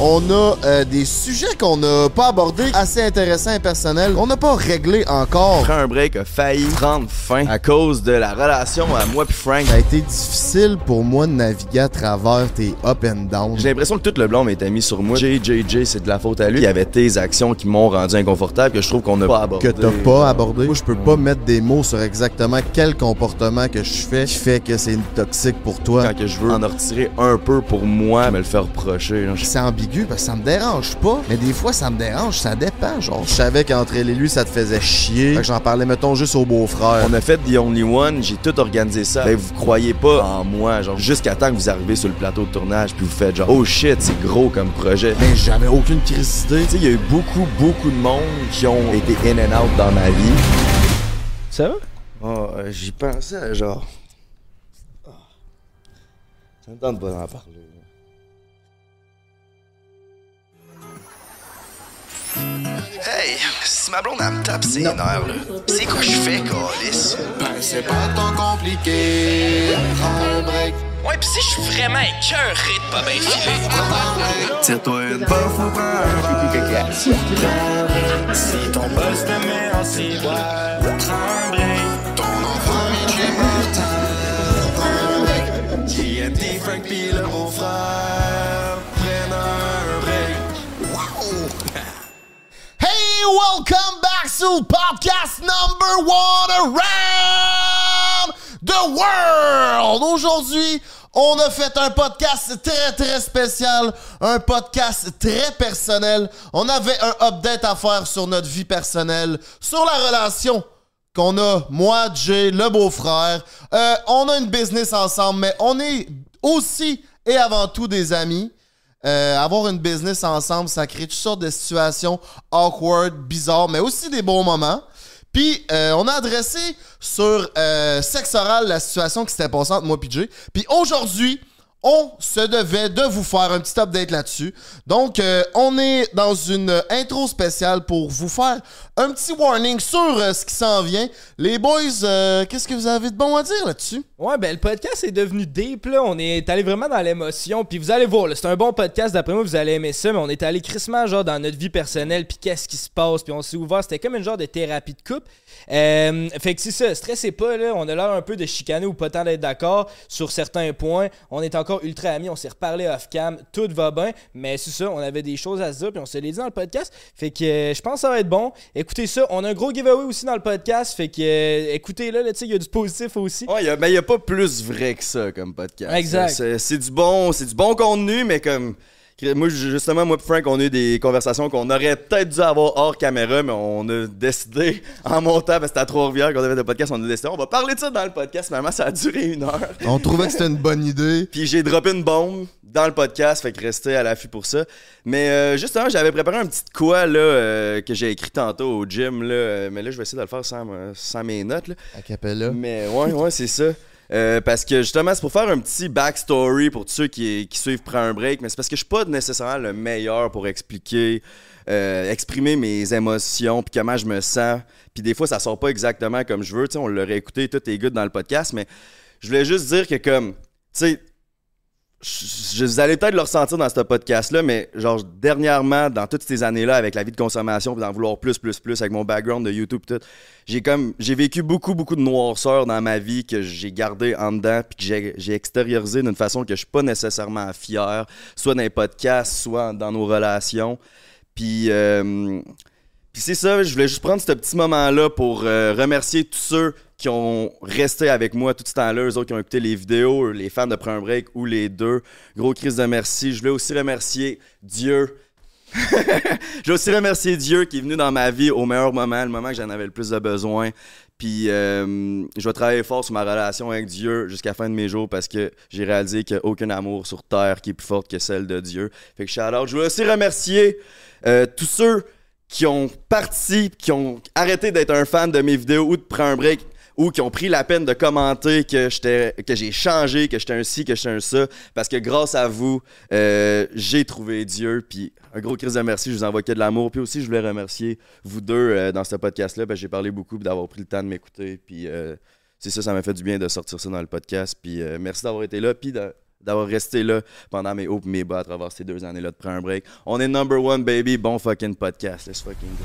On a euh, des sujets qu'on n'a pas abordés, assez intéressants et personnels, qu'on n'a pas réglés encore. Prends un break a failli prendre fin à cause de la relation à moi puis Frank. Ça a été difficile pour moi de naviguer à travers tes up and down. J'ai l'impression que tout le blanc m'était mis sur moi. JJJ, c'est de la faute à lui. Il y avait tes actions qui m'ont rendu inconfortable que je trouve qu'on n'a pas abordé. Que t'as pas abordé. Moi, je peux pas mettre des mots sur exactement quel comportement que je fais qui fait que c'est une toxique pour toi. Quand que je veux en retirer un peu pour moi, me le faire reprocher. là. C'est ambigu parce que ça me dérange pas, mais des fois ça me dérange, ça dépend. Genre, je savais qu'entre elle et lui, ça te faisait chier. Fait que j'en parlais, mettons, juste au beau-frère. On a fait The Only One, j'ai tout organisé ça. Ben, vous croyez pas en moi, genre, jusqu'à temps que vous arrivez sur le plateau de tournage, puis vous faites genre, oh shit, c'est gros comme projet. Mais j'avais aucune crise d'idée. Tu sais, il y a eu beaucoup, beaucoup de monde qui ont été in and out dans ma vie. Ça va? Oh, euh, j'y pensais, genre. Ah. Ça me tente pas d'en parler. Hey, si ma blonde elle me tape ses nerfs, là, c'est quoi je fais, Calis? Ben, c'est pas tant compliqué. Prends un break. Ouais, pis si je suis vraiment écœuré de pas bien filer. Tire-toi une bof ou prends un break. Si ton boss te met en ciboire, prends un break. Welcome back to podcast number one around the world. Aujourd'hui, on a fait un podcast très très spécial, un podcast très personnel. On avait un update à faire sur notre vie personnelle, sur la relation qu'on a, moi, Jay, le beau-frère. Euh, on a une business ensemble, mais on est aussi et avant tout des amis. Euh, avoir une business ensemble, ça crée toutes sortes de situations awkward, bizarres, mais aussi des bons moments. Puis, euh, on a adressé sur euh, sexe oral la situation qui s'était passée entre moi et Jay. Puis aujourd'hui, on se devait de vous faire un petit update là-dessus. Donc, euh, on est dans une intro spéciale pour vous faire un petit warning sur euh, ce qui s'en vient. Les boys, euh, qu'est-ce que vous avez de bon à dire là-dessus? Ouais, ben le podcast est devenu deep, là. On est allé vraiment dans l'émotion. Puis vous allez voir, là, c'est un bon podcast. D'après moi, vous allez aimer ça. Mais on est allé crissement, genre, dans notre vie personnelle. Puis qu'est-ce qui se passe? Puis on s'est ouvert. C'était comme une genre de thérapie de couple. Euh, fait que c'est ça. Stressez pas, là. On a l'air un peu de chicaner ou pas tant d'être d'accord sur certains points. On est encore ultra amis. On s'est reparlé off-cam. Tout va bien. Mais c'est ça. On avait des choses à se dire. Puis on se les dit dans le podcast. Fait que je pense que ça va être bon. Écoutez ça. On a un gros giveaway aussi dans le podcast. Fait que euh, écoutez-le, là. Tu sais, il y a du positif aussi. Ouais, il n'y a pas plus vrai que ça comme podcast. Exact. C'est du bon, c'est du bon contenu, mais comme. Moi, justement, moi et Frank, on a eu des conversations qu'on aurait peut-être dû avoir hors caméra, mais on a décidé, en montant, parce que c'était à Trois-Rivières qu'on avait le podcast, on a décidé, on va parler de ça dans le podcast. Finalement, ça a duré une heure. On trouvait que c'était une bonne idée. Puis j'ai droppé une bombe dans le podcast, fait que restez à l'affût pour ça. Mais euh, justement, j'avais préparé un petit quoi là, euh, que j'ai écrit tantôt au gym, là, euh, mais là, je vais essayer de le faire sans, sans mes notes. Là. À Capella. Mais ouais, ouais, c'est ça. Euh, parce que justement, c'est pour faire un petit backstory pour tous ceux qui, suivent Prends un break, mais c'est parce que je suis pas nécessairement le meilleur pour expliquer, euh, exprimer mes émotions, puis comment je me sens. Puis des fois, ça sort pas exactement comme je veux. Tu sais, on l'aurait écouté, tout est good dans le podcast, mais je voulais juste dire que comme, tu sais, je- vous allez peut-être le ressentir dans ce podcast-là, mais genre dernièrement, dans toutes ces années-là, avec la vie de consommation, puis d'en vouloir plus, plus, plus, avec mon background de YouTube, tout, j'ai comme j'ai vécu beaucoup, beaucoup de noirceur dans ma vie que j'ai gardé en dedans, puis que j'ai- j'ai extériorisé d'une façon que je suis pas nécessairement fier, soit dans les podcasts, soit dans nos relations. Puis, euh, puis c'est ça, je voulais juste prendre ce petit moment-là pour euh, remercier tous ceux qui ont resté avec moi tout ce temps-là, eux autres qui ont écouté les vidéos, les fans de Prends break ou les deux. Gros crise de merci. Je voulais aussi remercier Dieu. je voulais aussi remercier Dieu qui est venu dans ma vie au meilleur moment, le moment que j'en avais le plus de besoin. Puis euh, je vais travailler fort sur ma relation avec Dieu jusqu'à la fin de mes jours parce que j'ai réalisé qu'il n'y a aucun amour sur terre qui est plus fort que celle de Dieu. Fait que shout out. Je voulais aussi remercier euh, tous ceux qui ont parti, qui ont arrêté d'être un fan de mes vidéos ou de prendre un break ou qui ont pris la peine de commenter que j'étais que j'ai changé, que j'étais un ci, que j'étais un ça, parce que grâce à vous, euh, j'ai trouvé Dieu. Puis un gros crise de merci, je vous envoie de l'amour. Puis aussi, je voulais remercier vous deux euh, dans ce podcast-là, que j'ai parlé beaucoup, d'avoir pris le temps de m'écouter. Puis euh, c'est ça, ça m'a fait du bien de sortir ça dans le podcast. Puis merci d'avoir été là, puis de- d'avoir resté là pendant mes hauts et mes bas à travers ces deux années-là de prendre un break. On est number one, baby. Bon fucking podcast. Let's fucking go.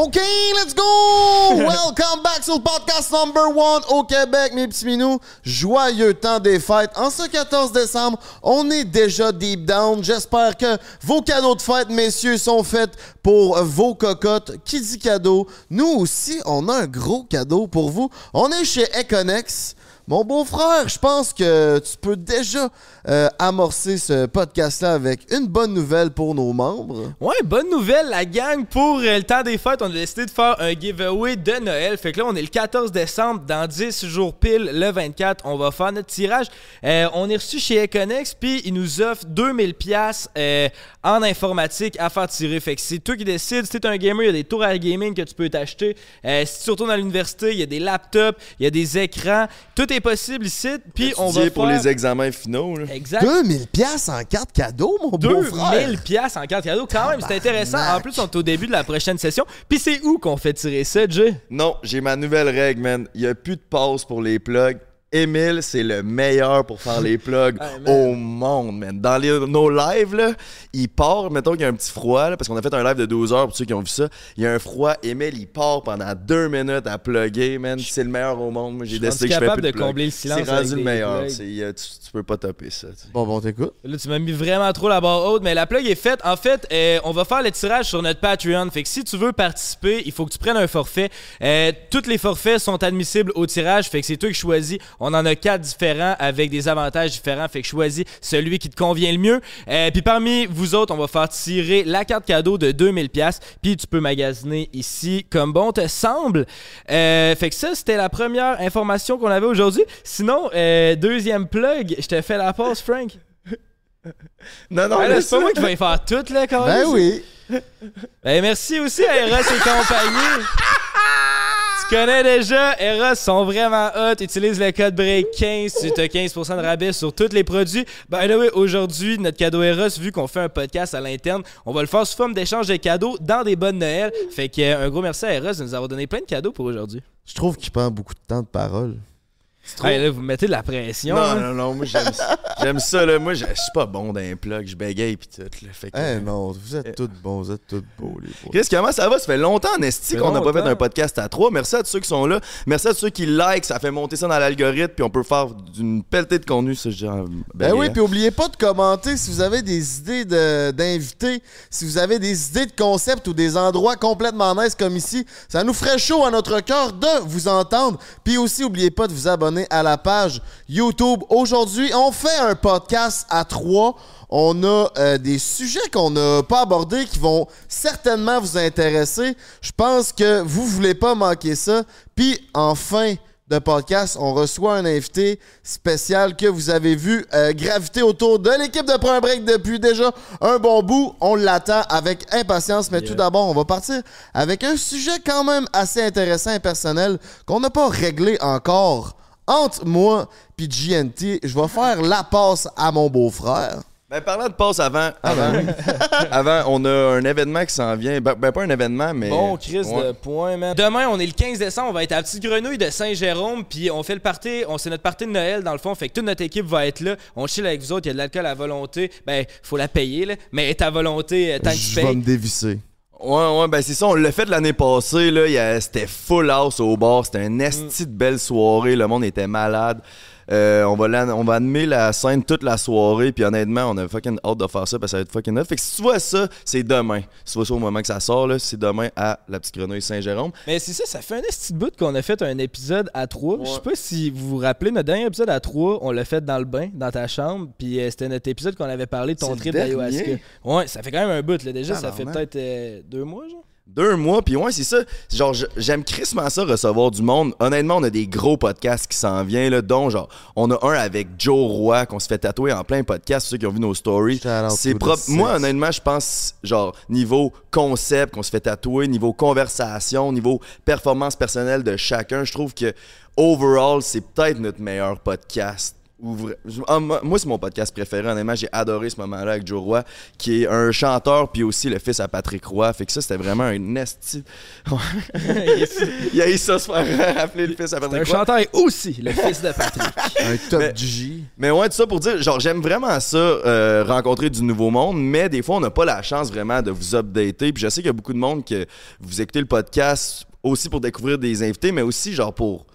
OK, let's go! Welcome back sur le podcast number one au Québec, mes petits minous. Joyeux temps des fêtes. En ce 14 décembre, on est déjà deep down. J'espère que vos cadeaux de fête, messieurs, sont faits pour vos cocottes. Qui dit cadeau? Nous aussi, on a un gros cadeau pour vous. On est chez Econex. Mon beau-frère, je pense que tu peux déjà euh, amorcer ce podcast-là avec une bonne nouvelle pour nos membres. Ouais, bonne nouvelle, la gang. Pour euh, le temps des fêtes, on a décidé de faire un giveaway de Noël. Fait que là, on est le 14 décembre. Dans 10 jours pile, le 24, on va faire notre tirage. Euh, on est reçu chez Econex, puis ils nous offrent 2000 pièces en informatique à faire tirer. Fait que c'est toi qui décides. Si t'es un gamer, il y a des tours à gaming que tu peux t'acheter. si tu retournes à l'université, il y a des laptops, il y a des écrans. Tout est possible ici. Puis on va pour faire- les examens finaux. là? Exact. 2000 pièces en carte cadeau, mon beau-frère. 2000 pièces en carte cadeau. Quand même, c'est intéressant. En plus, on est au début de la prochaine session. Puis c'est où qu'on fait tirer ça, Jay? Non, j'ai ma nouvelle règle, man. Il n'y a plus de pause pour les plugs. Émile, c'est le meilleur pour faire les plugs Hey, man. au monde, man. Dans les- nos lives, là, il part, mettons qu'il y a un petit froid, là, parce qu'on a fait un live de 12 heures pour ceux qui ont vu ça. Il y a un froid, Émile, il part pendant deux minutes à plugger, man. C'est le meilleur au monde. Moi, j'ai décidé que je fais capable plus de combler le silence C'est rendu le meilleur. a- tu, tu peux pas topper ça. Bon, bon, t'écoutes. Là, tu m'as mis vraiment trop la barre haute, mais la plug est faite. En fait, euh, on va faire le tirage sur notre Patreon. Fait que si tu veux participer, il faut que tu prennes un forfait. Euh, tous les forfaits sont admissibles au tirage. Fait que c'est toi qui choisis. On en a quatre différents avec des avantages différents. Fait que choisis celui qui te convient le mieux. Euh, Puis parmi vous autres, on va faire tirer la carte cadeau de 2000 pièces. Puis tu peux magasiner ici comme bon te semble. Euh, fait que ça, c'était la première information qu'on avait aujourd'hui. Sinon, euh, deuxième plug, je te fais la pause, Frank. Non, non, mais c'est pas moi qui vais faire tout, là, quand Ben oui. Ben, merci aussi à Eros et compagnie. tu connais déjà, Eros sont vraiment hot. Utilise le code BREAK15, tu as 15% de rabais sur tous les produits. Ben oui, aujourd'hui, notre cadeau Eros, vu qu'on fait un podcast à l'interne, on va le faire sous forme d'échange de cadeaux dans des bonnes Noël. Fait que euh, un gros merci à Eros de nous avoir donné plein de cadeaux pour aujourd'hui. Je trouve qu'il prend beaucoup de temps de parole. Hey, là, vous mettez de la pression. Non, hein. non, non, moi j'aime ça. J'aime ça, là. Moi, je suis pas bon dans les plugs. Je bégaye pis tout, là. Fait que, Eh non, vous êtes tous bons, vous êtes tous beaux, les boys. Chris, comment ça va? Ça fait longtemps, Nesti, Ça fait qu'on n'a pas fait un podcast à trois. Merci à tous ceux qui sont là. Merci à tous ceux qui like. Ça fait monter ça dans l'algorithme. Puis on peut faire d'une pelletée de contenu, ça, je dirais. Ben oui, puis oubliez pas de commenter si vous avez des idées de- d'invités, si vous avez des idées de concepts ou des endroits complètement nice comme ici. Ça nous ferait chaud à notre cœur de vous entendre. Puis aussi, oubliez pas de vous abonner à la page YouTube. Aujourd'hui, on fait un podcast à trois. On a euh, des sujets qu'on n'a pas abordés qui vont certainement vous intéresser. Je pense que vous voulez pas manquer ça. Puis enfin de podcast, on reçoit un invité spécial que vous avez vu euh, graviter autour de l'équipe de Prends un Break depuis déjà un bon bout. On l'attend avec impatience, mais tout d'abord, on va partir avec un sujet quand même assez intéressant et personnel qu'on n'a pas réglé encore. Entre moi et GNT, je vais faire la passe à mon beau-frère. Ben, parlant de passe avant, Ah, avant, ben avant, on a un événement qui s'en vient. Ben, ben, pas un événement, mais. Bon, Chris Ouais. de points, man. Demain, on est le 15 décembre, on va être à la Petite Grenouille de Saint-Jérôme, puis on fait le party, on c'est notre party de Noël dans le fond, fait que toute notre équipe va être là. On chill avec vous autres, il y a de l'alcool à volonté. Ben, faut la payer, là, mais est à volonté euh, tant que tu Je vais payes. me dévisser. Ouais, ouais, ben c'est ça, on l'a fait l'année passée, là. C'était full house au bar, c'était une esti de belle soirée, le monde était malade. Euh, on, va on va animer la scène toute la soirée, puis honnêtement, on a fucking hâte de faire ça parce que ça va être fucking hot. Fait que si tu vois ça, c'est demain. Si tu vois ça au moment que ça sort, là, c'est demain à la petite grenouille Saint-Jérôme. Mais c'est ça, ça fait un de bout qu'on a fait un épisode à trois. Je sais pas si vous vous rappelez, notre dernier épisode à trois, on l'a fait dans le bain, dans ta chambre, puis euh, c'était notre épisode qu'on avait parlé de ton trip d'ayahuasca. Ouais, ça fait quand même un bout, là. Déjà, ça fait peut-être euh, deux mois, genre. Deux mois, puis ouais, c'est ça. Genre, j'aime crissement ça, recevoir du monde. Honnêtement, on a des gros podcasts qui s'en viennent, là, dont, genre, on a un avec Joe Roy qu'on se fait tatouer en plein podcast, ceux qui ont vu nos stories. C'est propre. Moi, honnêtement, je pense, genre, niveau concept qu'on se fait tatouer, niveau conversation, niveau performance personnelle de chacun, je trouve que, overall, c'est peut-être notre meilleur podcast ouvre- ah, moi, moi, c'est mon podcast préféré. Honnêtement, j'ai adoré ce moment-là avec Joe Roy, qui est un chanteur, puis aussi le fils à Patrick Roy. Fait que ça, c'était vraiment un esti. Il a eu ça se faire rappeler le fils à un Patrick Roy. chanteur et aussi le fils de Patrick. Un top Mais- G. Mais ouais, tout ça pour dire, genre, j'aime vraiment ça, euh, rencontrer du nouveau monde, mais des fois, on n'a pas la chance vraiment de vous updater. Puis je sais qu'il y a beaucoup de monde que vous écoutez le podcast aussi pour découvrir des invités, mais aussi, genre, pour,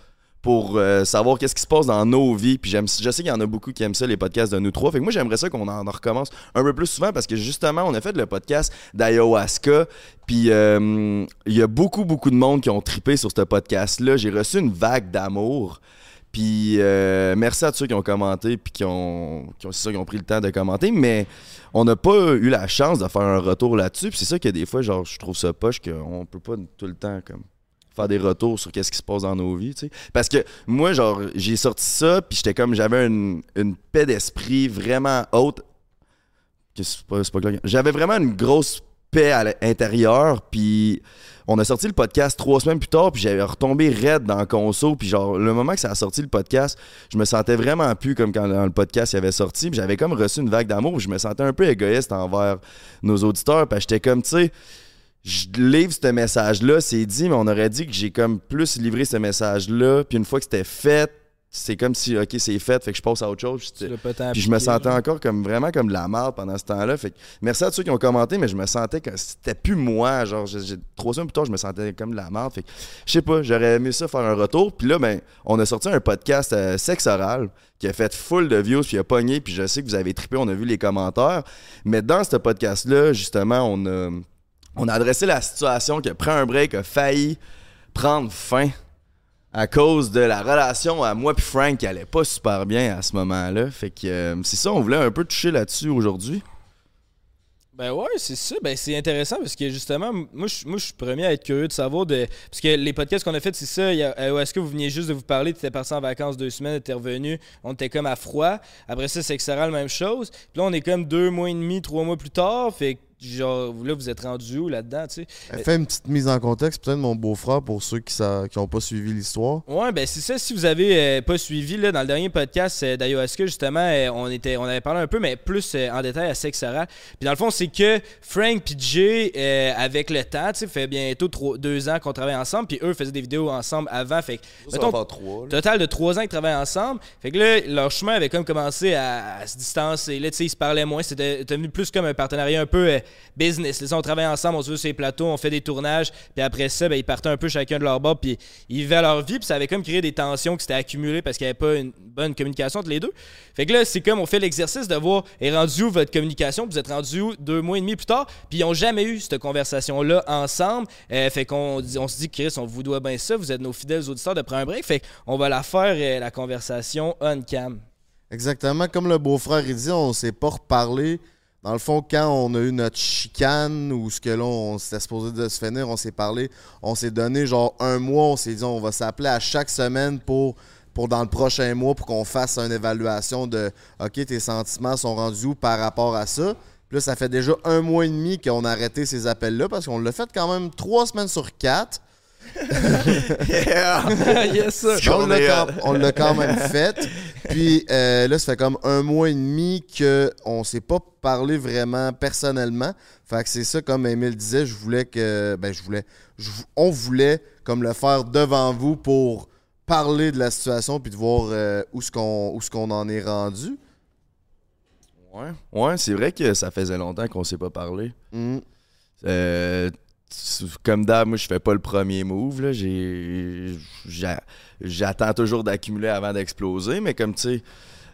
pour euh, savoir qu'est-ce qui se passe dans nos vies. Puis j'aime, je sais qu'il y en a beaucoup qui aiment ça, les podcasts de nous trois. Fait que moi, j'aimerais ça qu'on en, en recommence un peu plus souvent parce que justement, on a fait le podcast d'ayahuasca. Puis euh, il y a beaucoup, beaucoup de monde qui ont tripé sur ce podcast-là. J'ai reçu une vague d'amour. Puis euh, merci à tous ceux qui ont commenté puis qui ont, qui ont pris le temps de commenter, mais on n'a pas eu la chance de faire un retour là-dessus. Puis c'est ça que des fois, genre, je trouve ça poche qu'on peut pas tout le temps comme faire des retours sur qu'est-ce qui se passe dans nos vies, tu sais. Parce que moi, genre, j'ai sorti ça, puis j'étais comme, j'avais une, une paix d'esprit vraiment haute. Pas, pas. J'avais vraiment une grosse paix à l'intérieur, puis on a sorti le podcast trois semaines plus tard, puis j'avais retombé raide dans le conso, puis genre, le moment que ça a sorti le podcast, je me sentais vraiment plus comme quand le podcast il avait sorti, puis j'avais comme reçu une vague d'amour, puis je me sentais un peu égoïste envers nos auditeurs, que j'étais comme, tu sais, je livre ce message-là, c'est dit, mais on aurait dit que j'ai comme plus livré ce message-là, puis une fois que c'était fait, c'est comme si, ok, c'est fait, fait que je passe à autre chose. Puis je me sentais genre. encore comme vraiment comme de la merde pendant ce temps-là. Fait que merci à tous ceux qui ont commenté, mais je me sentais que c'était plus moi. Genre, j'ai- j'ai- trois semaines plus tard, je me sentais comme de la merde. Fait que je sais pas, j'aurais aimé ça faire un retour. Puis là, ben, on a sorti un podcast euh, sexe oral qui a fait full de views, puis il a pogné. Puis je sais que vous avez trippé, on a vu les commentaires. Mais dans ce podcast-là, justement, on a, on a adressé la situation que Prends un break a failli prendre fin à cause de la relation à moi puis Frank qui allait pas super bien à ce moment-là. Fait que euh, c'est ça, on voulait un peu toucher là-dessus aujourd'hui. Ben ouais, c'est ça. Ben c'est intéressant parce que justement, moi je, moi, je suis premier à être curieux de savoir de. Parce que les podcasts qu'on a fait, c'est ça. euh, Est-ce que vous veniez juste de vous parler, tu étais parti en vacances deux semaines, tu revenu, on était comme à froid. Après ça, c'est la même chose. Puis là, on est comme deux mois et demi, trois mois plus tard. Fait que genre, là, vous êtes rendu où là-dedans, tu sais? Fais une petite mise en contexte, peut-être mon beau-frère, pour ceux qui n'ont pas suivi l'histoire. Ouais, ben c'est ça. Si vous avez euh, pas suivi, là, dans le dernier podcast euh, d'Ayahuasca, justement, euh, on, était, on avait parlé un peu, mais plus euh, en détail à sexe oral. Puis dans le fond, c'est que Frank puis Jay, euh, avec le temps, tu sais, fait bientôt trois- deux ans qu'on travaille ensemble, puis eux faisaient des vidéos ensemble avant. Fait que, mettons, trois. Total de trois ans qu'ils travaillent ensemble. Fait que là, leur chemin avait comme commencé à, à se distancer. Là, tu sais, ils se parlaient moins. C'était devenu plus comme un partenariat un peu euh, business. Là, on travaille ensemble, on se voit sur les plateaux, on fait des tournages. Puis après ça, ben, ils partaient un peu chacun de leur bord. Puis ils vivaient leur vie. Puis ça avait comme créé des tensions qui s'étaient accumulées parce qu'il n'y avait pas une bonne communication entre les deux. Fait que là, c'est comme on fait l'exercice de voir est rendu où votre communication. Vous êtes rendu où deux mois et demi plus tard. Puis ils n'ont jamais eu cette conversation-là ensemble. Euh, fait qu'on on se dit, Chris, on vous doit bien ça. Vous êtes nos fidèles auditeurs de Prends un break. Fait qu'on va la faire, euh, la conversation on-cam. Exactement, comme le beau-frère il dit, on s'est pas reparlé. Dans le fond, quand on a eu notre chicane, ou ce que là, on s'était supposé de se finir, on s'est parlé, on s'est donné genre un mois, on s'est dit on va s'appeler à chaque semaine pour, dans le prochain mois pour qu'on fasse une évaluation de OK, tes sentiments sont rendus où par rapport à ça. Puis là, ça fait déjà un mois et demi qu'on a arrêté ces appels-là parce qu'on l'a fait quand même trois semaines sur quatre. yes. On l'a quand, même fait. Puis euh, là, ça fait comme un mois et demi qu'on ne s'est pas parlé vraiment personnellement. Fait que c'est ça, comme Emile disait, je voulais que. Ben, je voulais. je- on voulait comme le faire devant vous pour parler de la situation puis de voir euh, où ce qu'on où ce qu'on en est rendu. Ouais, ouais c'est vrai que ça faisait longtemps qu'on s'est pas parlé. Mm. Euh, comme d'hab, moi, je fais pas le premier move. là. J'ai- j'a- J'attends toujours d'accumuler avant d'exploser, mais comme tu sais.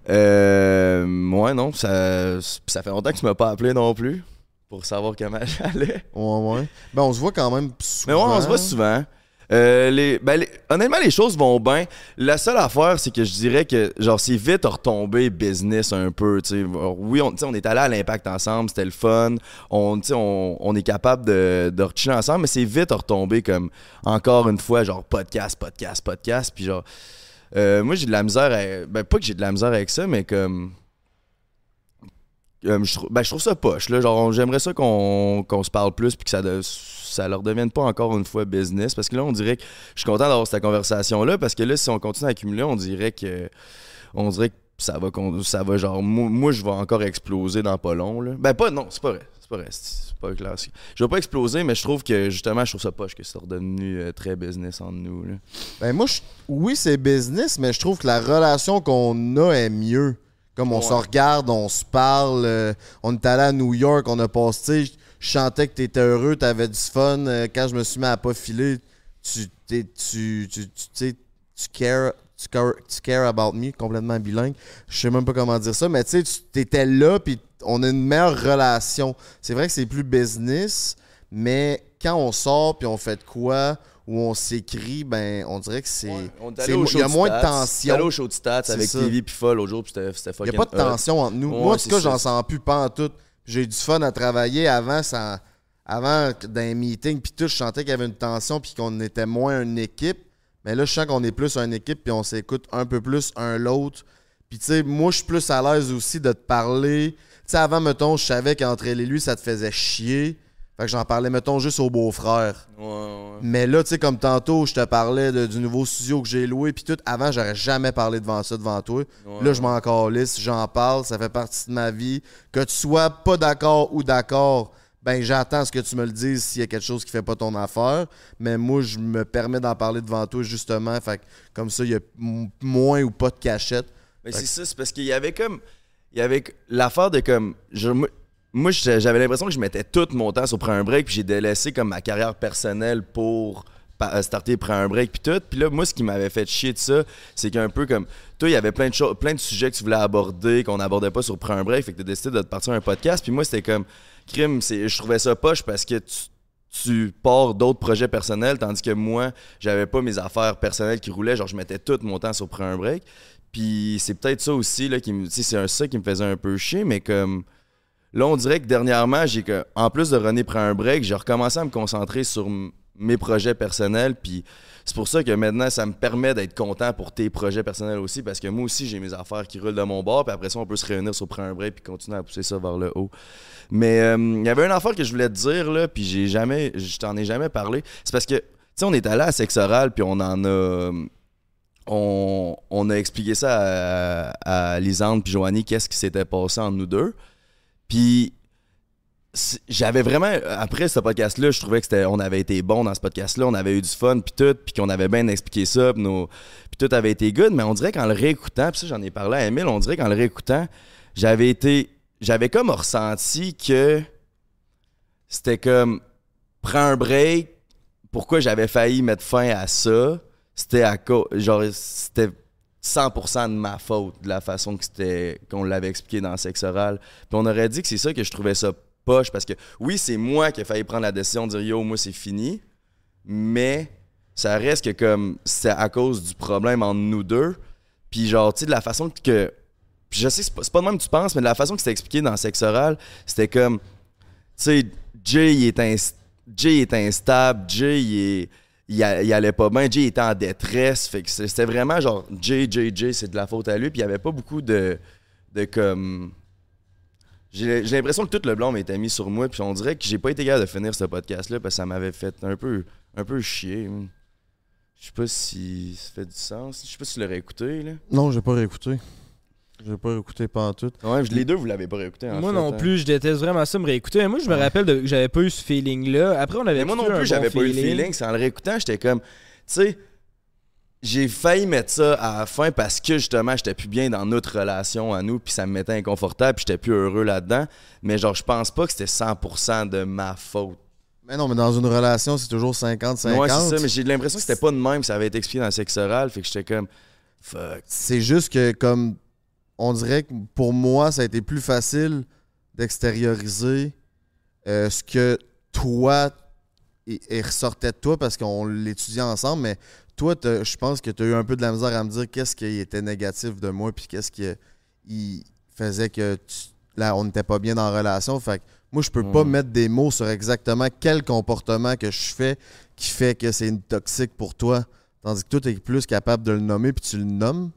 Euh, ouais, non, ça, ça fait longtemps que tu m'as pas appelé non plus pour savoir comment j'allais. Ouais, ouais. Ben, on se voit quand même Mais ouais, on se voit souvent. Euh, les, ben, les- honnêtement, les choses vont bien. La seule affaire, c'est que je dirais que genre c'est vite retombé business un peu. tu sais. Oui, on, on est allé à l'impact ensemble, c'était le fun. On, on, on est capable de, de rechiller ensemble, mais c'est vite retombé comme encore une fois, genre podcast, podcast, podcast. Puis genre, euh, moi j'ai de la misère, à- ben pas que j'ai de la misère avec ça, mais comme. Comme je, ben, je trouve ça poche. Là. Genre, j'aimerais ça qu'on se parle plus puis que ça, ça leur devienne pas encore une fois business. Parce que là, on dirait que je suis content d'avoir cette conversation-là parce que là, si on continue à accumuler, on dirait que. On dirait que ça va, ça va genre, moi, je vais encore exploser dans pas long, là. Ben, pas, non, c'est pas vrai. C'est pas vrai. C'est clair. Je vais pas exploser, mais je trouve que, justement, je trouve ça poche que c'est redevenu euh, très business entre nous, là. Ben moi, oui, c'est business, mais je trouve que la relation qu'on a est mieux. Comme on Ouais. se regarde, on se parle. euh, on est allé à New York, on a passé. Je chantais que t'étais heureux, t'avais du fun. euh, quand je me suis mis à pas filer, tu, tu, tu, tu, tu tu care, tu care, tu care about me, complètement bilingue. Je sais même pas comment dire ça, mais tu sais, tu t'étais là, puis on a une meilleure relation. C'est vrai que c'est plus business, mais quand on sort, puis on fait de quoi, ou on s'écrit, ben, on dirait que c'est. Il y a moins de Stats. Tension. allé au show de stats C'est avec ça. TV puis l'autre jour, puis c'était c'était Il n'y a pas de tension entre nous. Ouais, Moi, en tout cas, j'en sens plus pas en tout. J'ai eu du fun à travailler avant, ça, avant les meetings, puis tout, je sentais qu'il y avait une tension, puis qu'on était moins une équipe. Mais là, je sens qu'on est plus une équipe, puis on s'écoute un peu plus un l'autre. Puis, tu sais, moi, je suis plus à l'aise aussi de te parler. Tu sais, avant, mettons, je savais qu'entre elle et lui, ça te faisait chier. Fait que j'en parlais, mettons, juste au beau-frère. Ouais, ouais. Mais là, tu sais, comme tantôt, je te parlais de- du nouveau studio que j'ai loué, puis tout. Avant, j'aurais jamais parlé devant ça, devant toi. Ouais. Là, je m'en calisse, j'en parle, ça fait partie de ma vie. Que tu sois pas d'accord ou d'accord, ben j'attends ce que tu me le dises s'il y a quelque chose qui fait pas ton affaire. Mais moi, je me permets d'en parler devant toi, justement. Fait que comme ça, il y a moins ou pas de cachette. Mais c'est ça, c'est parce qu'il y avait comme. Il y avait l'affaire de comme. je- moi- j'avais l'impression que je mettais tout mon temps sur prendre un break, puis j'ai délaissé comme ma carrière personnelle pour euh, starter prendre un break, puis tout. Puis là, moi, ce qui m'avait fait chier de ça, c'est qu'un peu comme. Toi, il y avait plein de plein de sujets que tu voulais aborder, qu'on n'abordait pas sur prendre un break, fait que t'as décidé de te partir un podcast. Puis moi, c'était comme. Crime, je trouvais ça poche parce que tu tu pars d'autres projets personnels, tandis que moi, j'avais pas mes affaires personnelles qui roulaient. Genre, je mettais tout mon temps sur prendre un break. Puis c'est peut-être ça aussi, là, qui. Tu c'est ça qui me faisait un peu chier, mais comme. Là, on dirait que dernièrement, j'ai que. En plus de René prend un break, j'ai recommencé à me concentrer sur mes projets personnels. Puis c'est pour ça que maintenant, ça me permet d'être content pour tes projets personnels aussi, parce que moi aussi, j'ai mes affaires qui roulent de mon bord. Puis après ça, on peut se réunir sur prendre un break puis continuer à pousser ça vers le haut. Mais euh, il y avait une affaire que je voulais te dire, là, puis j'ai jamais. Je t'en ai jamais parlé. C'est parce que, tu sais, on est allé à Sexe Oral, puis on en a on, on a expliqué ça à, à Lisande puis Joanie, qu'est-ce qui s'était passé entre nous deux. Puis j'avais vraiment après ce podcast là, je trouvais que c'était on avait été bon dans ce podcast là, on avait eu du fun puis tout, puis qu'on avait bien expliqué ça, puis nos- tout avait été good, mais on dirait qu'en le réécoutant, puis ça j'en ai parlé à Emile, on dirait qu'en le réécoutant, j'avais été j'avais comme ressenti que c'était comme prends un break, pourquoi j'avais failli mettre fin à ça, c'était à cause genre c'était 100% de ma faute de la façon que c'était qu'on l'avait expliqué dans le sexe oral. Puis on aurait dit que c'est ça que je trouvais ça poche parce que oui, c'est moi qui ai failli prendre la décision de dire yo, moi c'est fini, mais ça reste que comme c'est à cause du problème entre nous deux. Puis genre tu sais de la façon que puis je sais c'est pas, pas de même que tu penses, mais de la façon que c'était expliqué dans le sexe oral, c'était comme tu sais Jay est instable, Jay est il, allait pas bien, Jay était en détresse, fait que c'était vraiment genre Jay Jay Jay, c'est de la faute à lui, puis il y avait pas beaucoup de de comme j'ai l'impression que tout le blanc m'était mis sur moi, puis on dirait que j'ai pas été capable de finir ce podcast là parce que ça m'avait fait un peu un peu chier. Je sais pas si ça fait du sens. Je sais pas si tu l'aurais écouté là. Non, j'ai pas réécouté. J'ai pas en tout. Ouais, les deux vous l'avez pas réécouté en Moi fait, non hein. plus, je déteste vraiment ça me réécouter. Moi, je me rappelle de- que j'avais pas eu ce feeling-là. Après, on avait Mais moi non plus, j'avais bon pas eu le feeling. C'est en le réécoutant, j'étais comme, tu sais, j'ai failli mettre ça à la fin parce que justement, j'étais plus bien dans notre relation à nous, puis ça me mettait inconfortable, puis j'étais plus heureux là-dedans. Mais genre, je pense pas que c'était 100% de ma faute. Mais non, mais dans une relation, c'est toujours 50-50. Ouais, c'est ça, mais j'ai l'impression que c'était pas de même, que ça avait été expliqué dans le sexe oral, fait que j'étais comme, fuck. C'est juste que, comme, on dirait que pour moi, ça a été plus facile d'extérioriser euh, ce que toi, et, et ressortait de toi parce qu'on l'étudiait ensemble, mais toi, je pense que tu as eu un peu de la misère à me dire qu'est-ce qui était négatif de moi, puis qu'est-ce qui il faisait que tu- là, on n'était pas bien dans la relation. Fait que moi, je peux pas mettre des mots sur exactement quel comportement que je fais qui fait que c'est toxique pour toi. Tandis que toi, tu es plus capable de le nommer, puis tu le nommes.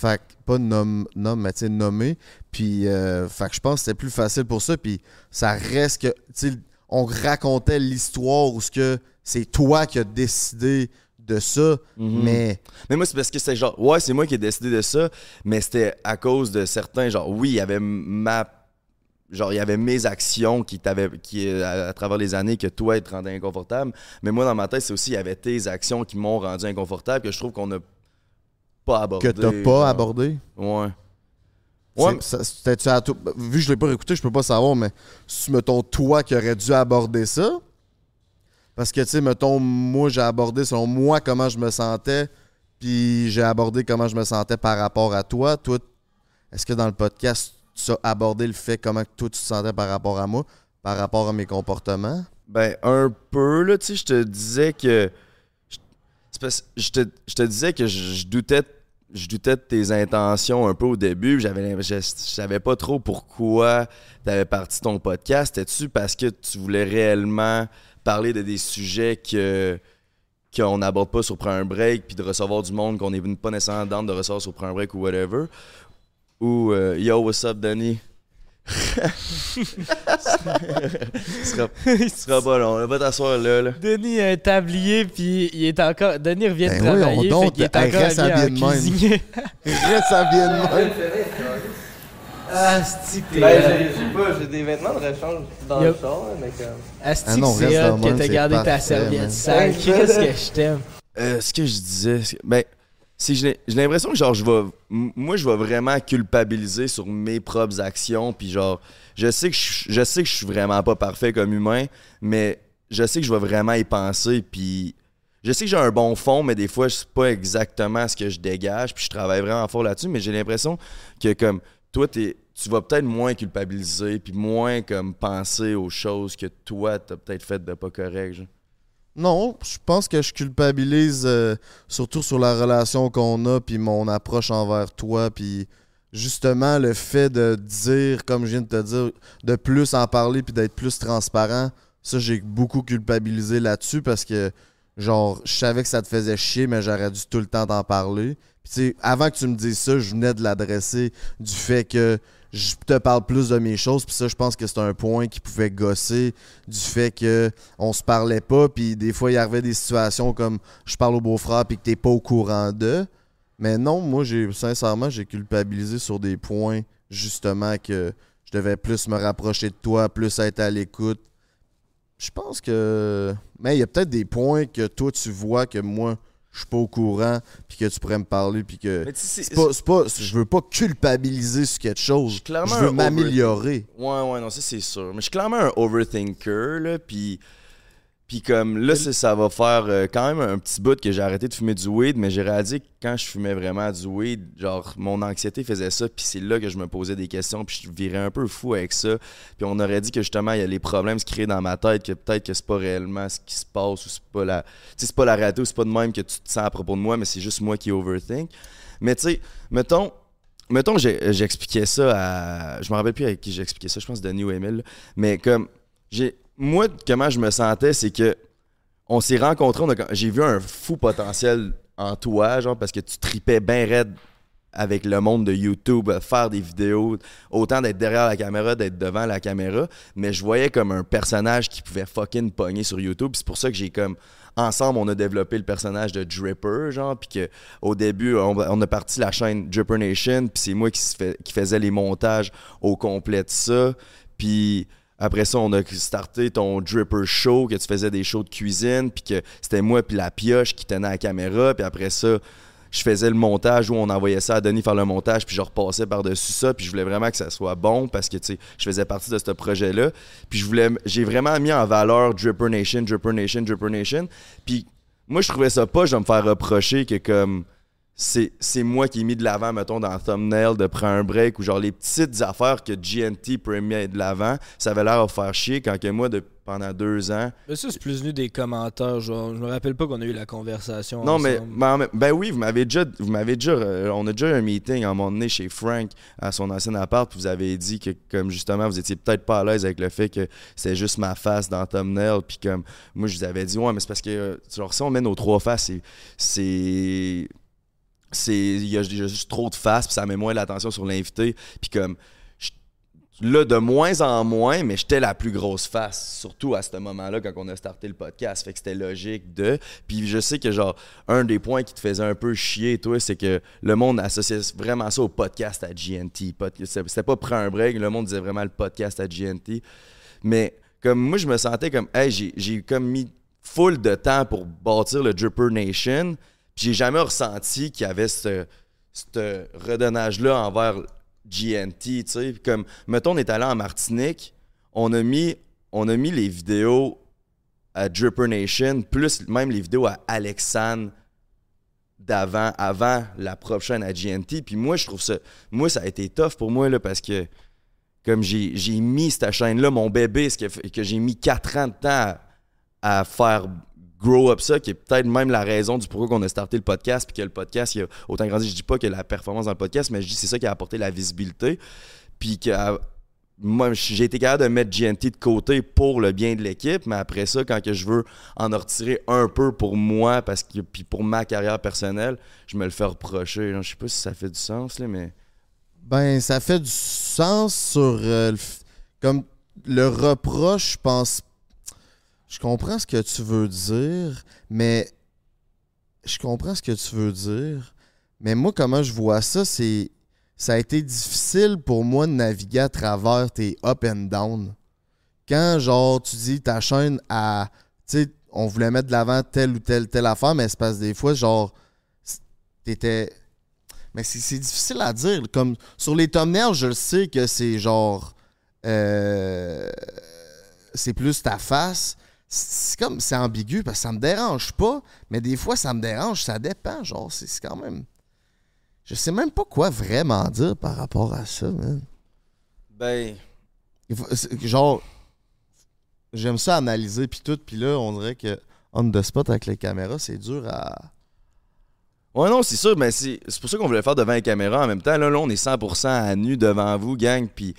Fait que, pas nomme, nomme, mais tu sais, nommer. Puis, euh, fait que je pense que c'était plus facile pour ça. Puis, ça reste que, tu sais, on racontait l'histoire où ce que c'est toi qui as décidé de ça, Mhm. mais Mais moi, c'est parce que c'est genre, ouais, c'est moi qui ai décidé de ça, mais c'était à cause de certains, genre, oui, il y avait ma. Genre, il y avait mes actions qui t'avaient, qui, à, à travers les années, que toi, te rendait inconfortable. Mais moi, dans ma tête, c'est aussi, il y avait tes actions qui m'ont rendu inconfortable, que je trouve qu'on n'a pas abordé. que t'as pas genre. abordé? Ouais. Ouais, ça- à toi- Vu que je l'ai pas écouté, je peux pas savoir, mais si, mettons, toi qui aurais dû aborder ça, parce que, tu sais, mettons, moi, j'ai abordé selon moi comment je me sentais, puis j'ai abordé comment je me sentais par rapport à toi. Toi, est-ce que dans le podcast, tu as abordé le fait comment toi, tu te sentais par rapport à moi, par rapport à mes comportements? Ben, un peu, là, tu sais, je te disais que. je- te, je te disais que je, je doutais. Je doutais de tes intentions un peu au début. J'avais, je, savais pas trop pourquoi tu avais parti ton podcast. C'était-tu parce que tu voulais réellement parler de des sujets que qu'on n'aborde pas sur Prends un break, puis de recevoir du monde qu'on n'est pas nécessairement dans de recevoir sur Prends un break ou whatever? Ou euh, Yo, what's up, Danny? Ce sera, ce sera pas long. là. Va t'asseoir là. là. Denis a un tablier, puis il est encore. Denis revient Ben de oui, travailler, fait qu'il est encore reste habillé habillé de même. cuisinier. Reste à bien de même. Ah, c'est que t'es. Ben, j'ai j'ai pas, j'ai des vêtements de rechange dans Yup. le char, mais comme. Asti Ah non, c'est hot que t'as gardé ta serviette sale. Qu'est-ce que je t'aime? Euh, ce que je disais, c'est- ben, si j'ai l'impression que genre je vais, moi je vais vraiment culpabiliser sur mes propres actions, puis genre, je sais que je, je sais que je suis vraiment pas parfait comme humain, mais je sais que je vais vraiment y penser, puis je sais que j'ai un bon fond, mais des fois c'est pas exactement ce que je dégage, puis je travaille vraiment fort là-dessus, mais j'ai l'impression que comme toi tu vas peut-être moins culpabiliser puis moins comme penser aux choses que toi t'as peut-être fait de pas correct. Non, je pense que je culpabilise euh, surtout sur la relation qu'on a, puis mon approche envers toi, puis justement le fait de dire, comme je viens de te dire, de plus en parler, puis d'être plus transparent, ça j'ai beaucoup culpabilisé là-dessus parce que, genre, je savais que ça te faisait chier, mais j'aurais dû tout le temps t'en parler. Puis avant que tu me dises ça, je venais de l'adresser du fait que je te parle plus de mes choses, puis ça, je pense que c'est un point qui pouvait gosser du fait que on se parlait pas, puis des fois, il arrivait des situations comme je parle au beau-frère, puis que t'es pas au courant d'eux. Mais non, moi, j'ai sincèrement, j'ai culpabilisé sur des points, justement, que je devais plus me rapprocher de toi, plus être à l'écoute. Je pense que. Mais il y a peut-être des points que toi, tu vois que moi, je suis pas au courant, puis que tu pourrais me parler, puis que. Mais tu sais, C'est pas, pas, je veux pas culpabiliser sur quelque chose. clairement Je veux m'améliorer. Ouais, ouais, non, ça c'est sûr. Mais je suis clairement un overthinker, là, puis... Puis comme là, ça, ça va faire euh, quand même un petit bout que j'ai arrêté de fumer du weed, mais j'ai réalisé que quand je fumais vraiment du weed, genre mon anxiété faisait ça, puis c'est là que je me posais des questions, puis je virais un peu fou avec ça. Puis on aurait dit que justement, il y a les problèmes se créent dans ma tête, que peut-être que c'est pas réellement ce qui se passe, ou c'est pas la... C'est pas la réalité, ou c'est pas de même que tu te sens à propos de moi, mais c'est juste moi qui overthink. Mais tu sais, mettons... Mettons j'expliquais ça à. Je me rappelle plus avec qui j'expliquais ça, je pense Denis ou Emile. Mais comme. j'ai Moi, comment je me sentais, c'est que. On s'est rencontrés, j'ai vu un fou potentiel en toi, genre, parce que tu tripais bien raide avec le monde de YouTube, euh, faire des vidéos, autant d'être derrière la caméra, d'être devant la caméra, mais je voyais comme un personnage qui pouvait fucking pogner sur YouTube. C'est pour ça que j'ai comme ensemble on a développé le personnage de Dripper, genre, puis que au début on, a parti la chaîne Dripper Nation, puis c'est moi qui faisais les montages au complet de ça, puis après ça, on a starté ton Dripper Show, que tu faisais des shows de cuisine, puis que c'était moi puis la pioche qui tenait la caméra, puis après ça, je faisais le montage où on envoyait ça à Denis faire le montage, puis je repassais par-dessus ça, puis je voulais vraiment que ça soit bon parce que, tu sais, je faisais partie de ce projet-là. Puis je voulais, j'ai vraiment mis en valeur Dripper Nation, Dripper Nation, Dripper Nation. Puis moi, je trouvais ça pas, je vais me faire reprocher que comme c'est, c'est moi qui ai mis de l'avant, mettons, dans le thumbnail de Prends un break ou genre les petites affaires que GNT pourrait mettre de l'avant, ça avait l'air de faire chier quand que moi, de, pendant deux ans, Mais ça, c'est plus venu des commentaires. Genre, je me rappelle pas qu'on a eu la conversation. Non, mais, ben oui, vous m'avez déjà, vous m'avez déjà, euh, on a déjà eu un meeting à un moment donné chez Frank à son ancien appart, puis vous avez dit que comme justement vous étiez peut-être pas à l'aise avec le fait que c'est juste ma face dans thumbnail, puis comme moi je vous avais dit ouais, mais c'est parce que euh, genre si on met nos trois faces, c'est c'est c'est il y, a juste trop de faces, puis ça met moins l'attention sur l'invité, puis comme Là, de moins en moins, mais j'étais la plus grosse face, surtout à ce moment-là, quand on a starté le podcast. Fait que c'était logique de. Puis je sais que, genre, un des points qui te faisait un peu chier, toi, c'est que le monde associait vraiment ça au podcast à GNT. C'était pas prendre un break, le monde disait vraiment le podcast à GNT. Mais comme moi, je me sentais comme, hey, j'ai- j'ai comme mis full de temps pour bâtir le Dripper Nation. J'ai jamais ressenti qu'il y avait ce, redonnage-là envers GNT, Comme, mettons, on est allé en Martinique, on a mis, les vidéos à Dripper Nation, plus même les vidéos à Alexandre d'avant, avant la prochaine à GNT. Puis moi, je trouve ça, moi, ça a été tough pour moi, là, parce que comme j'ai mis cette chaîne-là, mon bébé, ce que j'ai mis 4 ans de temps à faire grow up ça, qui est peut-être même la raison du pourquoi qu'on a starté le podcast, puis que le podcast, autant grandi. Je dis pas que la performance dans le podcast, mais je dis c'est ça qui a apporté la visibilité. Puis que à- moi, j'ai été capable de mettre GNT de côté pour le bien de l'équipe, mais après ça, quand que je veux en retirer un peu pour moi, parce que puis pour ma carrière personnelle, je me le fais reprocher. Je sais pas si ça fait du sens, là, mais. Ben, ça fait du sens sur euh, comme le reproche, je pense. Je comprends ce que tu veux dire, mais je comprends ce que tu veux dire, mais moi comment je vois ça, c'est ça a été difficile pour moi de naviguer à travers tes up and down. Quand genre tu dis ta chaîne à tu sais on voulait mettre de l'avant telle ou telle telle affaire, mais parce que des fois genre t'étais mais c'est c'est difficile à dire. Comme sur les thumbnails, je le sais que c'est genre. euh, c'est plus ta face. C'est comme. C'est ambigu parce que ça me dérange pas. Mais des fois, ça me dérange. Ça dépend. Genre, c'est quand même. Je sais même pas quoi vraiment dire par rapport à ça, man. Ben. Genre. J'aime ça analyser puis tout. Puis là, on dirait que on the spot avec les caméras, c'est dur à. Ouais, non, c'est sûr, mais c'est pour ça qu'on voulait faire devant les caméras. En même temps, là, là on est 100% à nu devant vous, gang. Puis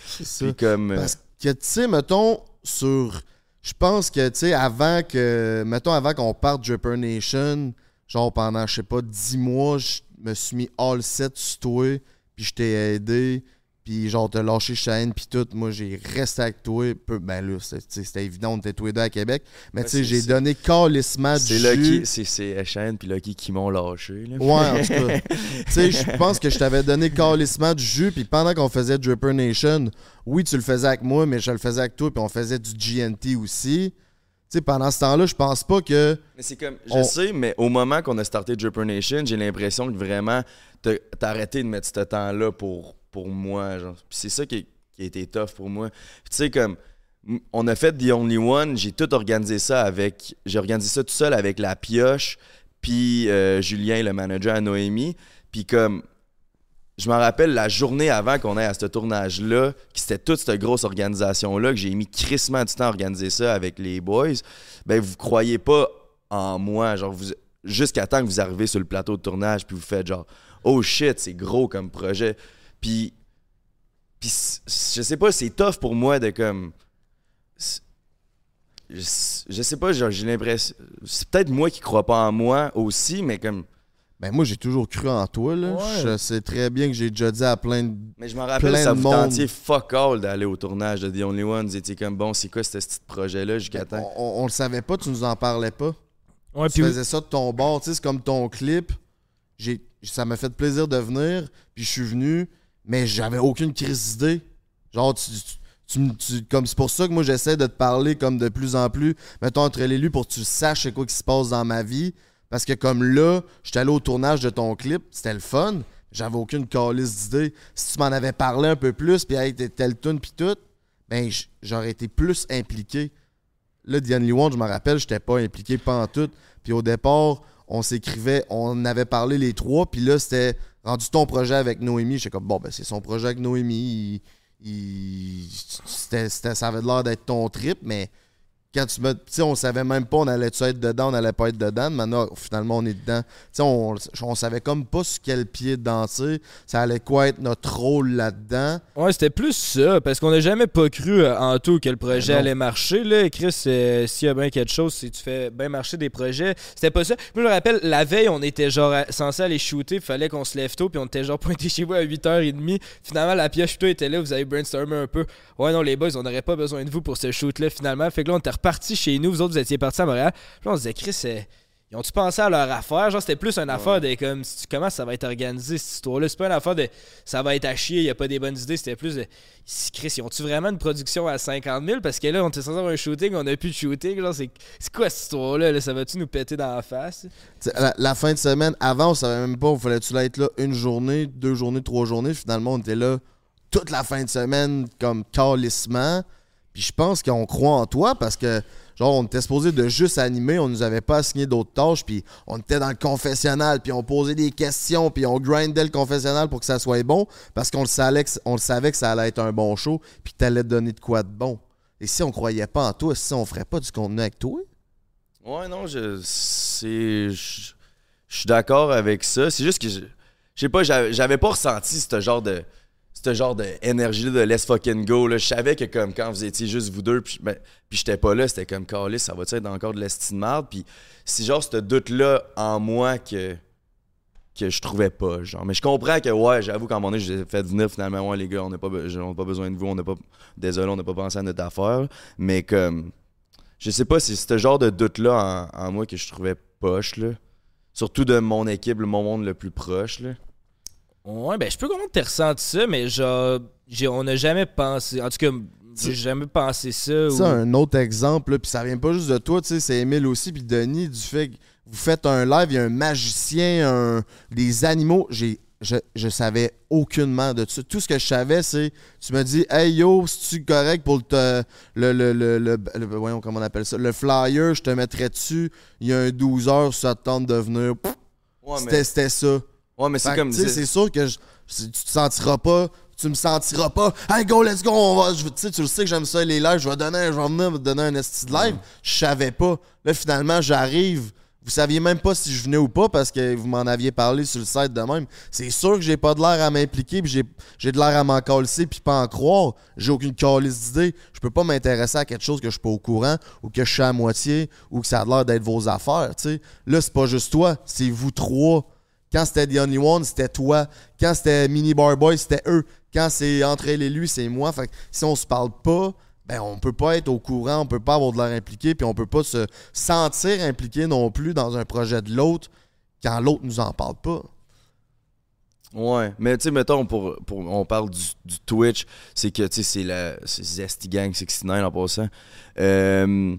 comme. euh, Parce que, tu sais, mettons, sur. Je pense que, tu sais, avant que. Mettons, avant qu'on parte Dripper Nation, genre pendant, je sais pas, 10 mois, je me suis mis all set sur toi, puis je t'ai aidé, puis genre, t'as lâché chaîne, puis tout. Moi, j'ai resté avec toi. Peu, ben là, c'était évident, on était tous les deux à Québec. Mais Ouais, tu sais, j'ai donné calissement du c'est. Lucky, c'est- Shane puis Lucky qui m'ont lâché. Là. Ouais, en tout cas. tu sais, je pense que je t'avais donné calissement du jus, puis pendant qu'on faisait Dripper Nation, oui, tu le faisais avec moi, mais je le faisais avec toi, puis on faisait du GNT aussi. Tu sais, pendant ce temps-là, je pense pas que. Mais c'est comme, je On- sais, mais au moment qu'on a starté Dripper Nation, j'ai l'impression que vraiment, t'as arrêté de mettre ce temps-là pour, pour moi. c'est ça qui, qui a été tough pour moi. Tu sais, comme, on a fait The Only One, j'ai tout organisé ça avec. J'ai organisé ça tout seul avec la pioche, puis euh, Julien, le manager à Noémie. Puis comme, je me rappelle la journée avant qu'on aille à ce tournage-là, qui c'était toute cette grosse organisation-là, que j'ai mis crissement du temps à organiser ça avec les boys, ben vous croyez pas en moi, genre vous jusqu'à temps que vous arrivez sur le plateau de tournage puis vous faites genre oh shit, c'est gros comme projet. Puis puis je sais pas, c'est tough pour moi de comme je, je sais pas, genre j'ai l'impression c'est peut-être moi qui crois pas en moi aussi, mais comme Ben, moi, j'ai toujours cru en toi, là. Ouais. Je sais très bien que j'ai déjà dit à plein de. Mais je m'en rappelle, ça de vous tentiez fuck all d'aller au tournage de The Only One. Vous étiez comme, bon, c'est quoi ce petit projet-là jusqu'à On, temps? on- on le savait pas, tu nous en parlais pas. Ouais, tu faisais ça de ton bord, tu sais, c'est comme ton clip. J'ai, ça m'a fait plaisir de venir, puis je suis venu, mais j'avais aucune crise d'idée. Genre, comme c'est pour ça que moi j'essaie de te parler comme de plus en plus, mettons entre l'élu pour que tu saches quoi qui se passe dans ma vie. Parce que comme là, j'étais allé au tournage de ton clip, c'était le fun. J'avais aucune calice d'idée. Si tu m'en avais parlé un peu plus, puis hey, t'es tel tune puis tout, ben j'aurais été plus impliqué. Là, Only One, je me rappelle, j'étais pas impliqué pas en tout. Puis au départ, on s'écrivait, on avait parlé les trois, puis là, c'était rendu ton projet avec Noémie. J'étais comme, bon, ben c'est son projet avec Noémie. Il- c'était- ça avait l'air d'être ton trip, mais quand tu me. Tu sais, on savait même pas on allait-tu être dedans, on allait pas être dedans. Maintenant, finalement, on est dedans. Tu sais, on, on savait comme pas sur quel pied danser. Ça allait quoi être notre rôle là-dedans. Ouais, c'était plus ça, parce qu'on n'a jamais pas cru euh, en tout que le projet Ben allait marcher. Là. Chris, euh, s'il y a bien quelque chose, si tu fais bien marcher des projets, c'était pas ça. Moi, je me rappelle, la veille, on était genre censé aller shooter, fallait qu'on se lève tôt, puis on était genre pointé chez vous à 8h30. Finalement, la pioche, tout était là, vous avez brainstormé un peu. Ouais, non, les boys, on n'aurait pas besoin de vous pour ce shoot-là, finalement. Fait que là, on était reparti chez nous, vous autres, vous étiez partis à Montréal. Puis là, on se disait, Chris, euh, ils ont-tu pensé à leur affaire? Genre, c'était plus une affaire de comme, si tu- comment ça va être organisé, cette histoire-là? C'est pas une affaire de ça va être à chier, il y a pas des bonnes idées. C'était plus de, si Chris, ils ont-tu vraiment une production à 50 000? Parce que là, on était censé avoir un shooting, on a plus de shooting. Genre, c'est, c'est quoi cette histoire-là? là? Ça va-tu nous péter dans la face? La, la fin de semaine, avant, on savait même pas, on fallait-tu là être là une journée, deux journées, trois journées? Finalement, on était là toute la fin de semaine comme calissement. Je pense qu'on croit en toi parce que, genre, on était supposé de juste animer, on nous avait pas assigné d'autres tâches, puis on était dans le confessionnal, puis on posait des questions, puis on grindait le confessionnal pour que ça soit bon parce qu'on le savait le savait que ça allait être un bon show, puis que t'allais te donner de quoi de bon. Et si on croyait pas en toi, si on ferait pas du contenu avec toi? Ouais, non, je. C'est. Je suis d'accord avec ça. C'est juste que. Je sais pas, j'avais pas ressenti ce genre de. Ce genre d'énergie de let's fucking go. Là. Je savais que comme quand vous étiez juste vous deux, puis ben, puis j'étais pas là, c'était comme Carlis, ça va être encore de l'estime de marde? Puis c'est genre ce doute-là en moi que que je trouvais pas. Genre. Mais je comprends que, ouais, j'avoue qu'à un moment donné, j'ai fait venir finalement, les gars, on n'a pas, pas besoin de vous, on n'a pas. Désolé, on n'a pas pensé à notre affaire. Mais comme. Je sais pas, c'est ce genre de doute-là en, moi que je trouvais poche, là. Surtout de mon équipe, mon monde le plus proche. Ouais, ben, je peux comprendre que t'aies ressenti ça, mais genre, j'ai- on n'a jamais pensé. En tout cas, j'ai jamais pensé ça. Ça, ou- un autre exemple, puis ça vient pas juste de toi, tu sais, c'est Emile aussi, puis Denis, du fait que vous faites un live, il y a un magicien, un, des animaux, j'ai, je, je savais aucunement de ça. Tout ce que je savais, c'est, tu me dis, hey yo, c'est-tu correct pour le, te- le, le, le, le- le- voyons comment on appelle ça, le flyer, je te mettrais dessus, il y a un 12 heures, ça te tente de venir. Ouais, c'était, mais, c'était ça. Ouais, mais c'est comme. sûr que je- tu te sentiras pas. Tu me sentiras pas. Hey go, let's go, on va. je- Tu sais, tu le sais que j'aime ça les lives. Je vais donner, un- je vais venir me donner un esti de live. Je savais pas. Là, finalement, j'arrive. Vous saviez même pas si je venais ou pas parce que vous m'en aviez parlé sur le site de même. C'est sûr que j'ai pas de l'air à m'impliquer, puis j'ai, de l'air à m'en calisser, puis pas en croire. J'ai aucune calice d'idée. Je peux pas m'intéresser à quelque chose que je suis pas au courant, ou que je suis à moitié, ou que ça a l'air d'être vos affaires. tu sais. Là, c'est pas juste toi, c'est vous trois. Quand c'était The Only One, c'était toi. Quand c'était Mini Bar Boy, c'était eux. Quand c'est entre elle et lui, c'est moi. Fait que si on se parle pas, ben on peut pas être au courant, on peut pas avoir de l'air impliqué, puis on peut pas se sentir impliqué non plus dans un projet de l'autre quand l'autre nous en parle pas. Ouais, mais tu sais, mettons, pour, pour, on parle du, Twitch, c'est que, tu sais, c'est la Zesty Gang 69 en passant. Euh,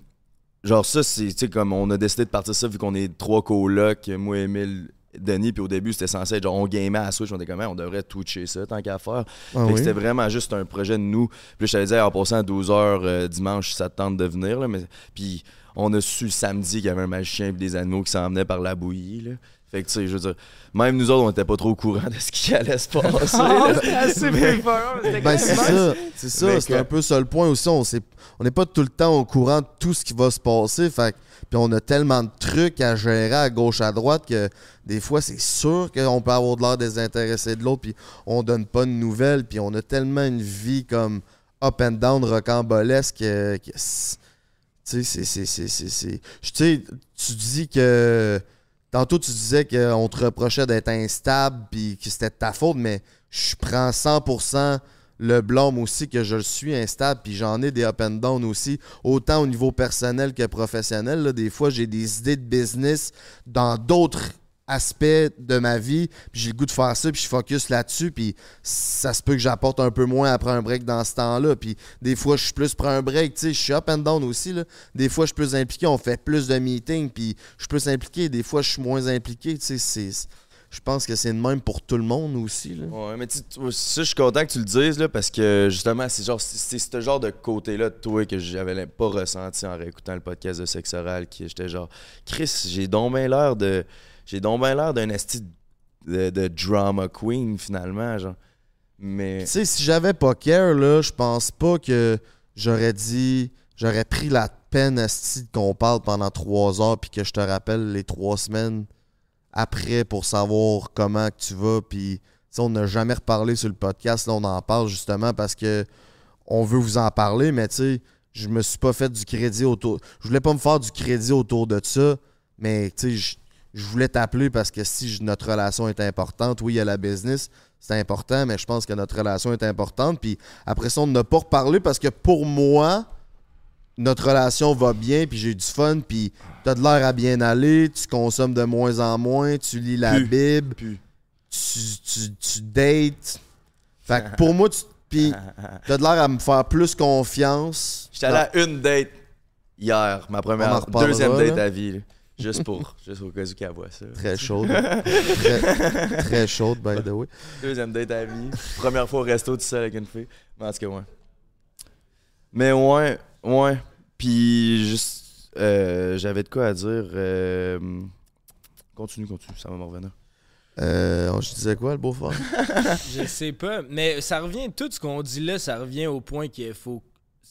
genre, ça, c'est, tu sais, comme on a décidé de partir ça vu qu'on est trois colocs, moi, Emile, Denis, puis au début, c'était censé être genre, on gamait à Switch, on était comme, on devrait twitcher ça tant qu'à faire. Ah Fait que c'était vraiment juste un projet de nous. Puis là, je t'avais dit, en passant à 12h dimanche, ça te tente de venir. Là, mais... Puis on a su le samedi qu'il y avait un magicien et des animaux qui s'en venaient par la bouillie. Là. Fait que, tu sais, je veux dire, même nous autres, on était pas trop au courant de ce qui allait se passer. là. C'était assez Mais- mais c'était Ben quand c'est même ça, c'est ça, c'est que- un peu ça le point aussi. On n'est pas tout le temps au courant de tout ce qui va se passer. Fait que- puis on a tellement de trucs à gérer à gauche à droite que des fois c'est sûr qu'on peut avoir de l'air désintéressé de l'autre puis on donne pas de nouvelles puis on a tellement une vie comme up and down rocambolesque que, tu sais tu dis que tantôt tu disais qu'on te reprochait d'être instable puis que c'était de ta faute mais je prends 100% le blâme aussi que je suis instable, puis j'en ai des up and down aussi, autant au niveau personnel que professionnel. Des fois, j'ai des idées de business dans d'autres aspects de ma vie, puis j'ai le goût de faire ça, puis je focus là-dessus, puis ça se peut que j'apporte un peu moins après un break dans ce temps-là, puis des fois, je suis plus prends un break, tu sais, je suis up and down aussi. Des fois, je suis plus impliqué, on fait plus de meetings, puis je suis plus impliqué, des fois, je suis moins impliqué, tu sais. Je pense que c'est le même pour tout le monde aussi, là. Ouais, mais tu tu- ça, je suis content que tu le dises, là, parce que justement, c'est genre c'est ce genre de côté-là de toi que j'avais pas ressenti en réécoutant le podcast de Sexe Oral, qui j'étais genre, Chris, j'ai donc bien l'air de. J'ai donc bien l'air d'un esti de, de drama queen, finalement, genre. Mais. Tu sais, si j'avais pas care, là, je pense pas que j'aurais dit j'aurais pris la peine esti, qu'on parle pendant trois heures puis que je te rappelle les trois semaines après pour savoir comment tu vas. Puis, on n'a jamais reparlé sur le podcast. Là, on en parle justement parce que on veut vous en parler, mais tu sais, je me suis pas fait du crédit autour. Je voulais pas me faire du crédit autour de ça, mais tu sais, je- voulais t'appeler parce que si notre relation est importante, oui, il y a la business, c'est important, mais je pense que notre relation est importante. Puis après ça, on n'a pas reparlé parce que pour moi, notre relation va bien, puis j'ai du fun, puis t'as de l'air à bien aller, tu consommes de moins en moins, tu lis la Plus. Bible, Plus. tu, tu, tu dates. Fait que pour moi, tu puis t'as de l'air à me faire plus confiance. J'étais allé à une date hier, ma On en première, reparlera, deuxième date là. à vie. là. Juste pour, juste au cas où qu'elle voit ça. Très chaude. très, très chaude, by the way. Deuxième date à vie. Première fois au resto tout seul avec une fille. Mais en tout cas, ouais. Mais ouais, ouais. Puis juste, euh, j'avais de quoi à dire. euh, Continue, continue, ça va me revenir. Euh, je disais quoi, le beau-frère? Je sais pas, mais ça revient, tout ce qu'on dit là, ça revient au point qu'il faut.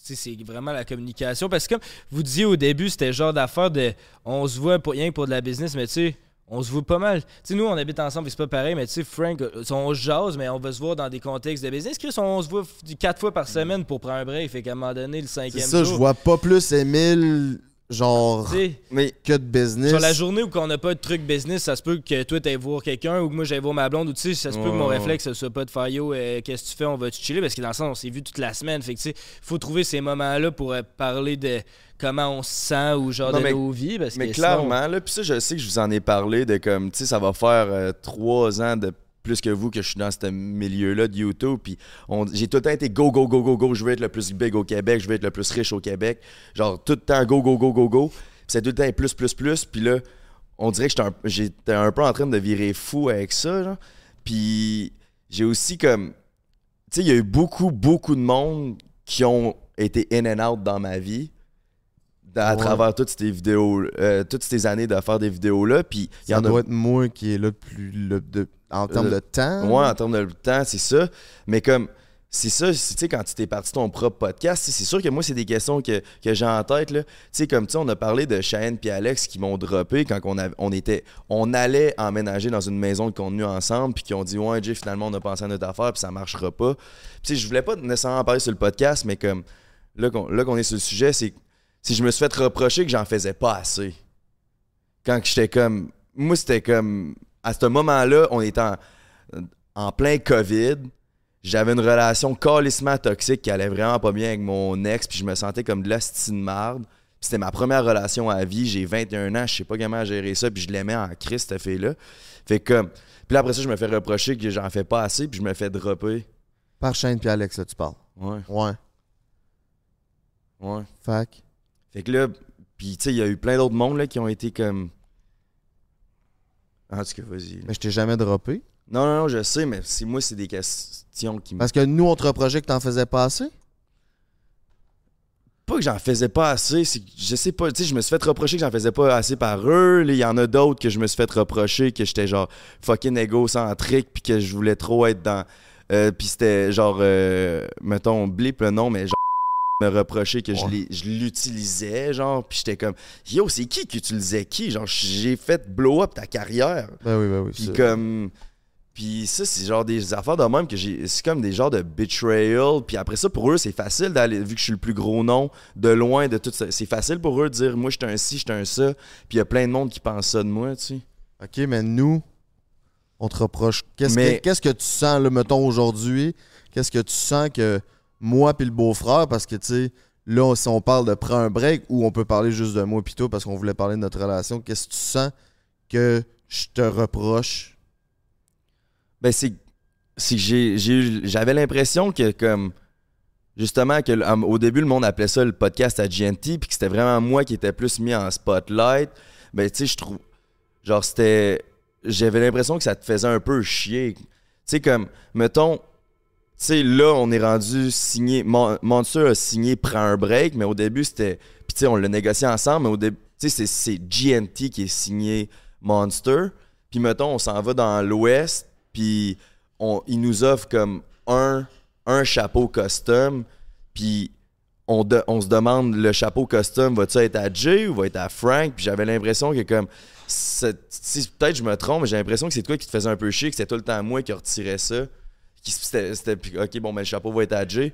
tu sais, C'est vraiment la communication. Parce que comme vous disiez au début, c'était le genre d'affaire de. On se voit pour, rien que pour de la business, mais tu sais, on se voit pas mal. Tu sais, nous, on habite ensemble, c'est pas pareil, mais tu sais, Frank, euh, on se jase, mais on va se voir dans des contextes de business. Chris, on se voit quatre fois par semaine pour prendre un break. Fait qu'à un moment donné, le C'est cinquième ça, je jour. vois pas plus Émile, genre, tu sais, Mais que de business. Sur la journée où on n'a pas de truc business, ça se peut que toi t'ailles voir quelqu'un ou que moi j'aille voir ma blonde ou tu sais, ça se peut que mon réflexe ce soit pas de faire yo, euh, qu'est-ce que tu fais, on va te chiller parce que dans le sens on s'est vu toute la semaine. Fait que tu sais, faut trouver ces moments-là pour euh, parler de comment on se sent ou genre Non, de mais- nos vies. Parce Mais que clairement, là, puis ça, je sais que je vous en ai parlé de comme, tu sais, ça va faire euh, trois ans de plus que vous que je suis dans ce milieu-là de YouTube. Puis j'ai tout le temps été go, go, go, go, go. Je veux être le plus big au Québec, je veux être le plus riche au Québec. Genre, tout le temps go, go, go, go, go. Puis c'est tout le temps plus, plus, plus. Puis là, on dirait que j'étais un, un peu en train de virer fou avec ça. Genre. Puis j'ai aussi comme. Tu sais, il y a eu beaucoup, beaucoup de monde qui ont été in and out dans ma vie à Ouais. travers toutes ces vidéos, euh, toutes ces années de faire des vidéos là. Puis il y en a. doit être moi qui est là plus le- de- en termes Le- de temps. Ouais, en termes de temps, c'est ça. Mais comme, c'est ça, tu sais, quand tu t'es parti ton propre podcast, c'est sûr que moi, c'est des questions que, que j'ai en tête, là. Tu sais, comme, tu sais, on a parlé de Cheyenne puis Alex qui m'ont droppé quand on, avait- on était, on allait emménager dans une maison de contenu ensemble puis qui ont dit, ouais, Jay, finalement, on a pensé à notre affaire puis ça marchera pas. Puis, tu sais, je voulais pas nécessairement en parler sur le podcast, mais comme, là qu'on là qu'on est sur le sujet, c'est si je me suis fait reprocher que j'en faisais pas assez. Quand j'étais comme, moi, c'était comme, à ce moment-là, on était en, en plein COVID. J'avais une relation calissement toxique qui allait vraiment pas bien avec mon ex, puis je me sentais comme de la de marde. Puis C'était ma première relation à vie, j'ai 21 ans, je sais pas comment gérer ça, puis je l'aimais en Christ, cette fille-là. Fait que, puis après ça, je me fais reprocher que j'en fais pas assez, puis je me fais dropper. Par chaîne puis Alex, là, tu parles. Ouais, Ouais. ouais. Fac. Fait que là, puis tu sais, il y a eu plein d'autres mondes là, qui ont été comme. En tout cas, vas-y. Mais je t'ai jamais droppé. Non, non, non, je sais, mais c'est moi, c'est des questions qui me. Parce que nous, on te reprochait que t'en faisais pas assez? pas que j'en faisais pas assez, c'est que je sais pas, tu sais, je me suis fait reprocher que j'en faisais pas assez par eux. Il y en a d'autres que je me suis fait reprocher que j'étais genre fucking égocentrique puis que je voulais trop être dans. Euh, puis c'était genre, euh, mettons, blip le nom, mais genre me reprocher que je Ouais. l'ai- je l'utilisais, genre, puis j'étais comme, yo, c'est qui qui utilisait qui? Genre, j'ai fait blow up ta carrière. Ben oui, ben oui. Puis comme. Puis ça, c'est genre des affaires de même que j'ai. C'est comme des genres de betrayal. Puis après ça, pour eux, c'est facile d'aller. Vu que je suis le plus gros nom, de loin de tout ça. C'est facile pour eux de dire, moi, je suis un ci, je suis un ça. Puis il y a plein de monde qui pense ça de moi, tu sais. OK, mais nous, on te reproche. Qu'est-ce Mais- que, qu'est-ce que tu sens, là, mettons, aujourd'hui? Qu'est-ce que tu sens que moi puis le beau-frère, parce que, tu sais, là, si on parle de prendre un break ou on peut parler juste de moi puis toi parce qu'on voulait parler de notre relation, qu'est-ce que tu sens que je te reproche? Ben, c'est. Que j'ai- j'avais l'impression que, comme. Justement, que am- au début, le monde appelait ça le podcast à GNT, puis que c'était vraiment moi qui était plus mis en spotlight. Ben, tu sais, je trouve. Genre, c'était. J'avais l'impression que ça te faisait un peu chier. Tu sais, comme, mettons. Tu sais, là, on est rendu signé. Mon- Monster a signé Prends un break, mais au début, c'était. Puis, tu sais, on l'a négocié ensemble, mais au début, tu sais, c'est- GNT qui est signé Monster. Puis, mettons, on s'en va dans l'Ouest, puis on, il nous offre comme un, un chapeau custom, puis on, on se demande le chapeau custom, va-tu être à Jay ou va être à Frank? Puis j'avais l'impression que comme. Peut-être je me trompe, mais j'ai l'impression que c'est toi qui te faisait un peu chier, que c'était tout le temps moi qui retirais ça. Qui- C'était, ok, bon, mais le chapeau va être à Jay.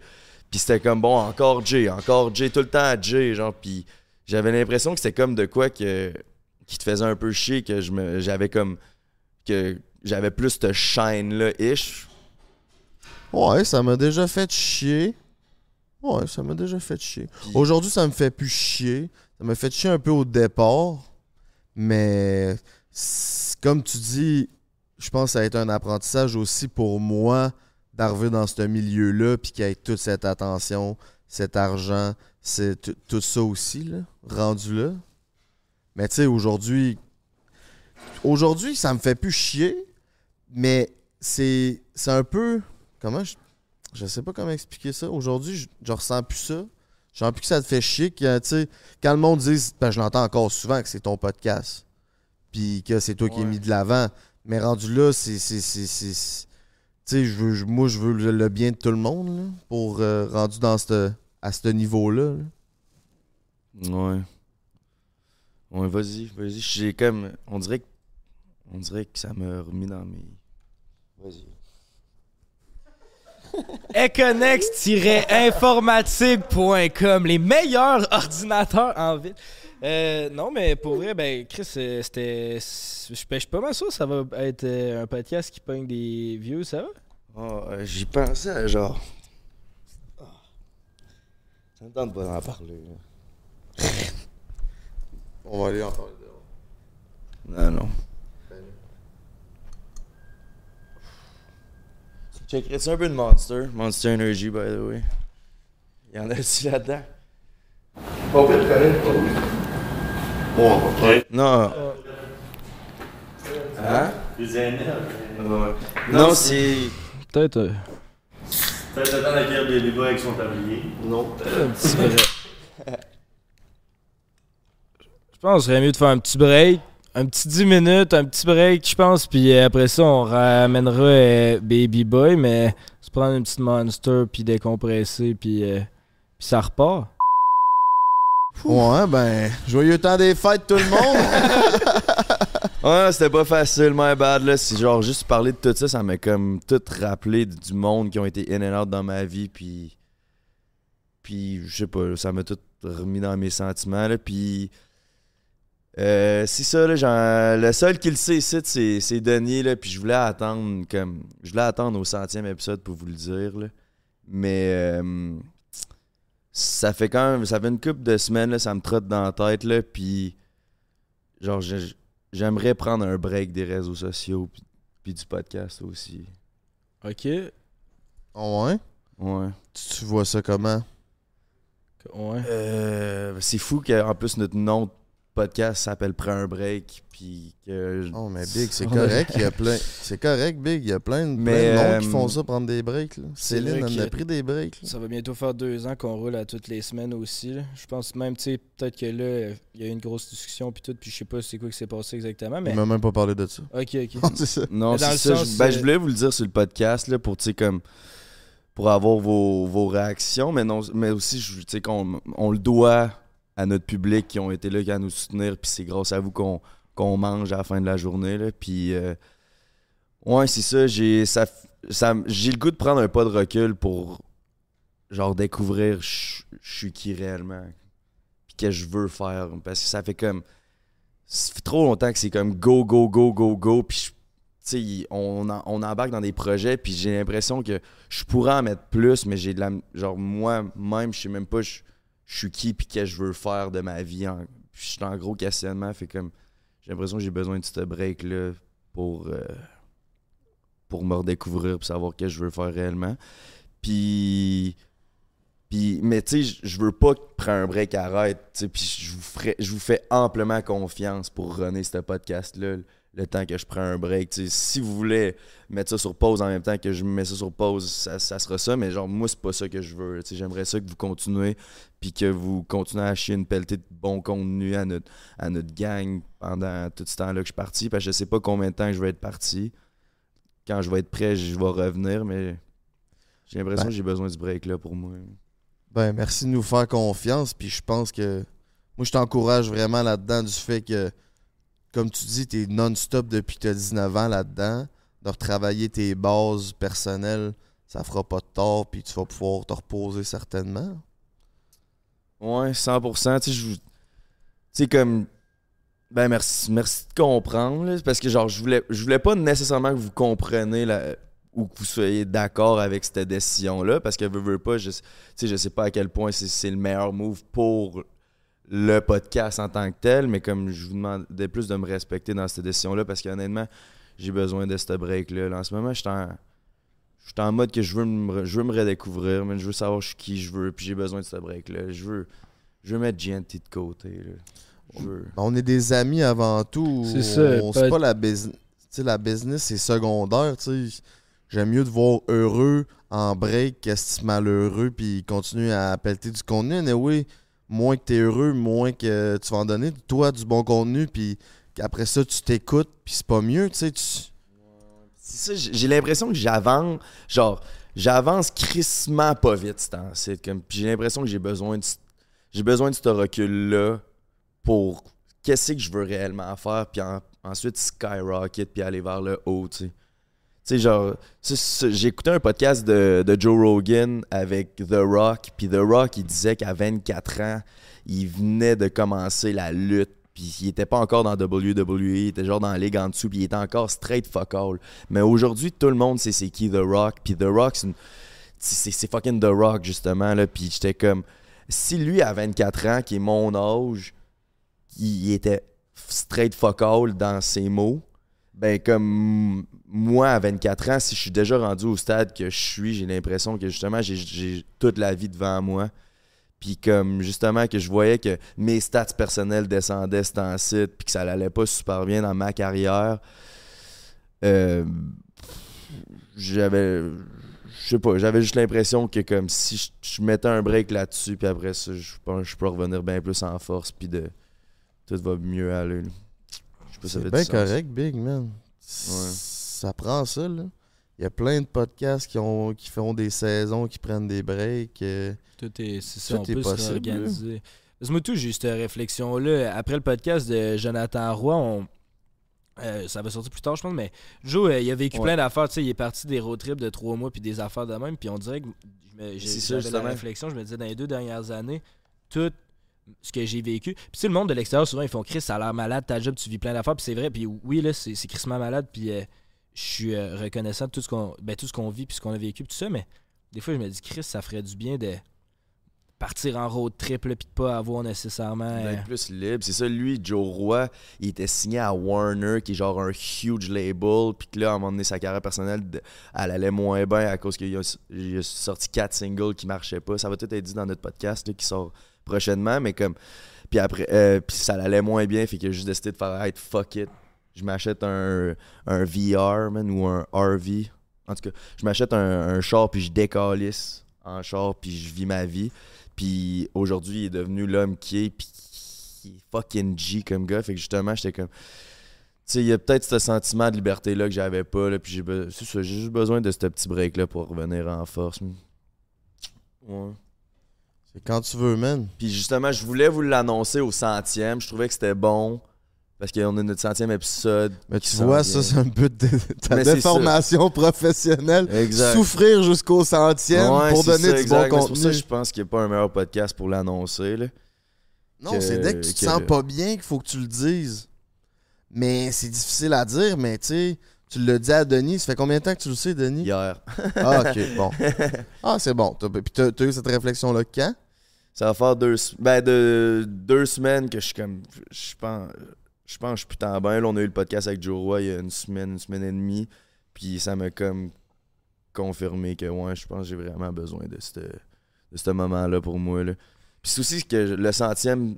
Puis c'était comme, bon, encore Jay, encore Jay, tout le temps à Jay, genre. Puis j'avais l'impression que c'était comme de quoi que, qui te faisait un peu chier, que je me, j'avais comme. que j'avais plus ce shine-là, ish. Ouais, ça m'a déjà fait chier. Ouais, ça m'a déjà fait chier. Puis- Aujourd'hui, ça me fait plus chier. Ça m'a fait chier un peu au départ. Mais comme tu dis, je pense que ça a été un apprentissage aussi pour moi d'arriver dans ce milieu-là puis qu'il y ait toute cette attention, cet argent, c'est tout- ça aussi, là, rendu là. Mais tu sais, aujourd'hui, aujourd'hui, ça me fait plus chier, mais c'est c'est un peu. Comment je. Je sais pas comment expliquer ça. Aujourd'hui, je, je ressens plus ça. Je sens plus que ça te fait chier. Que, quand le monde dit. Ben, je l'entends encore souvent que c'est ton podcast. Puis que c'est toi qui es mis de l'avant. Mais rendu là, c'est. c'est- c'est- c'est- c'est- Tu sais, je veux- je- moi, je veux le, le bien de tout le monde. là, pour euh, rendu dans cette, à ce niveau-là. là. Ouais. Ouais, vas-y, vas-y. J'ai comme. On dirait que. On dirait que ça m'a remis dans mes. Vas-y. Econex-informatique.com, les meilleurs ordinateurs en ville. Euh, non, mais pour vrai, ben, Chris, euh, c'était. Je ben, je suis pas mal sûr ça va être euh, un podcast qui pogne des views, ça va? Oh, euh, J'y pensais à genre. Ah. Ça me tente pas d'en parler. là. On va aller en parler. Non, non. Tu checkerais-tu un peu de Monster? Monster Energy, by the way. Il y en a-tu là-dedans? On peut te connaître Non. Hein? Ouais. Non, c'est. Peut-être euh, Peut-être le temps d'accueillir Baby Boy avec son tablier? Non. un petit break. Je pense qu'il serait mieux de faire un petit break. Un petit 10 minutes, un petit break, je pense. Puis euh, après ça, on ramènera euh, Baby Boy, mais se prendre une petite monster, puis décompresser, puis, euh, puis ça repart. Ouais, ben, joyeux temps des fêtes, tout le monde. Ouais, c'était pas facile, my bad. Là. C'est genre, juste parler de tout ça, ça m'a comme tout rappelé du monde qui ont été in and out dans ma vie. Puis. Puis, je sais pas, ça m'a tout remis dans mes sentiments. Là. Puis. Euh, c'est ça, là, genre, le seul qui le sait ici, c'est Denis, là, puis je voulais attendre comme. Je voulais attendre au centième épisode pour vous le dire, là. Mais euh, ça fait quand même. Ça fait une couple de semaines, là, ça me trotte dans la tête, là, puis genre, j'aimerais prendre un break des réseaux sociaux, puis, puis du podcast aussi. Ok. ouais? Ouais. Tu, tu vois ça comment? Ouais. Euh, c'est fou qu'en plus notre nom de podcast s'appelle Prends un break, puis que. Oh, mais Big, c'est On correct. Il y a plein. C'est correct, Big. Il y a plein de, plein Mais, de monde qui euh, font ça, prendre des breaks. là. Céline en a pris des breaks. là. Ça va bientôt faire deux ans qu'on roule à toutes les semaines aussi. là. Je pense même, tu sais, peut-être que là, il y a eu une grosse discussion puis tout, puis je sais pas c'est quoi qui s'est passé exactement, mais... Il m'a même pas parlé de ça. Ok, ok. c'est ça. Non, c'est le ça. sens, je, ben, euh, je voulais vous le dire sur le podcast, là, pour, tu sais, comme. Pour avoir vos, vos réactions, mais, non, mais aussi, je- tu sais, qu'on on le doit à notre public qui ont été là, qui à nous soutenir, puis c'est grâce à vous qu'on mange à la fin de la journée, là. Puis. euh, ouais, c'est ça. J'ai ça, ça, j'ai le goût de prendre un pas de recul pour. Genre, découvrir je suis qui réellement. Puis que je veux faire. Parce que ça fait comme. Ça fait trop longtemps que c'est comme go, go, go, go, go. Puis je- on, on embarque dans des projets, puis j'ai l'impression que je pourrais en mettre plus, mais j'ai de la. Genre, moi-même, je sais même pas je suis qui, puis qu'est-ce que je veux faire de ma vie. En, je suis en gros questionnement, fait comme. J'ai l'impression que j'ai besoin de ce break-là pour. euh, pour me redécouvrir, pour savoir qu'est-ce que je veux faire réellement. Puis. Puis, mais tu sais, je- veux pas que prendre un break arrête. Puis je vous, je vous fais amplement confiance pour runner ce podcast-là le temps que je prends un break. si vous voulez mettre ça sur pause en même temps que je mets ça sur pause, ça, ça sera ça. Mais genre, moi, c'est pas ça que je veux. J'aimerais ça que vous continuez, puis que vous continuez à chier une pelletée de bon contenu à notre, à notre gang pendant tout ce temps-là que je suis parti. Parce que je sais pas combien de temps je vais être parti. Quand je vais être prêt, je vais revenir, mais j'ai l'impression que j'ai besoin du break là pour moi. Ben, merci de nous faire confiance. Puis je pense que. Moi, je t'encourage vraiment là-dedans du fait que, comme tu dis, t'es non-stop depuis que t'as 19 ans là-dedans. De retravailler tes bases personnelles, ça fera pas de tort. Puis tu vas pouvoir te reposer certainement. Ouais, 100%. Tu sais, tu comme. Ben, merci, merci de comprendre. parce que, genre, je voulais, je voulais pas nécessairement que vous compreniez ou que vous soyez d'accord avec cette décision-là. Parce que, veux, veux pas, je, tu sais, je sais pas à quel point c'est le meilleur move pour le podcast en tant que tel. Mais comme je vous demandais plus de me respecter dans cette décision-là. Parce qu'honnêtement, j'ai besoin de ce break-là. Là, en ce moment, je suis en. Je suis en mode que je veux me, je veux me redécouvrir, mais je veux savoir je suis qui je veux, puis j'ai besoin de ce break-là. Je veux, je veux mettre GNT de côté. Là. Je veux- On est des amis avant tout. C'est ça, On- pas- pas la business. La business, c'est secondaire. tu sais. J'aime mieux te voir heureux en break qu'est-ce malheureux puis continuer à pelleter du contenu. Mais oui, moins que t'es heureux, moins que tu vas en donner, toi, du bon contenu, puis qu'après ça, tu t'écoutes, puis c'est pas mieux, tu sais. tu- C'est j'ai l'impression que j'avance, genre, j'avance crissement pas vite, ce temps-ci. Comme, puis j'ai l'impression que j'ai besoin de, j'ai besoin de ce recul-là pour qu'est-ce que je veux réellement faire, puis en- ensuite skyrocket, puis aller vers le haut, tu sais. Sais, genre, j'ai écouté un podcast de, de Joe Rogan avec The Rock, puis The Rock, il disait qu'à 24 ans, il venait de commencer la lutte, puis il était pas encore dans WWE, il était genre dans la ligue en dessous, puis il était encore straight fuck all. Mais aujourd'hui, tout le monde sait c'est qui The Rock, puis The Rock, c'est fucking The Rock, justement, là, puis j'étais comme, si lui, à 24 ans, qui est mon âge, il était straight fuck all dans ses mots, ben comme moi à 24 ans, si je suis déjà rendu au stade que je suis, j'ai l'impression que justement j'ai- toute la vie devant moi. Puis comme justement que je voyais que mes stats personnels descendaient ce temps-ci, puis que ça allait pas super bien dans ma carrière. euh, j'avais je sais pas, j'avais juste l'impression que comme si je, je mettais un break là-dessus, puis après ça, je pense que je peux revenir bien plus en force, puis de tout va mieux aller. là. Je sais pas si ça fait bien du sens. correct, Big Man. Ça prend ça, là. Il y a plein de podcasts qui, ont, qui font des saisons, qui prennent des breaks. euh, Tout est, c'est ça, Tout on est peut possible, réorganiser. Parce que moi, tout, j'ai eu cette réflexion-là. Après le podcast de Jonathan Roy, on... euh, ça va sortir plus tard, je pense, mais Joe, euh, il a vécu Ouais. plein d'affaires. Tu sais, il est parti des road trips de trois mois puis des affaires de même. Puis on dirait que je me- j'ai- C'est ça, j'avais la réflexion. Je me disais, dans les deux dernières années, tout ce que j'ai vécu. Puis tu sais, le monde de l'extérieur, souvent, ils font Chris, ça a l'air malade, ta job, tu vis plein d'affaires. Puis c'est vrai. Puis oui, là, c'est c'est crissement malade. Puis euh, je suis euh, reconnaissant de tout ce qu'on ben, tout ce qu'on vit puis ce qu'on a vécu, tout ça. Mais des fois, je me dis, Chris, ça ferait du bien de partir en road trip, là, puis de pas avoir nécessairement. euh, D'être plus libre. C'est ça, lui, Joe Roy, il était signé à Warner, qui est genre un huge label, puis que là, à un moment donné, sa carrière personnelle, elle allait moins bien à cause qu'il a, il a sorti quatre singles qui marchaient pas. Ça va tout être dit dans notre podcast là, qui sort prochainement, mais comme. Puis après, euh, puis ça allait moins bien, fait qu'il a juste décidé de faire, hey, fuck it. Je m'achète un, un VR, man, ou un RV. En tout cas, je m'achète un, un char, puis je décalisse en char, puis je vis ma vie. Puis aujourd'hui, il est devenu l'homme qui est, puis est fucking G comme gars. Fait que justement, j'étais comme. Tu sais, il y a peut-être ce sentiment de liberté-là que j'avais pas, là, puis be- j'ai juste besoin de ce petit break-là pour revenir en force. Ouais. c'est quand tu veux, man. Puis justement, je voulais vous l'annoncer au centième. Je trouvais que c'était bon. Parce qu'on a notre centième épisode. Mais tu vois, ça, c'est un but de ta déformation professionnelle. Exact. Souffrir jusqu'au centième Ouais, pour donner ça, du exact. bon Mais C'est pour ça contenu. que je pense qu'il n'y a pas un meilleur podcast pour l'annoncer. Non, c'est dès que tu te que sens le- pas bien qu'il faut que tu le dises. Mais c'est difficile à dire, mais tu sais, tu l'as dit à Denis. Ça fait combien de temps que tu le sais, Denis? Hier. Ah, ok, bon. Ah, c'est bon. Puis t'as t'as eu cette réflexion-là quand? Ça va faire deux, ben de, deux semaines que je suis comme. Je pense, je pense que je suis putain bien. Là, on a eu le podcast avec Joe Roy il y a une semaine, une semaine et demie. Puis ça m'a comme confirmé que ouais, je pense que j'ai vraiment besoin de ce de ce moment-là pour moi. Là. Puis c'est aussi que le centième,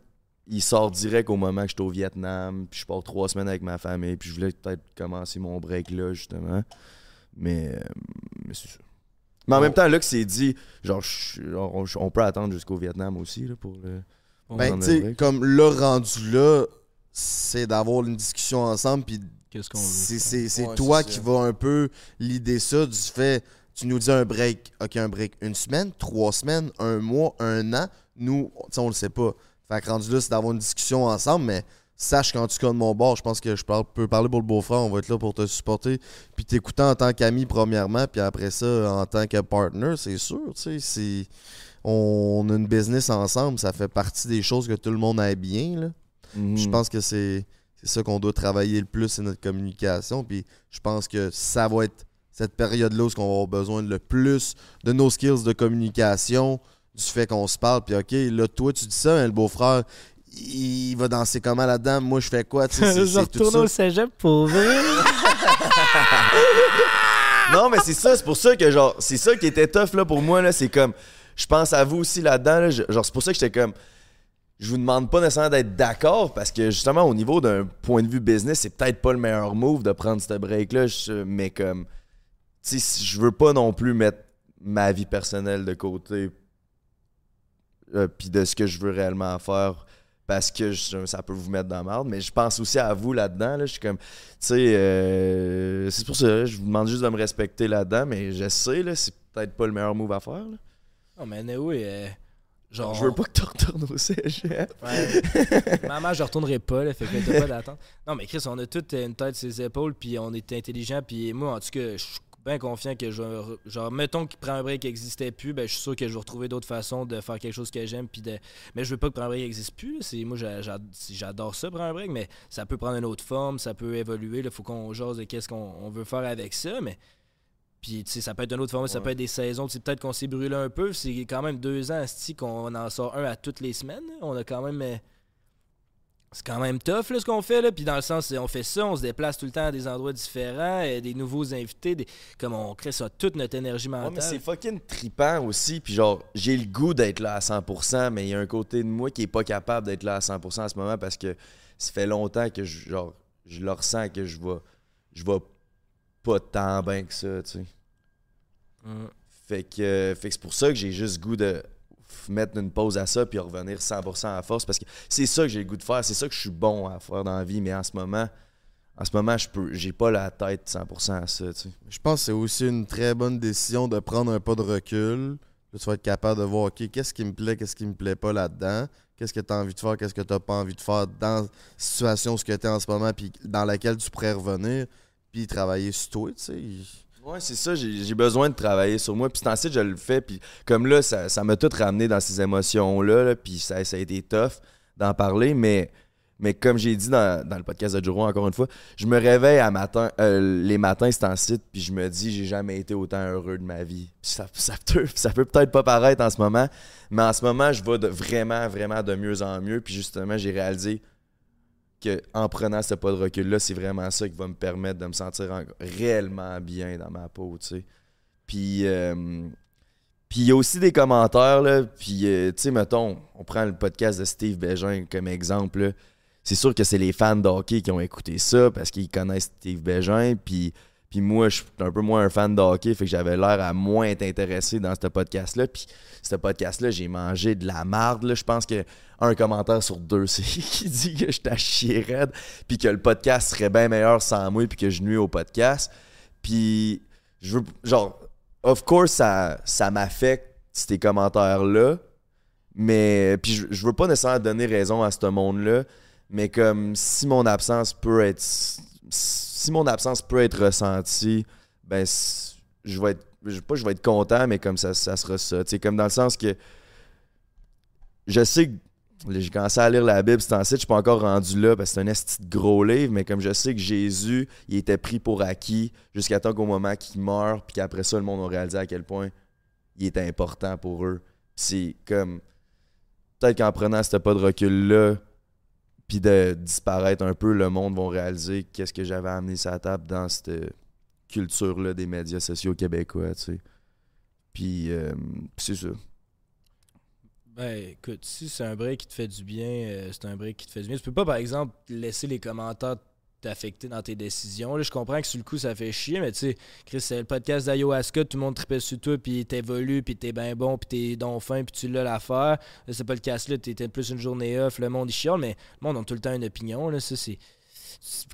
il sort direct au moment que j'étais au Vietnam. Puis je pars trois semaines avec ma famille. Puis je voulais peut-être commencer mon break là, justement. Mais, euh, mais c'est ça. Mais en même temps, là que c'est dit, genre, on, on peut attendre jusqu'au Vietnam aussi là, pour le. Ben, tu sais, comme le rendu là, c'est d'avoir une discussion ensemble, puis Qu'est-ce qu'on veut? c'est c'est- Ouais, toi qui vas un peu l'idée ça du fait Tu nous dis un break, ok, un break une semaine, trois semaines, un mois, un an. Nous, tu sais, on le sait pas. Fait que rendu là, c'est d'avoir une discussion ensemble, mais sache qu'en tout cas de mon bord, je pense que je parle- peux parler pour le beau-frère, on va être là pour te supporter, puis t'écouter en tant qu'ami premièrement, puis après ça, en tant que partner, c'est sûr, tu sais, c'est... On a une business ensemble, ça fait partie des choses que tout le monde aille bien, là. Mhm. Je pense que c'est ça qu'on doit travailler le plus, c'est notre communication. Puis je pense que ça va être cette période-là où on va avoir besoin le plus de nos skills de communication, du fait qu'on se parle. Puis OK, là, toi, tu dis ça, hein, le beau-frère, il va danser comment là-dedans? Moi, je fais quoi? Tu sais, c'est- Je retourne au cégep pour. Non, mais c'est ça, c'est pour ça que, genre, c'est ça qui était tough, là, pour moi, là. C'est comme, je pense à vous aussi là-dedans, là. Genre, c'est pour ça que j'étais comme, je vous demande pas nécessairement d'être d'accord, parce que, justement, au niveau d'un point de vue business, c'est peut-être pas le meilleur move de prendre ce break-là, je- mais comme, tu sais, je veux pas non plus mettre ma vie personnelle de côté, euh, puis de ce que je veux réellement faire. Parce que ça peut vous mettre dans la merde, mais je pense aussi à vous là-dedans. Là. Je suis comme, tu sais, euh, c'est pour ça, là, je vous demande juste de me respecter là-dedans, mais je sais, là, c'est peut-être pas le meilleur move à faire. là. non, mais anyway, euh, genre. Je veux pas que tu retournes au cégep. Ouais. Maman, je retournerai pas, là, fait que t'as pas d'attente. Non, mais Chris, on a toute une tête sur ses épaules, puis on est intelligent, puis moi, en tout cas, je suis bien confiant que je genre mettons qu'il prend un break qui n'existait plus ben je suis sûr que je vais retrouver d'autres façons de faire quelque chose que j'aime puis de mais je veux pas que prendre un break n'existe plus c'est moi j'a- j'a- j'adore ça prendre un break mais ça peut prendre une autre forme ça peut évoluer il faut qu'on jase de qu'est-ce qu'on on veut faire avec ça mais puis, tu sais, ça peut être une autre forme, ça peut être des saisons. Tu sais, Peut-être qu'on s'est brûlé un peu. C'est quand même deux ans, asti, qu'on en sort un à toutes les semaines. On a quand même. euh, C'est quand même tough, là, ce qu'on fait. Là. Puis, dans le sens, on fait ça, on se déplace tout le temps à des endroits différents, euh, des nouveaux invités. Des... Comme on crée ça, toute notre énergie Ouais, mais mentale. c'est fucking trippant aussi. Puis genre, j'ai le goût d'être là à 100%, mais il y a un côté de moi qui est pas capable d'être là à 100% en ce moment parce que ça fait longtemps que je, genre, je le ressens que je vais, je vais pas tant bien que ça, tu sais. Mm. Fait que, euh, fait que c'est pour ça que j'ai juste goût de mettre une pause à ça puis revenir 100% à force parce que c'est ça que j'ai le goût de faire, c'est ça que je suis bon à faire dans la vie, mais en ce moment, en ce moment, je peux, j'ai pas la tête 100% à ça, tu sais. Je pense que c'est aussi une très bonne décision de prendre un pas de recul. Là, tu vas être capable de voir, OK, qu'est-ce qui me plaît, qu'est-ce qui me plaît pas là-dedans? Qu'est-ce que tu as envie de faire, qu'est-ce que tu n'as pas envie de faire dans la situation où tu es en ce moment, puis dans laquelle tu pourrais revenir, travailler sur toi, tu sais. Ouais, c'est ça, j'ai besoin de travailler sur moi. Puis c'est ensuite, je le fais. Puis comme là, ça m'a tout ramené dans ces émotions-là. là, puis ça, ça a été tough d'en parler. Mais, mais comme j'ai dit dans, dans le podcast de Juro, encore une fois, je me réveille à matin, euh, les matins, c'est en site. Puis je me dis, j'ai jamais été autant heureux de ma vie. Puis ça, ça peut peut-être pas paraître en ce moment. Mais en ce moment, je vais de, vraiment, vraiment de mieux en mieux. Puis justement, j'ai réalisé que en prenant ce pas de recul-là, c'est vraiment ça qui va me permettre de me sentir en- réellement bien dans ma peau, tu sais. Puis, euh, puis il y a aussi des commentaires, là, puis, euh, tu sais, mettons, on prend le podcast de Steve Bégin comme exemple. C'est sûr que c'est les fans de hockey qui ont écouté ça parce qu'ils connaissent Steve Bégin, puis... Puis moi, je suis un peu moins un fan de hockey, fait que j'avais l'air à moins être intéressé dans ce podcast-là. Puis ce podcast-là, j'ai mangé de la marde. Je pense que un commentaire sur deux, c'est qui dit que je t'ai chier raide, puis que le podcast serait bien meilleur sans moi, puis que je nuis au podcast. Puis je veux, genre, of course, ça, ça m'affecte ces commentaires-là, mais puis je, je veux pas nécessairement donner raison à ce monde-là, mais comme si mon absence peut être si mon absence peut être ressentie, ben je vais être je pas je vais être content mais comme ça ça sera ça, tu sais comme dans le sens que je sais que j'ai commencé à lire la Bible c'est site, je suis pas encore rendu là parce que c'est un esti gros livre, mais comme je sais que Jésus, il était pris pour acquis jusqu'à temps qu'au moment qu'il meurt, puis qu'après ça le monde a réalisé à quel point il était important pour eux. C'est comme peut-être qu'en prenant ce pas de recul là, puis de disparaître un peu, le monde va réaliser qu'est-ce que j'avais amené la table dans cette culture-là des médias sociaux québécois, tu sais. Puis, euh, puis c'est ça. Ben, écoute, si c'est un break qui te fait du bien, euh, c'est un break qui te fait du bien. Tu peux pas, par exemple, laisser les commentaires t'affecter dans tes décisions. Là, je comprends que sur le coup, ça fait chier, mais tu sais, Chris, c'est le podcast d'Ayoaska, tout le monde tripait sur toi, puis t'évolues, puis t'es bien bon, puis t'es donc fin, puis tu l'as l'affaire. Là, c'est pas le cas là, t'étais plus une journée off, le monde, il chiale, mais le monde a tout le temps une opinion, là, ça, c'est...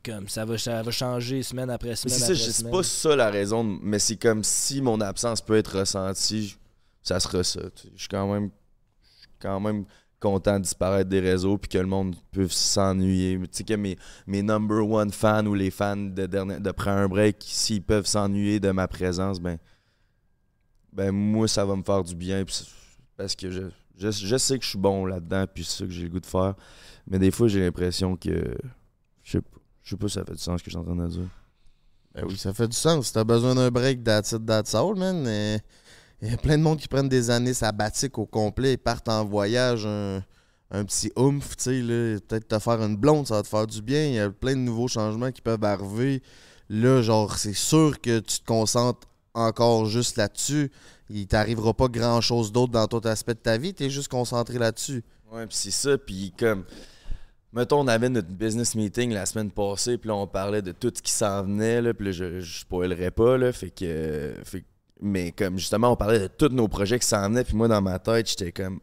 comme ça va, ça va changer semaine après semaine c'est ça, c'est pas ça la raison, mais c'est comme si mon absence peut être ressentie, ça sera ça. Je suis quand même, je suis quand même content de disparaître des réseaux puis que le monde peut s'ennuyer. Tu sais que mes, mes number one fans ou les fans de, de Prends un break, s'ils peuvent s'ennuyer de ma présence, ben, ben moi ça va me faire du bien parce que je, je, je sais que je suis bon là-dedans puis c'est ça que j'ai le goût de faire. Mais des fois j'ai l'impression que je sais pas, je sais pas si ça fait du sens ce que je suis en train de dire. Ben oui, ça fait du sens. Si t'as besoin d'un break, that's it, that's all, man. Il y a plein de monde qui prennent des années sabbatiques au complet et partent en voyage, un, petit oomph, tu sais. Peut-être te faire une blonde, ça va te faire du bien. Il y a plein de nouveaux changements qui peuvent arriver. Là, genre, c'est sûr que tu te concentres encore juste là-dessus. Il t'arrivera pas grand-chose d'autre dans tout aspect de ta vie. T'es juste concentré là-dessus. Ouais, puis c'est ça, puis comme mettons on avait notre business meeting la semaine passée, puis là on parlait de tout ce qui s'en venait là, puis là je je spoilerais pas là, fait que- mais comme justement on parlait de tous nos projets qui s'en venaient, puis moi dans ma tête, j'étais comme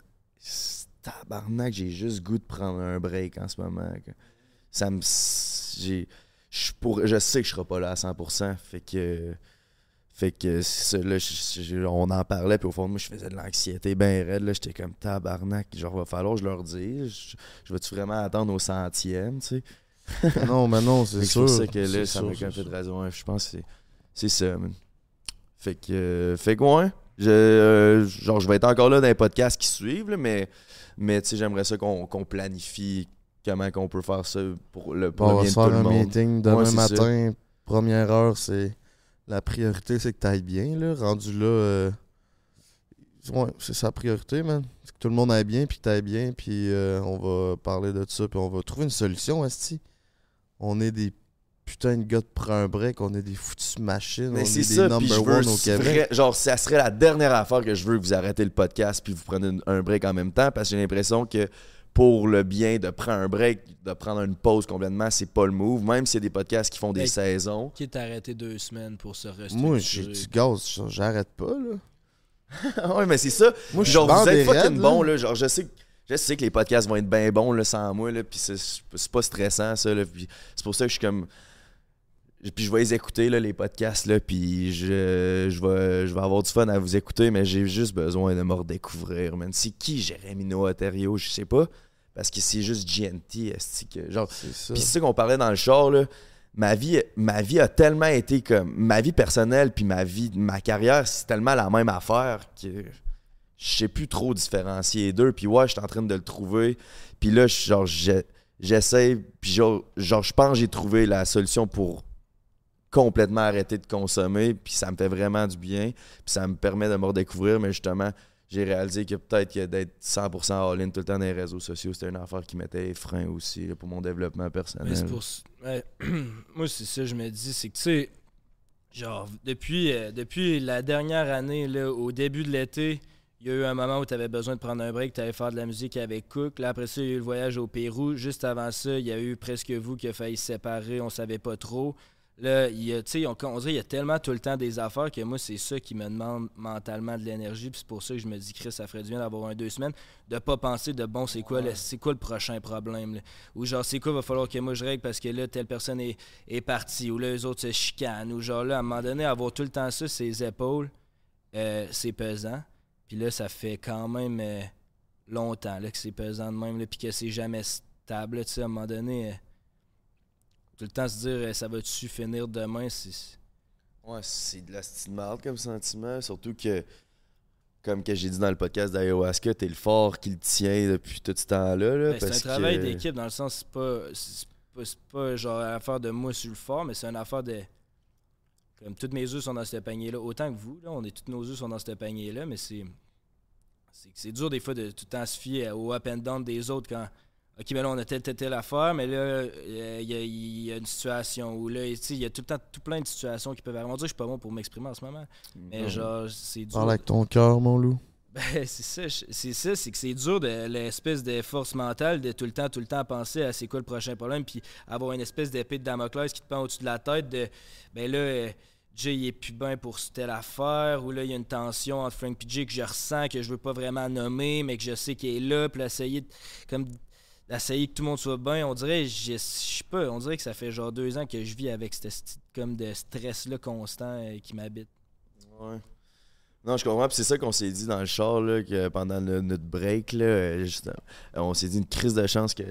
tabarnak, j'ai juste goût de prendre un break en ce moment. Ça me j'ai je pour je sais que je serai pas là à 100%, fait que fait que c'est ça, là, je- je- on en parlait, puis au fond de moi, je faisais de l'anxiété bien raide. Là, j'étais comme tabarnak. Genre, va falloir que je leur dise. Je, vais-tu vraiment attendre au centième, tu sais? non, mais non, c'est C'est sûr. pour ça que là, C'est ça m'a c'est fait de raison. Ouais, Je pense que c'est- c'est ça, man. Fait que, euh, fait que ouais. Je, euh, genre, je vais être encore là dans les podcasts qui suivent, là, mais, mais tu sais, j'aimerais ça qu'on qu'on planifie comment qu'on peut faire ça pour le, on va bien se de tout faire le un monde. meeting demain Ouais, c'est ça. matin. Première heure, c'est. La priorité, c'est que t'ailles bien, là. Rendu là. euh, Ouais, c'est sa priorité, man. C'est que tout le monde aille bien, puis que t'ailles bien, puis euh, on va parler de ça, puis on va trouver une solution, Asti. On est des putains de gars de prend un break, on est des foutus machines, Mais on c'est est ça, des puis je number veux one au Québec. vrai- genre ça serait la dernière affaire que je veux que vous arrêtez le podcast puis vous prenez une- un break en même temps parce que j'ai l'impression que pour le bien de prendre un break, de prendre une pause complètement, c'est pas le move. Même s'il y a des podcasts qui font des saisons. Qui est arrêté deux semaines pour se restructurer. Moi, j'ai du gaz, j'arrête pas, là. ouais, mais c'est ça. Moi, je suis genre vous êtes fucking bon là. là, genre je sais que je sais que les podcasts vont être bien bons là, sans moi là, puis c'est pas stressant ça puis c'est pour ça que je suis comme puis je vais les écouter là, les podcasts là, puis je, je vais je vais avoir du fun à vous écouter, mais j'ai juste besoin de me redécouvrir, man. C'est qui Jérémy Noaterio, je sais pas, parce que c'est juste GNT, esti, que genre C'est ça. puis c'est ça qu'on parlait dans le char, là. Ma vie, ma vie a tellement été comme. Ma vie personnelle, puis ma vie, ma carrière, c'est tellement la même affaire que je sais plus trop différencier les deux. Puis ouais, je suis en train de le trouver. Puis là, genre, je- j'essaie. Puis genre, genre, je pense que j'ai trouvé la solution pour complètement arrêter de consommer. Puis ça me fait vraiment du bien. Puis ça me permet de me redécouvrir. Mais justement, j'ai réalisé que peut-être que d'être 100% all-in tout le temps dans les réseaux sociaux, c'était une affaire qui mettait les freins aussi pour mon développement personnel. Moi, c'est ça, je me dis, c'est que tu sais, genre, depuis, euh, depuis la dernière année, là, au début de l'été, il y a eu un moment où tu avais besoin de prendre un break, tu allais faire de la musique avec Cook. Là, après ça, il y a eu le voyage au Pérou. Juste avant ça, il y a eu presque vous qui a failli se séparer, on savait pas trop. Là, il y a, tu sais, on, on dirait qu'il y a tellement tout le temps des affaires que moi, c'est ça qui me demande mentalement de l'énergie. Puis c'est pour ça que je me dis, Chris, ça ferait du bien d'avoir un deux semaines, de pas penser de bon, c'est quoi, le, quoi le prochain problème. là? Ou genre, c'est quoi, va falloir que moi je règle parce que là, telle personne est, est partie. Ou là, les autres se chicanent. Ou genre, là, à un moment donné, avoir tout le temps ça, ses épaules, euh, c'est pesant. Puis là, ça fait quand même euh, longtemps là, que c'est pesant de même. là, Puis que c'est jamais stable. là, Tu sais, à un moment donné, euh, tout le temps se dire, euh, ça va-tu finir demain? C'est. Ouais, c'est de la style marde comme sentiment. Surtout que, comme que j'ai dit dans le podcast d'Ayahuasca, t'es le fort qui le tient depuis tout ce temps-là. là, Ben, c'est un travail que- d'équipe dans le sens c'est pas c'est pas, c'est pas genre affaire de moi sur le fort mais c'est une affaire de comme toutes mes œufs sont dans ce panier là autant que vous là on est tous nos œufs sont dans ce panier là mais c'est c'est c'est dur des fois de tout le temps se fier au up and down des autres quand ok mais là on a telle telle telle affaire mais là euh, il y, a- il y a une situation où là il y a tout le temps tout plein de situations qui peuvent arriver on dirait que je suis pas bon pour m'exprimer en ce moment mais genre c'est dur. Parle avec ton cœur, mon loup. ben, c'est ça, c'est ça, c'est que c'est dur de l'espèce de force mentale de tout le temps, tout le temps penser à c'est quoi le prochain problème, puis avoir une espèce d'épée de Damoclès qui te pend au-dessus de la tête de ben là, euh, Jay il est plus bien pour telle affaire, ou là il y a une tension entre Frank et Jay que je ressens que je veux pas vraiment nommer, mais que je sais qu'il est là, puis essayer de, comme d'essayer que tout le monde soit bien. On dirait, je je sais pas, on dirait que ça fait genre deux ans que je vis avec ce sti- comme de stress-là constant euh, qui m'habite. Ouais. Non, je comprends. Puis c'est ça qu'on s'est dit dans le char, là, que pendant le- notre break, là, euh, juste, euh, on s'est dit une crise de chance que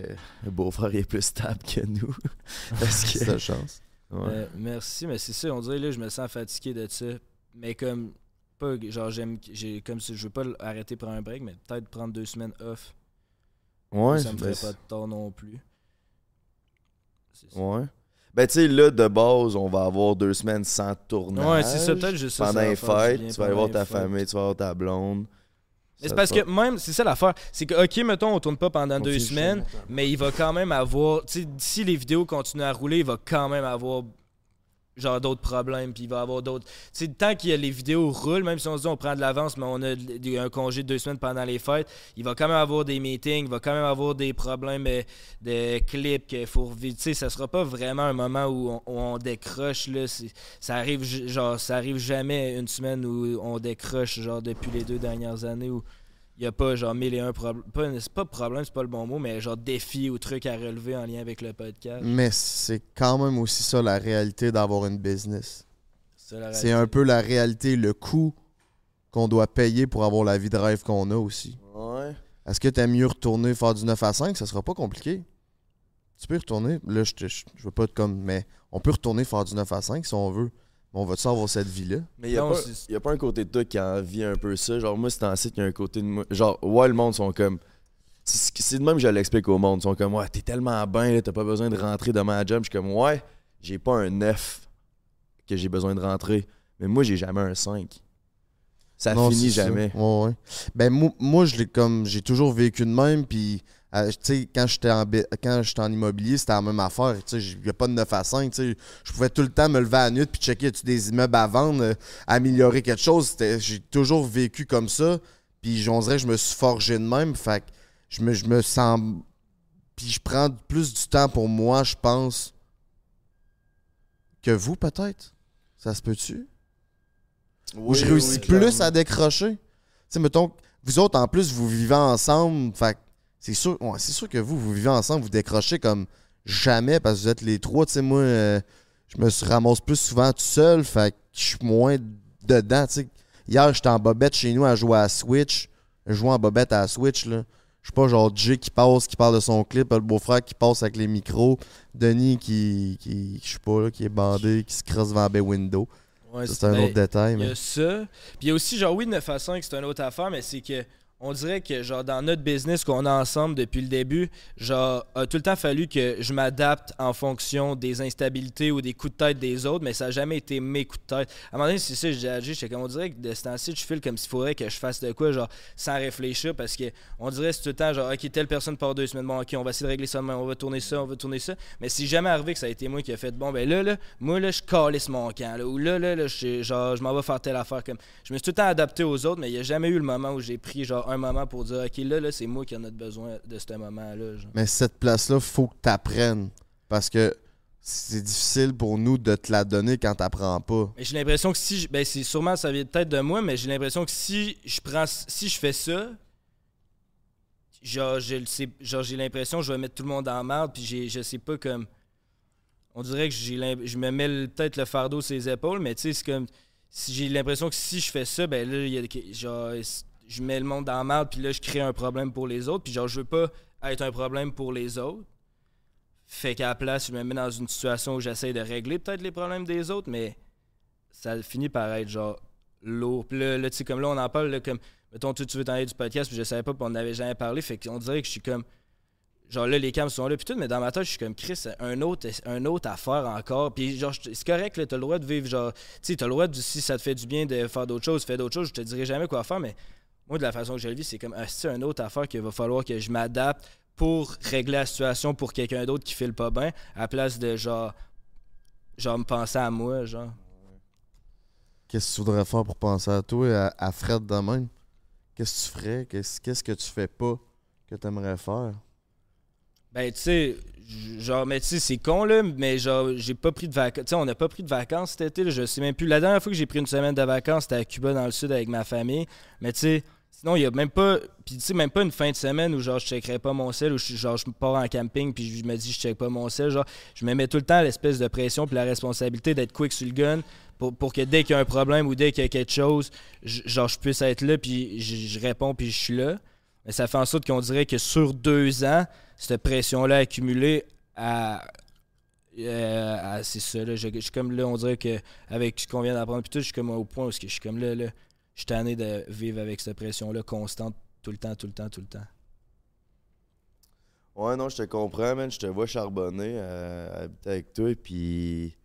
le beau-frère est plus stable que nous. Parce que. De chance. Ouais. Euh, merci, mais c'est ça, on dirait là, je me sens fatigué de ça. Mais comme, pas, genre, j'aime, j'ai, comme si je veux pas arrêter pour un break, mais peut-être prendre deux semaines off. Ouais, ça me ferait pas de tort non plus. C'est ça. Ouais. Ben, tu sais, là, de base, on va avoir deux semaines sans tournage. Ouais, c'est ça, peut-être juste. Pendant les fêtes, tu vas aller voir ta famille, tu vas voir ta blonde. Mais c'est parce que même, c'est ça l'affaire. C'est que, ok, mettons, on tourne pas pendant On deux semaines, mais il va quand même avoir. Tu sais, si les vidéos continuent à rouler, il va quand même avoir. Genre d'autres problèmes, puis il va avoir d'autres. Tu sais, tant que les vidéos roulent, même si on se dit on prend de l'avance, mais on a un congé de deux semaines pendant les fêtes, il va quand même avoir des meetings, il va quand même avoir des problèmes euh, de clips qu'il faut revi- Tu sais, ça sera pas vraiment un moment où on, décroche, là. Ça arrive, ça arrive jamais une semaine où on décroche, genre, depuis les deux dernières années il n'y a pas genre mille et un problèmes. Pas, c'est pas problème, c'est pas le bon mot, mais genre défis ou trucs à relever en lien avec le podcast. Mais c'est quand même aussi ça la réalité d'avoir une business. C'est la C'est réalité. un peu la réalité, le coût qu'on doit payer pour avoir la vie de rêve qu'on a aussi. Ouais. Est-ce que t'aimes mieux retourner faire du 9 à 5? Ça sera pas compliqué. Tu peux y retourner. Là, je, te- je, je veux pas être comme. Mais on peut retourner faire du 9 à 5 si on veut. On va-tu avoir cette vie-là? Mais il n'y a, Non, pas- c'est- y a pas un côté de toi qui envie un peu ça? Genre, moi, c'est en site, il y a un côté de moi. Genre, ouais, le monde sont comme. C'est de même que je l'explique au monde. Ils sont comme, ouais, t'es tellement bien, là, t'as pas besoin de rentrer demain à la job. Je suis comme, ouais, j'ai pas un 9 que j'ai besoin de rentrer. Mais moi, j'ai jamais un 5. Ça Non, finit jamais. Ouais, ouais. Ben, moi, moi je l'ai comme. J'ai toujours vécu de même. Puis, euh, quand j'étais en, quand j'étais en immobilier, c'était la même affaire. Il n'y a pas de 9 à 5. Tu sais, je pouvais tout le temps me lever à la nuit puis checker tu des immeubles à vendre, euh, améliorer quelque chose. J'ai toujours vécu comme ça. Puis, dirait que je me suis forgé de même. Fait que je me, je me sens. Puis, je prends plus du temps pour moi, je pense, que vous, peut-être. Ça se peut-tu? Ou je réussis plus à décrocher? Tu sais, mettons, vous autres, en plus, vous vivez ensemble. Fait que c'est sûr, ouais, c'est sûr que vous, vous vivez ensemble, vous décrochez comme jamais parce que vous êtes les trois. Tu sais, moi, euh, je me suis ramasse plus souvent tout seul. Fait que je suis moins dedans. Tu sais, hier, j'étais en bobette chez nous à jouer à Switch. Je en bobette à Switch, là. Je suis pas genre Jay qui passe, qui parle de son clip, le beau-frère qui passe avec les micros, Denis qui, qui je sais pas, là, qui est bandé, qui se crosse devant la window. Ouais, c'est un ben, autre détail. Il y Mais... a ça. Puis il y a aussi, genre, oui, 9 à 5, c'est une autre affaire, mais c'est que on dirait que, genre, dans notre business qu'on a ensemble depuis le début, genre, a tout le temps fallu que je m'adapte en fonction des instabilités ou des coups de tête des autres, mais ça n'a jamais été mes coups de tête. À un moment donné, c'est ça, je dis à Jay, j'étais comme, on dirait que de ce temps-ci, je file comme s'il faudrait que je fasse de quoi, genre, sans réfléchir, parce que on dirait c'est tout le temps, genre, ok, telle personne part deux semaines, bon, ok, on va essayer de régler ça demain, on va tourner ça, on va tourner ça. Mais c'est jamais arrivé que ça a été moi qui a fait, bon, ben là, là, moi, là, je calisse mon camp, là, ou là, là, là, je, genre, je m'en vais faire telle affaire. Comme, je me suis tout le temps adapté aux autres, mais il n'y a jamais eu le moment où j'ai pris, genre, un moment pour dire, ok, là, là, c'est moi qui en ai besoin de ce moment-là. Mais cette place-là, faut que tu apprennes. Parce que c'est difficile pour nous de te la donner quand t'apprends pas. Mais j'ai l'impression que si, je- ben, c'est sûrement, ça vient peut-être de moi, mais j'ai l'impression que si je prends, si je fais ça, genre, sais, genre, j'ai l'impression que je vais mettre tout le monde en merde, puis j'ai, je sais pas comme, on dirait que j'ai, je me mets peut-être le fardeau sur les épaules, mais tu sais, c'est comme, si j'ai l'impression que si je fais ça, ben là, il y a, genre, je mets le monde dans la merde, puis là, je crée un problème pour les autres, puis genre, je veux pas être un problème pour les autres. Fait qu'à la place, je me mets dans une situation où j'essaie de régler peut-être les problèmes des autres, mais ça finit par être genre lourd. Puis là, là, tu sais, comme là, on en parle, là, comme, mettons, toi, tu veux t'en aller du podcast, puis je savais pas, puis on n'avait jamais parlé. Fait qu'on dirait que je suis comme, genre là, les cams sont là, puis tout, mais dans ma tête, je suis comme, Chris, un autre, un autre affaire encore. Puis genre, c'est correct, là, t'as le droit de vivre, genre, tu sais, t'as le droit, de, si ça te fait du bien de faire d'autres choses, fais d'autres choses, je te dirai jamais quoi faire, mais moi, de la façon que je le vis, c'est comme, ah, c'est une autre affaire qu'il va falloir que je m'adapte pour régler la situation pour quelqu'un d'autre qui file pas bien, à la place de genre, genre me penser à moi, genre. Qu'est-ce que tu voudrais faire pour penser à toi, à, à Fred de même? Qu'est-ce que tu ferais? Qu'est-ce qu'est-ce que tu fais pas que tu aimerais faire? Ben, tu sais, genre, mais tu sais, c'est con, là, mais genre, j'ai pas pris de vacances. Tu sais, on n'a pas pris de vacances cet été, là, je sais même plus. La dernière fois que j'ai pris une semaine de vacances, c'était à Cuba, dans le sud, avec ma famille. Mais tu sais, Sinon, il y a même pas. Puis, tu sais, même pas une fin de semaine où, genre, je checkerais pas mon sel, ou je, genre, je pars en camping, puis je me dis, je check pas mon sel. Genre, je me mets tout le temps l'espèce de pression, puis la responsabilité d'être quick sur le gun pour, pour que dès qu'il y a un problème ou dès qu'il y a quelque chose, je- genre, je puisse être là, puis je, réponds, puis je suis là. Mais ça fait en sorte qu'on dirait que sur deux ans, cette pression-là accumulée à. euh, c'est ça, là. Je, je suis comme là, on dirait que avec ce qu'on vient d'apprendre, puis tout, je suis comme au point où je suis comme là, là. Je suis tanné de vivre avec cette pression-là constante, tout le temps, tout le temps, tout le temps. Ouais, non, je te comprends, man. Je te vois charbonner, euh, habiter avec toi, puis.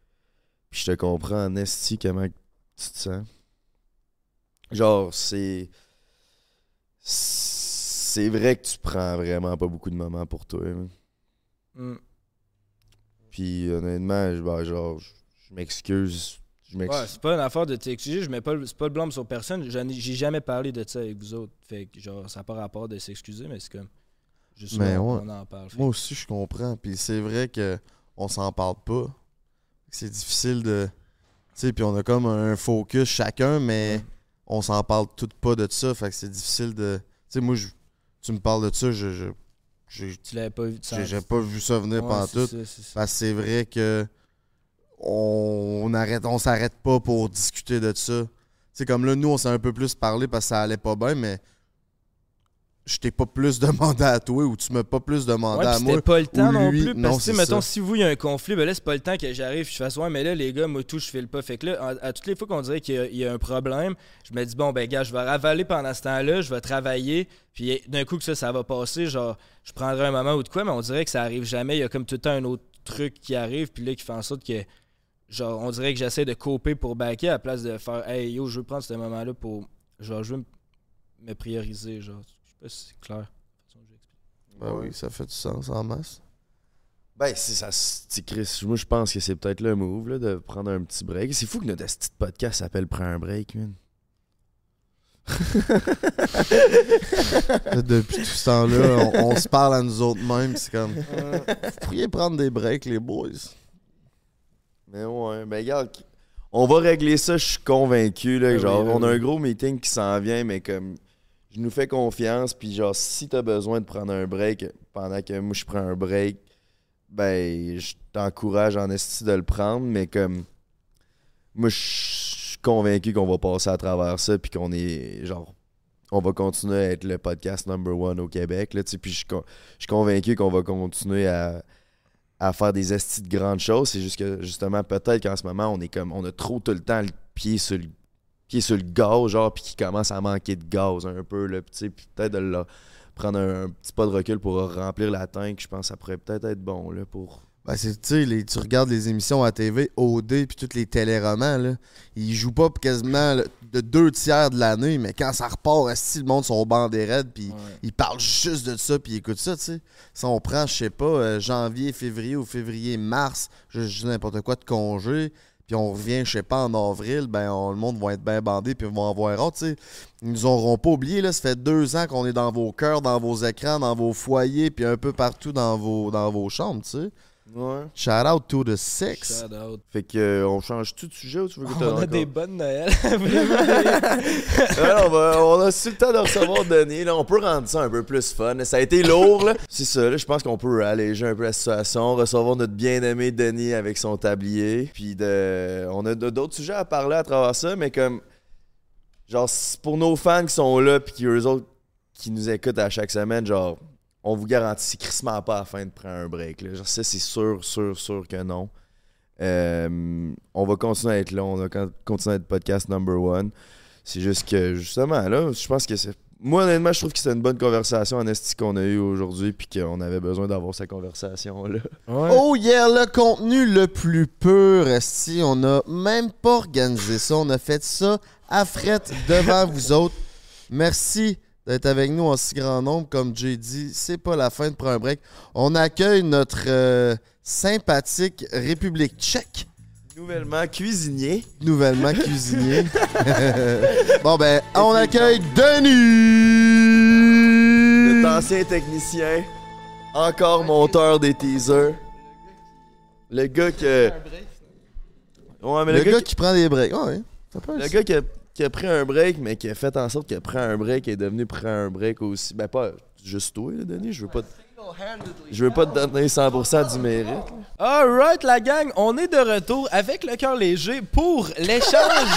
Puis je te comprends en esti comment tu te sens? Genre, c'est. C'est vrai que tu prends vraiment pas beaucoup de moments pour toi. Mm. Puis honnêtement, je- ben, genre, je je m'excuse. Ouais, c'est pas une affaire de t'excuser, je mets pas, le- c'est pas le blâme sur personne. J'ai jamais parlé de ça avec vous autres. Fait que, genre, ça n'a pas rapport de s'excuser, mais c'est comme. Juste Mais on, ouais. on en parle. Fait Moi aussi, je comprends. Puis c'est vrai que on s'en parle pas. C'est difficile de. Tu sais, puis on a comme un focus chacun, mais on s'en parle tout pas de ça. Fait que c'est difficile de. Tu sais, moi, je- tu me parles de ça, je. je Tu l'avais pas vu. j'ai- j'ai pas vu ça venir Ouais, pendant tout. ça, c'est ça. Parce que c'est vrai que on on arrête, on s'arrête pas pour discuter de ça. Tu sais, comme là, nous, on s'est un peu plus parlé parce que ça allait pas bien, mais je t'ai pas plus demandé à toi ou tu m'as pas plus demandé Ouais, à moi. c'était pas le temps non lui. plus. Parce que, c'est mettons, ça. si vous, il y a un conflit, ben là, c'est pas le temps que j'arrive, je fasse, ouais, mais là, les gars, moi, tout, je file pas. Fait que là, à, à toutes les fois qu'on dirait qu'il y a- il y, a un problème, je me dis, bon, ben, gars, je vais ravaler pendant ce temps-là, je vais travailler, puis d'un coup que ça, ça va passer, genre, je prendrai un moment ou de quoi, mais on dirait que ça arrive jamais. Il y a comme tout le temps un autre truc qui arrive, puis là, qui fait en sorte que, genre, on dirait que j'essaie de coper pour backer à la place de faire, hey, yo, je veux prendre ce moment-là pour, genre, je veux me- prioriser, genre. Je sais pas si c'est clair. Ben oui, ça fait du sens en masse. Ben, si ça. Chris, moi, je pense que c'est peut-être le move, là, de prendre un petit break. C'est fou que notre petit podcast s'appelle Prends un break, man. Depuis tout ce temps-là, on, on se parle à nous autres mêmes. C'est comme. Vous pourriez prendre des breaks, les boys. Mais ouais, ben regarde, on va régler ça, je suis convaincu. Là, oui, genre, ah on a un gros meeting qui s'en vient, mais comme je nous fais confiance, puis genre, si t'as besoin de prendre un break pendant que moi je prends un break, ben je t'encourage en esti de le prendre, mais comme moi je suis convaincu qu'on va passer à travers ça, puis qu'on est genre on va continuer à être le podcast number one au Québec, là, puis je suis convaincu qu'on va continuer à à faire des estis de grandes choses. C'est juste que, justement, peut-être qu'en ce moment, on est comme, on a trop tout le temps le pied sur le, pied sur le gaz, genre, puis qu'il commence à manquer de gaz un peu, là, puis peut-être de le- prendre un, un petit pas de recul pour remplir la tank, je pense que ça pourrait peut-être être bon, là, pour... Ben, c'est, tu sais, les- tu regardes les émissions à TV, OD, puis tous les téléromans, là, ils jouent pas quasiment de deux tiers de l'année, mais quand ça repart, si le monde sont au banc des raids, puis Ouais. ils parlent juste de ça, puis ils écoutent ça, tu sais. Si on prend, je sais pas, euh, janvier, février ou février, mars, je dis n'importe quoi de congé, puis on revient, je sais pas, en avril, ben on- le monde va être bien bandé, puis ils vont en voir hâte, tu sais. Ils nous auront pas oublié, là, ça fait deux ans qu'on est dans vos cœurs, dans vos écrans, dans vos foyers, puis un peu partout dans vos, dans vos chambres, tu sais. Ouais. Shout out to the six. Shout out. Fait que, euh, on change tout de sujet ou tu veux que On a encore- des bonnes Noël. Ouais, on, va- on a su le temps de recevoir Denis. Là, on peut rendre ça un peu plus fun. Ça a été lourd. là. C'est ça. là, je pense qu'on peut alléger un peu la situation. Recevoir notre bien-aimé Denis avec son tablier. Puis de, on a d'autres sujets à parler à travers ça. Mais comme, genre, c'est pour nos fans qui sont là, puis qui eux autres qui nous écoutent à chaque semaine, genre, on vous garantit crissement pas à la fin de prendre un break. Là. Genre, ça, c'est sûr, sûr, sûr que non. Euh, on va continuer à être là. On va con- continuer à être podcast number one. C'est juste que, justement, là, je pense que c'est. Moi, honnêtement, je trouve que c'est une bonne conversation en esti qu'on a eue aujourd'hui, puis qu'on avait besoin d'avoir cette conversation-là. Oh yeah, le contenu le plus pur, esti. On a même pas organisé ça. On a fait ça à fret devant vous autres. Merci d'être avec nous en si grand nombre. Comme Jay dit, c'est pas la fin de prendre un break. On accueille notre euh, sympathique République tchèque, Nouvellement cuisinier. nouvellement cuisinier. bon ben, on accueille Denis! Notre ancien technicien. Encore monteur des teasers. Le gars que. Ouais, mais Le, le, gars, gars, qui prend des breaks. Ouais, ça peut qui, le gars qui a qui a pris un break, mais qui a fait en sorte a pris un break est devenu pris un break aussi. Ben, pas juste toi, Denis. Je veux pas, je veux pas te donner 100% du mérite. Alright, la gang, on est de retour avec le cœur léger pour l'échange.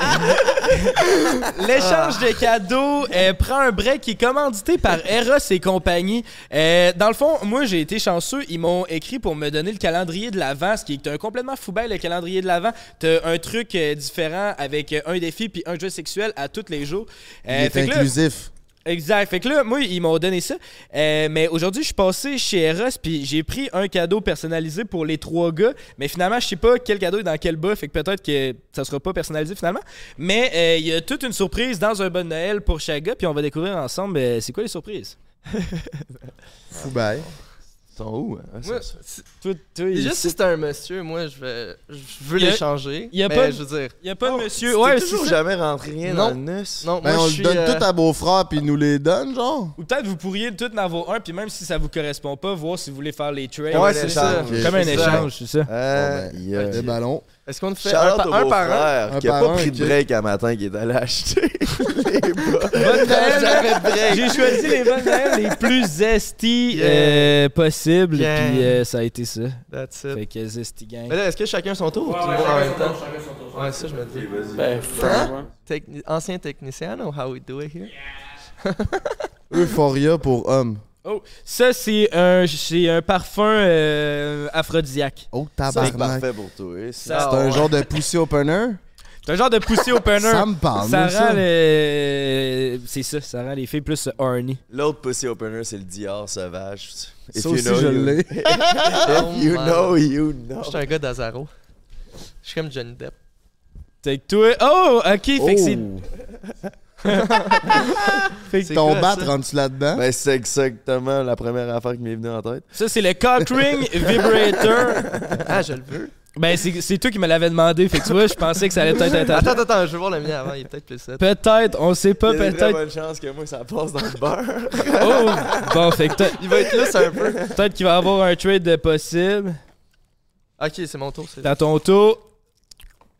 l'échange de cadeaux euh, prend un break qui est commandité par Eros et compagnie. Euh, dans le fond, moi j'ai été chanceux. Ils m'ont écrit pour me donner le calendrier de l'avant, ce qui est un complètement fou belle, le calendrier de l'avant. T'as un truc euh, différent avec euh, un défi puis un jeu sexuel à tous les jours. Euh, Il est là- inclusif. Exact. Fait que là, moi, ils m'ont donné ça. Euh, mais aujourd'hui, je suis passé chez Eros, puis j'ai pris un cadeau personnalisé pour les trois gars. Mais finalement, je sais pas quel cadeau est dans quel bas. Fait que peut-être que ça sera pas personnalisé finalement. Mais euh, il y a toute une surprise dans un bon Noël pour chaque gars. Puis on va découvrir ensemble euh, c'est quoi les surprises? Fou bail. Ils sont où? hein? Moi, Ça, ça- si- Toi, toi, il juste si c'est un monsieur, moi, je vais, je veux a- l'échanger. y a mais pas- je veux dire, y a pas de monsieur. Ouais, toujours jamais rentré rien Non. dans le non, Ben, moi, on je le donne euh, tout à beau-frère puis il nous les donne, genre. Ou peut-être vous pourriez tout en avoir un, puis même si ça vous correspond pas, voir si vous voulez faire les trades. Ouais, c'est ça. Comme un échange, c'est ça. Euh, il y a- Des ballons. Est-ce qu'on fait Shout un, au un par un? qui a par pas un, pris de break un matin qui est allé acheter les bas. Bonne Noël. J'avais break. J'ai choisi les bonnes Noël les plus zesty Yeah. euh, possibles, Yeah. puis euh, ça a été ça. That's it. Fait que zesty gang. Mais là, est-ce que chacun son tour? Ou tout le monde en même temps? Ouais, ça, je me dis. Ben, Hein? Techni- ancien technicien, I know how we do it here. Euphoria pour hommes. Oh, ça c'est un, c'est un parfum euh, aphrodisiaque. Oh, C'est tabarnak. parfait pour toi. hein. Ça- C'est un genre de pussy opener. C'est un genre de pussy opener. Ça me parle, ça moi, rend ça. le... C'est ça, ça rend les filles plus horny. L'autre pussy opener, c'est le Dior sauvage. If Ça you aussi, know, je you- l'ai. Oh, If you man. know, you know. Je suis un gars d'Azaro. Je suis comme Johnny Depp. Fait que toi... Oh, ok, fait que c'est... Oh. C'est Ton quoi, bat ça? rentre-tu là-dedans? Ben, c'est exactement la première affaire qui m'est venue en tête. Ça, c'est le cock ring vibrator. Ah, je le veux. Ben, c'est toi qui me l'avais demandé. Fait que tu vois, je pensais que ça allait peut-être être... Attends, attends, attends, je veux voir le mien avant, il est peut-être plus set. Peut-être, on sait pas, Il y a peut-être. bonnes chances que moi, ça passe dans le beurre. Oh! Bon, fait que Il va être lousse un peu. peut-être qu'il va y avoir un trade de possible. Ok, c'est mon tour. Dans ton tour.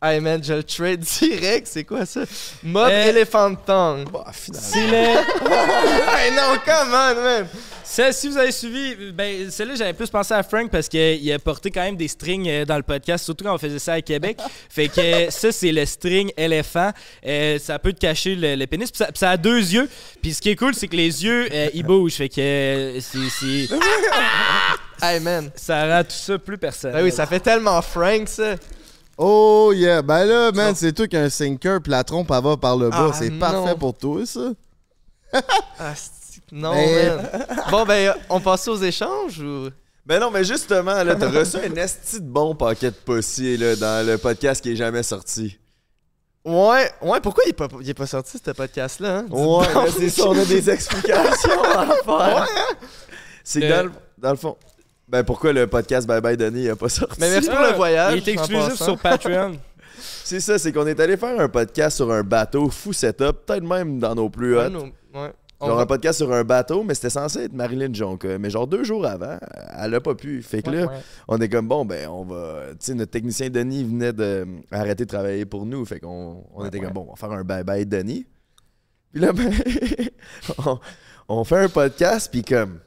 Hey man, je le trade direct, c'est quoi ça? Mob Euh, Elephant Tongue. Bah, finalement. C'est le... hey non, come on, man! Ça, si vous avez suivi, ben, celle-là, j'avais plus pensé à Frank parce qu'il a porté quand même des strings euh, dans le podcast, surtout quand on faisait ça à Québec. fait que euh, ça, c'est le string éléphant. Euh, ça peut te cacher le, le pénis. Puis ça, a deux yeux. Puis ce qui est cool, c'est que les yeux, euh, ils bougent. Fait que c'est, c'est- Hey man. ça rend tout ça plus personnel. Ben oui, ça fait tellement Frank ça. Oh yeah, ben là, man, c'est toi qui as un sinker, puis la trompe, elle va par le bas. Ah, c'est parfait pour toi, ça. Ah, c'est- non, Mais- man. Bon, ben, on passe aux échanges ou? Ben non, mais justement, là, t'as reçu un esti de bon paquet de pussy, là, dans le podcast qui est jamais sorti. Ouais, ouais, pourquoi il est pas, il est pas sorti ce podcast-là? Hein? Ouais, c'est ça, on a des explications à faire. C'est que dans, le, dans le fond. Ben pourquoi le podcast Bye Bye Denis il a pas sorti? Mais merci pour Ah, le voyage. Il est exclusif sur Patreon. C'est ça, c'est qu'on est allé faire un podcast sur un bateau, fou setup, peut-être même dans nos plus Ouais, nous- ouais. On Genre un podcast sur un bateau, mais c'était censé être Marilyn Jonka. Mais genre deux jours avant, elle a pas pu. Fait que Ouais, là, ouais. on est comme bon, ben on va. Tu sais, notre technicien Denis venait de arrêter de travailler pour nous. Fait qu'on on était comme bon, on va faire un bye bye Denis. Puis là, ben, on, on fait un podcast, puis comme.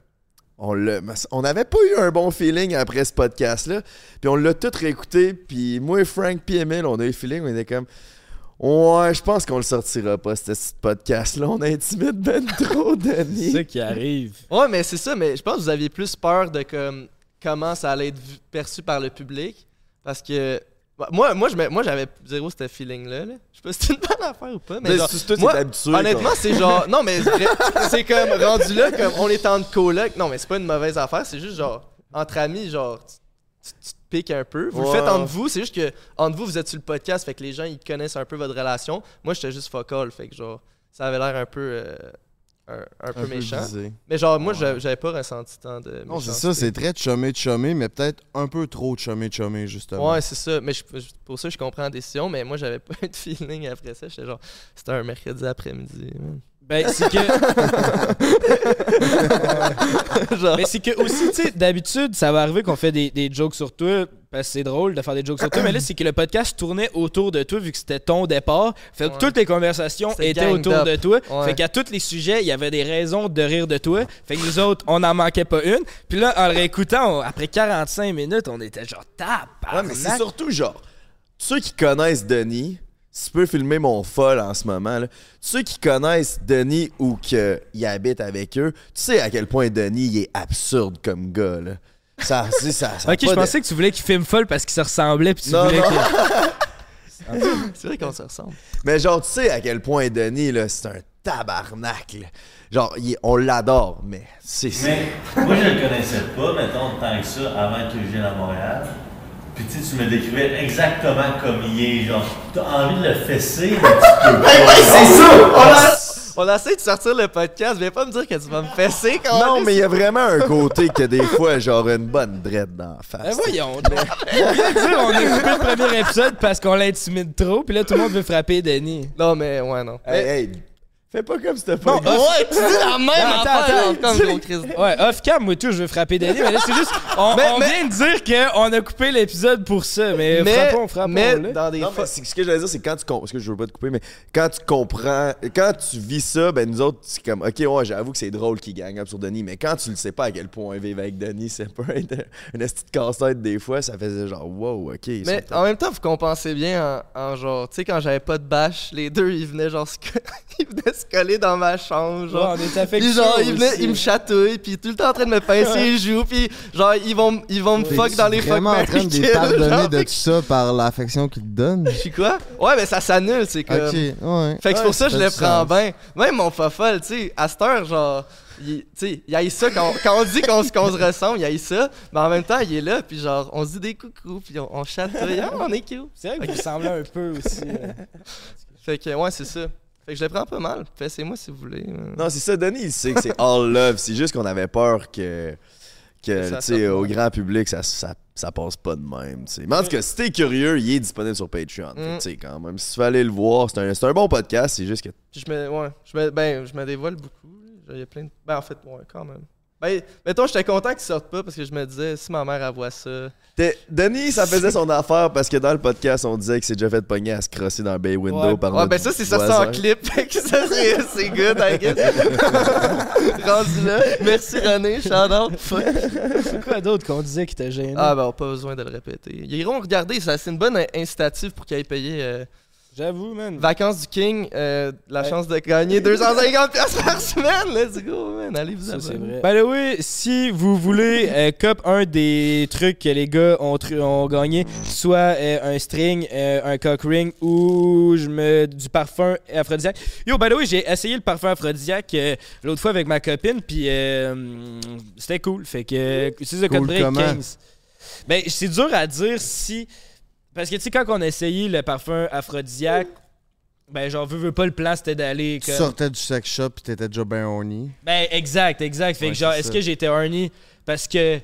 On l'a- on n'avait pas eu un bon feeling après ce podcast-là. Puis on l'a tout réécouté. Puis moi, Frank, puis Emile, on a eu le feeling. On était comme. Ouais, je pense qu'on le sortira pas, ce podcast-là. On intimide ben trop, Denis. c'est ça qui arrive. Ouais, mais c'est ça, mais je pense que vous aviez plus peur de comme, comment ça allait être vu- perçu par le public. Parce que. Bah, Moi, moi, je moi j'avais zéro ce feeling-là. là. Je sais pas si c'est une bonne affaire ou pas. Mais genre, moi, habitué. honnêtement, c'est genre. Non, mais c'est comme rendu là, comme on est en coloc. Non, mais c'est pas une mauvaise affaire. C'est juste genre, entre amis, genre, tu, tu- tu te piques un peu. Vous le faites entre vous. C'est juste que, entre vous, vous êtes sur le podcast. Fait que les gens, ils connaissent un peu votre relation. Moi, j'étais juste focal. Fait que, genre, ça avait l'air un peu. euh, un, un peu méchant. visé. Mais genre, moi, j'a- j'avais pas ressenti tant de. Non, c'est ça, c'est très chumé de chumé, mais peut-être un peu trop de chumé, justement. Ouais, c'est ça. Mais je- pour ça, je comprends la décision. Mais moi, j'avais pas eu de feeling après ça. J'étais genre, c'était un mercredi après-midi. Ben, c'est que. genre, Mais c'est que aussi, tu sais, d'habitude, ça va arriver qu'on fait des, des jokes sur toi, parce que c'est drôle de faire des jokes sur toi, mais là, c'est que le podcast tournait autour de toi, vu que c'était ton départ. Fait que Ouais. toutes les conversations C'était étaient ganged autour up. de toi. Ouais. Fait qu'à tous les sujets, il y avait des raisons de rire de toi. Fait que nous autres, on n'en manquait pas une. Puis là, en le réécoutant, on- après 45 minutes, on était genre Ouais, tap. mais c'est surtout genre, ceux qui connaissent Denis, tu peux filmer mon folle en ce moment, là, ceux qui connaissent Denis ou qu'il habite avec eux, tu sais à quel point Denis il est absurde comme gars. Là. Ça, c'est- ça, ça Ok, je de- pensais que tu voulais qu'il filme folle parce qu'il se ressemblait. Puis tu Non, voulais non. que. C'est vrai qu'on se ressemble. Mais genre, tu sais à quel point Denis, là, c'est un tabarnak. là. Genre, il- on l'adore, mais c'est... Mais moi, je le connaissais pas, mettons, tant que ça, avant que je vienne à Montréal. Puis tu sais, tu me décrivais exactement comme il est. Genre, t'as envie de le fesser, mais tu peux pas. C'est ça! On a, on a essayé de sortir le podcast. Viens pas me dire que tu vas me fesser quand Non, mais il y a vraiment un côté que des fois, genre, une bonne drette dans la face. Ben voyons, là. Dire, on a coupé le premier épisode parce qu'on l'intimide trop, puis là, tout le monde veut frapper Denis. Non, mais ouais, non. Hey, hey, fais pas comme si t'as pas... Non, Ouais, tu dis la même affaire, attends. genre, comme gros Chris. Ouais, off-cam, moi tout, je veux frapper Denis, mais là, c'est juste. On, Mais- on mais- vient de dire qu'on a coupé l'épisode pour ça, mais, Mais, frappons, frappons. mais là. dans des Non, mais ce que je veux dire, c'est quand tu comprends. Parce que je veux pas te couper, mais quand tu comprends. Quand tu vis ça, ben nous autres, c'est comme. Ok, ouais, j'avoue que c'est drôle qu'il gagne up sur Denis, mais quand tu le sais pas à quel point vivre avec Denis, c'est pas un, un esti de casse-tête des fois, ça faisait genre, wow, ok. Mais en même temps, vous compensez bien en, en genre, tu sais, quand j'avais pas de bâche, les deux, ils venaient genre, ils venaient se coller dans ma chambre, Ouais, genre. on est affectueux. Puis genre, ils, venaient, aussi. ils me chatouillent, puis tout le temps en train de me pincer les joues, puis genre, ils vont, ils vont me fuck dans les fuck vraiment en train de les pardonner de fait tout ça par l'affection qu'ils te donnent. que- Je suis quoi? Ouais, mais ça s'annule, c'est comme. Ok, ouais. Fait que c'est pour ça que je ça le fait du prends sens. bien. Même mon fofolle, tu sais, à cette heure, genre, il, tu sais, il haït ça quand, quand on dit qu'on se- ressemble, il haït ça, mais en même temps, il est là, puis genre, on se dit des coucous, puis on, on chatouille, Ah, on est cute. C'est vrai que vous ressemblez un peu aussi. euh. Fait que, ouais, c'est ça. Fait que je le prends pas mal. Fessez-moi si vous voulez. Non, c'est ça, Denis, il sait que c'est all love. C'est juste qu'on avait peur que. Que tu sais, au grand public, ça, ça, ça passe pas de même. Mais en tout cas, si t'es curieux, il est disponible sur Patreon. Mm. tu sais, quand même, si tu veux aller le voir, c'est un, c'est un bon podcast, c'est juste que je me, ouais, je me, ben, je me dévoile beaucoup. Il y a plein de. Ben, en fait, ouais, quand même. Ben, mettons, j'étais content qu'ils sortent pas parce que je me disais, si ma mère, elle voit ça. T'es- Denis, ça faisait son affaire parce que dans le podcast, on disait que c'est déjà fait pogner à se crosser dans le bay window Ouais. par Ouais, notre ben ça, c'est ça, c'est voisin. en clip. Fait que ça, c'est c'est good, I guess. Rendu là. Merci, René. Shout out. Fuck. C'est quoi d'autre qu'on disait qui t'a gêné? Ah, ben, on a pas besoin de le répéter. Ils iront regarder, ça, c'est une bonne incitative pour qu'ils aillent payer euh, J'avoue, man. Vacances du King, euh, la Ouais. chance de gagner 250$ piastres par semaine. Let's go, man. Allez vous abonner. vrai. By the way, si vous voulez euh, cop un des trucs que les gars ont, gagné, soit euh, un string, euh, un cock ring ou je me, du parfum aphrodisiaque. Yo, by the way, j'ai essayé le parfum aphrodisiaque euh, l'autre fois avec ma copine, puis euh, c'était cool. Fait que c'est le code Cool break comment? 15. Ben, c'est dur à dire si. Parce que tu sais, quand on a essayé le parfum aphrodisiaque, ben, genre, veux, veux pas, le plan c'était d'aller. Tu comme- sortais du sex shop pis t'étais déjà bien horny. ben, exact, exact. Fait Ouais, que genre, est-ce que j'étais horny parce que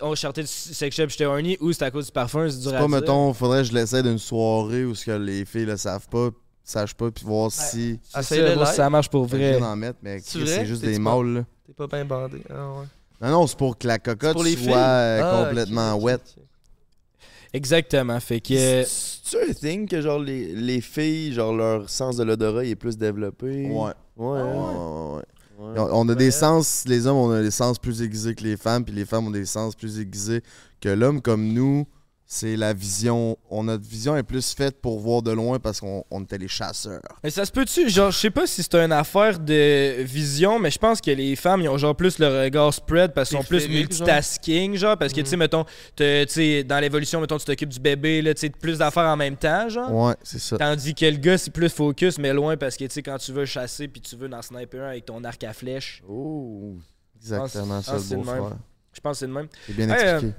on sortait du sex shop, j'étais horny ou c'est à cause du parfum, c'est dur C'est à pas, dire. mettons, faudrait que je l'essaie d'une soirée où ce que les filles le savent pas, sachent pas, puis voir si. Essaye ça, le voir si ça marche pour Je vrai. d'en mettre, mais C'est juste des pas- mâles, là. T'es pas bien bandé. Ah, ouais. Non, non, c'est pour que la cocotte soit Ah, complètement ok, wet. Exactement. Fait que. euh, C'est un thing que genre les, les filles, genre leur sens de l'odorat est plus développé? Ouais. Ouais. Ouais, ouais, ouais. Ouais. On on a des sens, les hommes, on a des sens plus aiguisés que les femmes, puis les femmes ont des sens plus aiguisés que l'homme. Comme nous, c'est la vision. On, notre vision est plus faite pour voir de loin parce qu'on on était les chasseurs. Mais ça se peut-tu, genre, je sais pas si c'est une affaire de vision, mais je pense que les femmes, ils ont genre plus le regard spread parce qu'elles sont plus multitasking, genre, parce que, tu sais, Mhm. mettons, te- tu sais, dans l'évolution, mettons, tu t'occupes du bébé, là, tu sais, plus d'affaires en même temps, genre. Ouais, c'est ça. Tandis que le gars, c'est plus focus, mais loin, parce que, tu sais, quand tu veux chasser, puis tu veux dans sniper un avec ton arc à flèche, Oh, exactement pense- ça, pense le c'est beau le même. frère. je pense que c'est le même. C'est bien Hey, expliqué.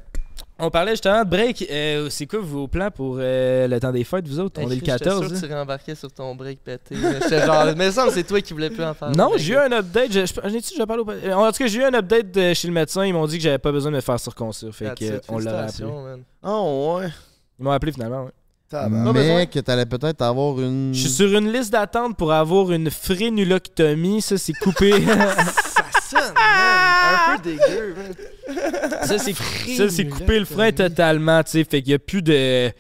On parlait justement de break. Euh, c'est quoi vos plans pour euh, le temps des fêtes, vous autres? On Hey, est le Chris, j'étais 14. sûr que tu rembarquais sur ton break pété. genre, mais ça, c'est toi qui voulais plus en faire. Non, j'ai eu un update. Je, je, ai-tu déjà parlé au... euh, En tout cas, j'ai eu un update de chez le médecin. Ils m'ont dit que j'avais pas besoin de me faire circoncire. Fait que, euh, on l'a appelé. Oh ouais. Ils m'ont appelé finalement, ouais. Mais que t'allais peut-être avoir une. Je suis sur une liste d'attente pour avoir une frénuloctomie. Ça, c'est coupé. Ça sonne, man. Un peu dégueu, man. Ça, c'est ça, c'est couper le frein totalement, tu sais. Fait qu'il y a plus de. Tu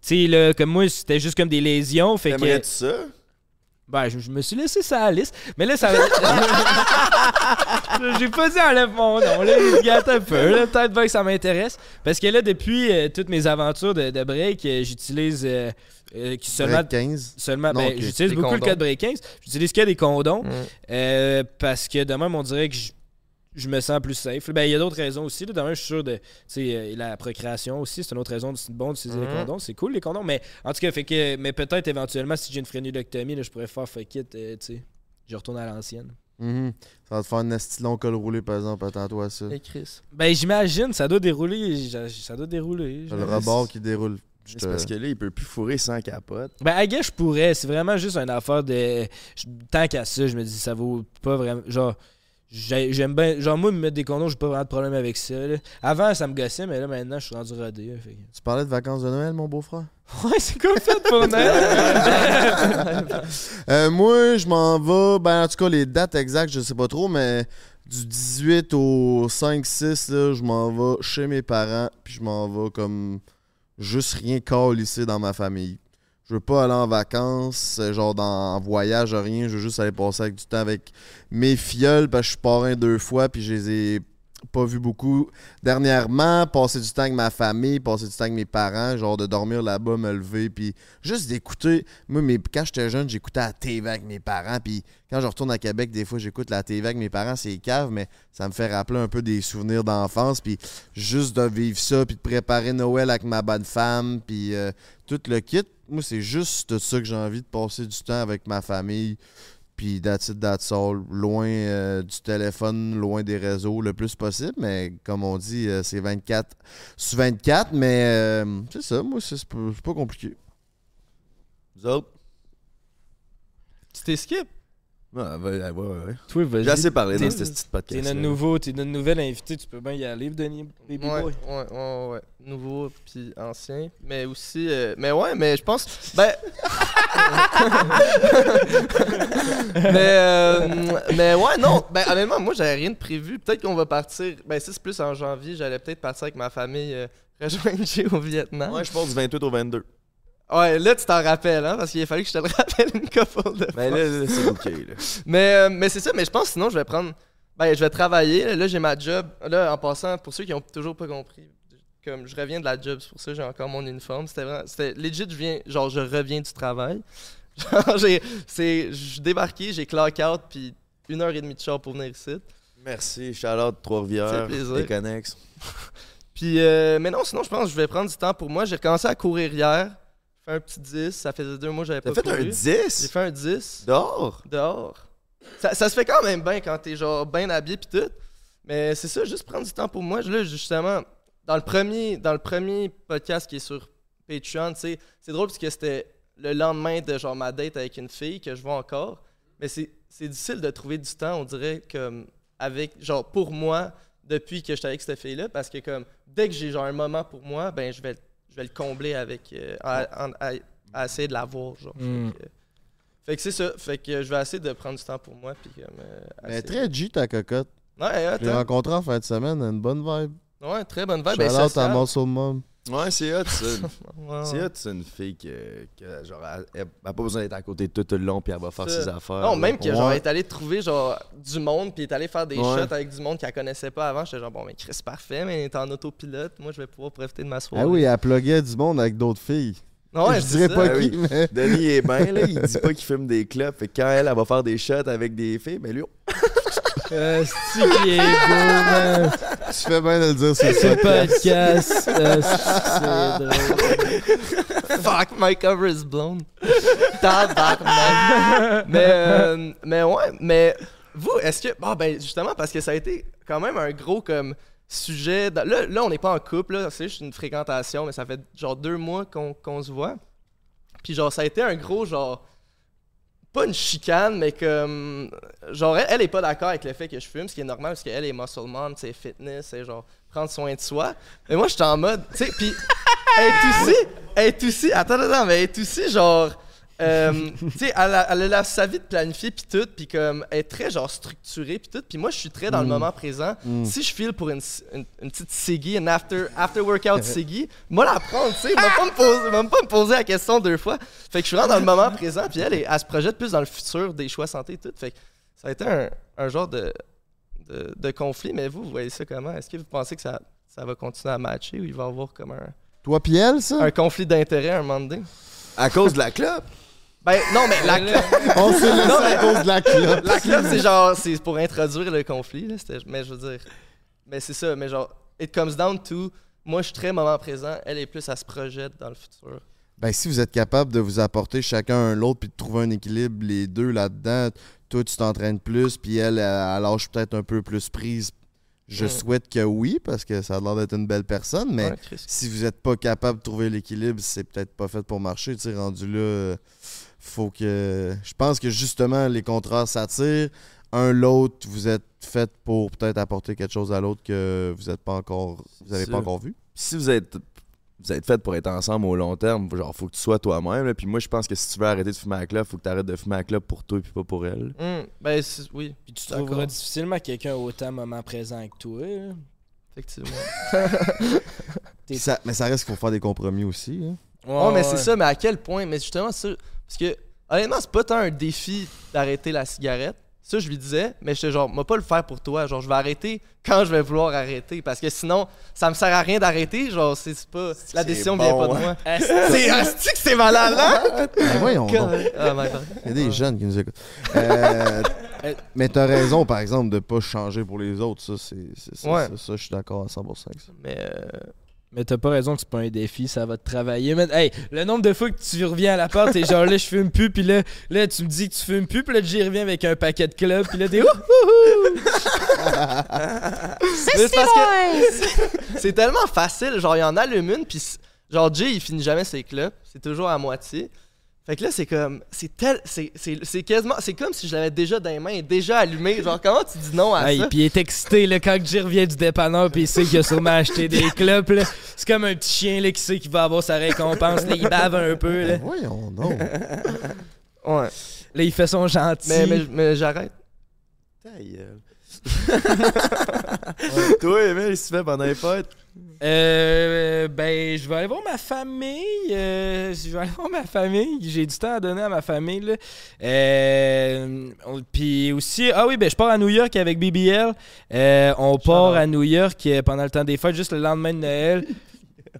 sais, là, comme moi, c'était juste comme des lésions. Fait que. T'aimerais-tu ça? Ben, je, je me suis laissé ça à la liste. Mais là, ça va. J'ai pas dit enlève mon nom, là. Il gâte un peu, là. Peut-être bien que ça m'intéresse. Parce que là, depuis euh, toutes mes aventures de, de break, euh, j'utilise. euh, euh, qui seulement. Break 15. Seulement, ben, j'utilise beaucoup le condoms. code break 15. J'utilise que des condoms. Mm. euh, parce que de même, on dirait que je, je me sens plus safe. Ben, il y a d'autres raisons aussi. Là. De je suis sûr de. Tu sais, euh, la procréation aussi, c'est une autre raison. C'est bon d'utiliser les Mhm. condoms. C'est cool, les condoms. Mais en tout cas, fait que. Mais peut-être éventuellement, si j'ai une frénuloctomie, là, je pourrais faire fuck it. euh. Je retourne à l'ancienne. Mhm. Ça va te faire un long col roulé, par exemple. Attends-toi à ça. Et Chris. Ben, j'imagine, ça doit dérouler. Ça doit dérouler. Le rebord qui déroule. C'est parce que là, il peut plus fourrer sans capote. Ben, à je pourrais. C'est vraiment juste une affaire de. Tant qu'à ça, je me dis, ça vaut pas vraiment. Genre, j'aime bien. Genre, moi, me mettre des condoms, j'ai pas vraiment de problème avec ça. là. Avant, ça me gossait, mais là, maintenant, je suis rendu rodé. là, fait que- Tu parlais de vacances de Noël, mon beau-frère? Ouais, c'est comme ça pour Noël. Euh, moi, je m'en vais. Ben, en tout cas, les dates exactes, je sais pas trop, mais du 18 au 5-6, là, je m'en vais chez mes parents, puis je m'en vais comme juste rien ici dans ma famille. Je veux pas aller en vacances, euh, genre dans, en voyage, rien. Je veux juste aller passer avec du temps avec mes filleuls, parce que je suis parrain deux fois, puis je les ai pas vus beaucoup dernièrement. Passer du temps avec ma famille, passer du temps avec mes parents, genre de dormir là-bas, me lever, puis juste d'écouter. Moi, mes- quand j'étais jeune, j'écoutais la TV avec mes parents, puis quand je retourne à Québec, des fois, j'écoute la TV avec mes parents, c'est cave, mais ça me fait rappeler un peu des souvenirs d'enfance, puis juste de vivre ça, puis de préparer Noël avec ma bonne femme, puis euh, tout le kit. Moi, c'est juste de ça que j'ai envie de passer du temps avec ma famille, puis that's it, that's all, loin euh, du téléphone, loin des réseaux le plus possible, mais comme on dit, euh, c'est 24 sur 24, mais euh, c'est ça, moi, c'est pas, compliqué. Vous autres? Tu t'es skip? Ouais, ouais, ouais, ouais. Toi, vas-y. J'ai assez parlé T'es- dans ce petit T'es podcast. notre nouveau, t'es notre nouvel invité, tu peux bien y aller, Denis Baby Ouais, Boy. ouais, ouais, ouais. Nouveau puis ancien. Mais aussi. euh, mais ouais, mais je pense. Ben. mais, euh, mais ouais, non. Ben, honnêtement, moi, j'avais rien de prévu. Peut-être qu'on va partir. Ben, ça, c'est plus en janvier. J'allais peut-être partir avec ma famille euh, rejoindre Jay au Vietnam. Ouais, je pense du 28 au 22. Ouais, là, tu t'en rappelles, hein, parce qu'il a fallu que je te le rappelle une couple de Ben fois. là, c'est ok, là. Mais, euh, mais c'est ça, mais je pense sinon je vais prendre. Ben, je vais travailler. Là, j'ai ma job. Là, en passant, pour ceux qui ont toujours pas compris, comme je reviens de la job, c'est pour ça que j'ai encore mon uniforme. C'était vraiment. C'était legit, je viens. Genre, je reviens du travail. Genre, j'ai. C'est. Je débarqué, j'ai clock out, puis une heure et demie de char pour venir ici. Merci, Charlotte, Trois-Rivières, connexes. Puis, euh, mais non, sinon, je pense que je vais prendre du temps pour moi. J'ai recommencé à courir hier. Un petit 10. Ça faisait deux mois que j'avais pas fait un couru. 10? J'ai fait un 10. Dehors? dehors. Ça, ça se fait quand même bien quand t'es genre bien habillé pis tout. Mais c'est ça, juste prendre du temps pour moi. Là, justement, dans le premier, dans le premier podcast qui est sur Patreon, c'est drôle parce que c'était le lendemain de genre ma date avec une fille que je vois encore. Mais c'est c'est difficile de trouver du temps, on dirait, comme avec, genre pour moi, depuis que j'étais avec cette fille-là, parce que comme dès que j'ai genre un moment pour moi, ben je vais, je vais le combler avec, euh, à, en- à- à essayer de la voir, genre. Mm. Fait que- fait que c'est ça. Fait que je vais essayer de prendre du temps pour moi. Puis comme. euh, Mais très G ta cocotte. Ouais, ouais, Je l'ai attends. rencontré en fin de semaine, une bonne vibe. Ouais, très bonne vibe. Ben, out à. Muscle Mom. Ouais, c'est hot, ça. Ouais, C'est hot, c'est une fille que, que, genre, elle, elle a pas besoin d'être à côté de tout le long, puis elle va faire Ça. ses affaires. Non, là. même qu'elle genre, Ouais. elle est allée trouver genre du monde, puis elle est allée faire des Ouais. shots avec du monde qu'elle connaissait pas avant. J'étais genre, bon, mais Chris, parfait, mais elle est en autopilote. Moi, je vais pouvoir profiter de ma soirée. Ah oui, elle pluguait du monde avec d'autres filles. Ouais, je dirais ça. pas Ah qui, oui. mais. Denis est bien, là. Il dit pas qu'il fume des clubs. Fait que quand elle, elle va faire des shots avec des filles, mais lui, Euh, c'est qui est beau, man. Tu fais bien de le dire, c'est Ce ça. podcast, euh, c'est drôle. Fuck, my cover is blown. Tabarnak. mais, euh, mais ouais, mais vous, est-ce que. Bon, ben, justement, parce que ça a été quand même un gros comme sujet. dans- Là, là on n'est pas en couple, là, c'est juste une fréquentation, mais ça fait genre deux mois qu'on qu'on se voit. Puis, genre, ça a été un gros, genre. Pas une chicane, mais comme. Genre, elle, est pas d'accord avec le fait que je fume, ce qui est normal, parce qu'elle est muscle mom, c'est fitness, c'est genre prendre soin de soi. Mais moi, j'étais en mode. Tu sais, puis. Elle est aussi. Elle est aussi. Attends, attends, mais elle est aussi genre. Euh, tu sais, elle, a- elle a la- sa vie de planifier puis tout, puis comme elle est très genre structurée puis tout. Puis moi, je suis très dans le Mm. moment présent. Mm. Si je file pour une, une, une petite Siggy, une after, after workout Siggy, moi la prendre, tu sais, va pas me poser, va pas me poser la question deux fois. Fait que je suis vraiment dans le moment présent, puis elle, elle, elle se projette plus dans le futur des choix santé et tout. Fait que ça a été un, un genre de, de, de conflit. Mais vous, vous voyez ça comment? Est-ce que vous pensez que ça, ça va continuer à matcher ou il va y avoir comme un, Toi pis elle, ça? un conflit d'intérêt un moment donné? À cause de la clope. Ben non, mais la clope. On s'est laissé Non, à mais- cause de la clope. La clope, c'est genre, c'est pour introduire le conflit, là, c'était- mais je veux dire, mais c'est ça, mais genre, it comes down to, moi je suis très moment présent, elle est plus, elle se projette dans le futur. Ben, si vous êtes capable de vous apporter chacun un l'autre puis de trouver un équilibre, les deux là-dedans, toi, tu t'entraînes plus, puis elle, elle, lâche peut-être un peu plus prise. Je Mm. souhaite que oui, parce que ça a l'air d'être une belle personne, mais Ouais, si vous n'êtes pas capable de trouver l'équilibre, c'est peut-être pas fait pour marcher. Tu sais, rendu là, euh, faut que. Je pense que justement, les contrats s'attirent. Un, l'autre, vous êtes fait pour peut-être apporter quelque chose à l'autre que vous n'êtes pas encore. Vous avez pas encore vu. si vous êtes vous êtes fait pour être ensemble au long terme, genre faut que tu sois toi-même. Puis moi je pense que si tu veux arrêter de fumer à la faut que tu arrêtes de fumer à la pour toi et pas pour elle. Hum, ben oui, Puis tu trouveras difficilement quelqu'un autant moment présent que toi. là. effectivement. Ça- mais ça reste qu'il faut faire des compromis aussi. hein. Ouais, mais c'est ça, mais à quel point Mais justement, ça. Parce que, honnêtement, c'est pas tant un défi d'arrêter la cigarette. Ça, je lui disais, mais j'étais genre, moi, pas le faire pour toi. Genre, je vais arrêter quand je vais vouloir arrêter. Parce que sinon, ça me sert à rien d'arrêter. Genre, c'est c'est pas. La décision vient bon, pas de hein. moi. C'est asti que c'est malade, hein? Ben voyons donc. Ah. Il y a des jeunes qui nous écoutent. Euh, mais t'as raison, par exemple, de pas changer pour les autres. Ça, c'est, Ouais. ça, ça, je suis d'accord à 100% avec ça. Mais. euh, Mais t'as pas raison que c'est pas un défi, ça va te travailler. Mais, hey, le nombre de fois que tu reviens à la porte, t'es genre là, je fume plus, puis là, là, tu me dis que tu fumes plus, puis là, j'y reviens avec un paquet de clubs, puis là, t'es ouh, c'est parce que c'est tellement facile. Genre, il en allume une, puis genre, Jay, il finit jamais ses clopes. C'est toujours à moitié. Fait que là, c'est comme. C'est tel. C'est c'est- c'est quasiment. C'est comme si je l'avais déjà dans les mains, déjà allumé. Genre, comment tu dis non à Hey, ça? puis il est excité là, quand Jay revient du dépanneur, puis il sait qu'il a sûrement acheté des clubs. là. C'est comme un petit chien là, qui sait qu'il va avoir sa récompense. Là, il bave un peu. Là, Ben voyons donc. Ouais. Là, il fait son gentil. Mais, mais, mais j'arrête. Ta gueule. Toi, Emile, qu'est-ce que tu fais pendant les fêtes? Euh, ben, je vais aller voir ma famille. euh, je vais aller voir ma famille. J'ai du temps à donner à ma famille. là. Euh, Puis aussi, ah oui, ben, je pars à New York avec BBL. Euh, on part à New York pendant le temps des fêtes, juste le lendemain de Noël.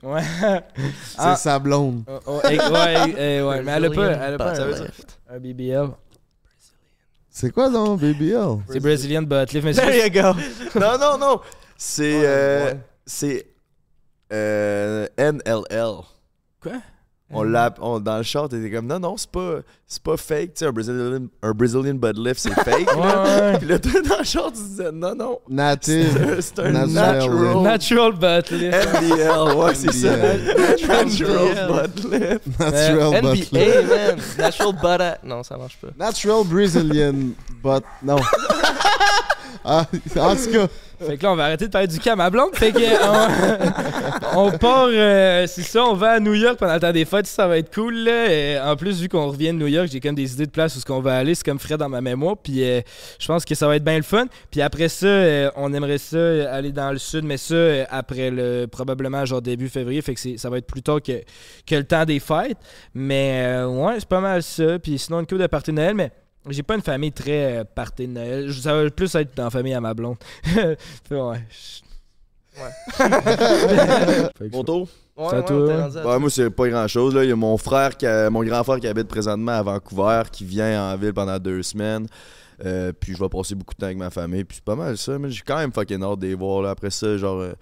Ouais. C'est Ah. sa blonde. Oh, oh, ouais, ouais, mais elle a pas, elle a pas un BBL. C'est quoi donc, BBL? C'est Brazilian Butt Lift, mais c'est There you go. Non, non, non. C'est. Euh, ouais. C'est. euh, NLL. Quoi? On l'a, on- dans le short, t'étais comme non, non, c'est pas, c'est pas fake. Tu sais, un Brazilian, un Brazilian Bud Lift, c'est fake. là. Puis là, toi, dans le short, tu disais non, non. Native. c'est un Natural. natural. Natural Butt Lift. NBL, ouais, c'est ça. Natural Bud Lift. Natural butt lift. NBA, man. Natural butter. Non, ça marche pas. Natural Brazilian butt. Non. Ah, en tout cas, Fait que là, on va arrêter de parler du cas à ma blonde. Fait que on, on part, euh, c'est ça, on va à New York pendant le temps des fêtes, ça va être cool. Là. Et en plus, vu qu'on revient de New York, j'ai comme des idées de place où ce qu'on va aller, c'est comme frais dans ma mémoire. Puis euh, je pense que ça va être bien le fun. Puis après ça, euh, on aimerait ça euh, aller dans le sud, mais ça euh, après le probablement genre début février. Fait que ça va être plus tard que, que le temps des fêtes. Mais euh, ouais, c'est pas mal ça. Puis sinon, une coupe de Noël, mais. J'ai pas une famille très euh, party de Noël. Ça va plus être dans la famille à ma blonde. Fait, ouais. Fait que Mon tour. Ouais, ouais, toi, ouais. Ouais, moi, c'est pas grand chose. Là. Il y a mon frère, qui a- mon grand frère qui habite présentement à Vancouver, qui vient en ville pendant deux semaines. Euh, puis je vais passer beaucoup de temps avec ma famille. Puis c'est pas mal ça. Mais j'ai quand même fucking hâte de les voir. Là. Après ça, genre, euh,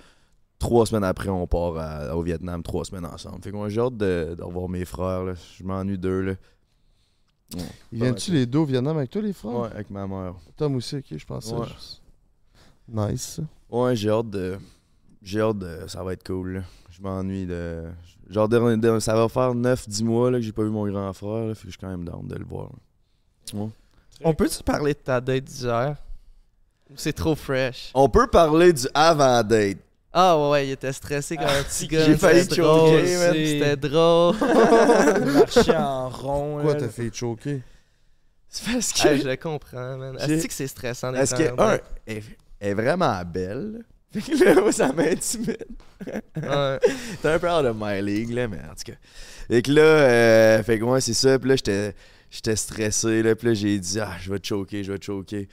trois semaines après, on part à- au Vietnam, trois semaines ensemble. Fait que moi, j'ai hâte de, de revoir mes frères. Là. Je m'ennuie d'eux. Là. Ouais. viennent-tu les deux au Vietnam avec toi, les frères? Ouais, avec ma mère. Tom aussi, ok, je pense. Ouais. Nice. ça. Ouais, j'ai hâte de. J'ai hâte de. Ça va être cool. là. Je m'ennuie de. Genre, ça va faire 9-10 mois là, que j'ai pas vu mon grand frère. Là, fait que je suis quand même down de le voir. Ouais. On peut-tu parler de ta date d'hier? C'est trop fresh? On peut parler du avant-date. Ah ouais, ouais, il était stressé comme un petit gars. j'ai failli choquer, man. C'était drôle. marcher en rond. Pourquoi t'as fait choquer? C'est parce que. Hey, je le comprends, man. Est-ce que c'est stressant d'être Parce que, un, elle, est vraiment belle? Fait que là, moi, ça m'intimide. Ouais. T'es un peu hors de my league, là, mais en tout cas. Fait que là, euh, fait que moi, c'est ça. Puis là, j'étais, j'étais stressé, là. Puis là, j'ai dit, ah, je vais te choquer, je vais te choquer.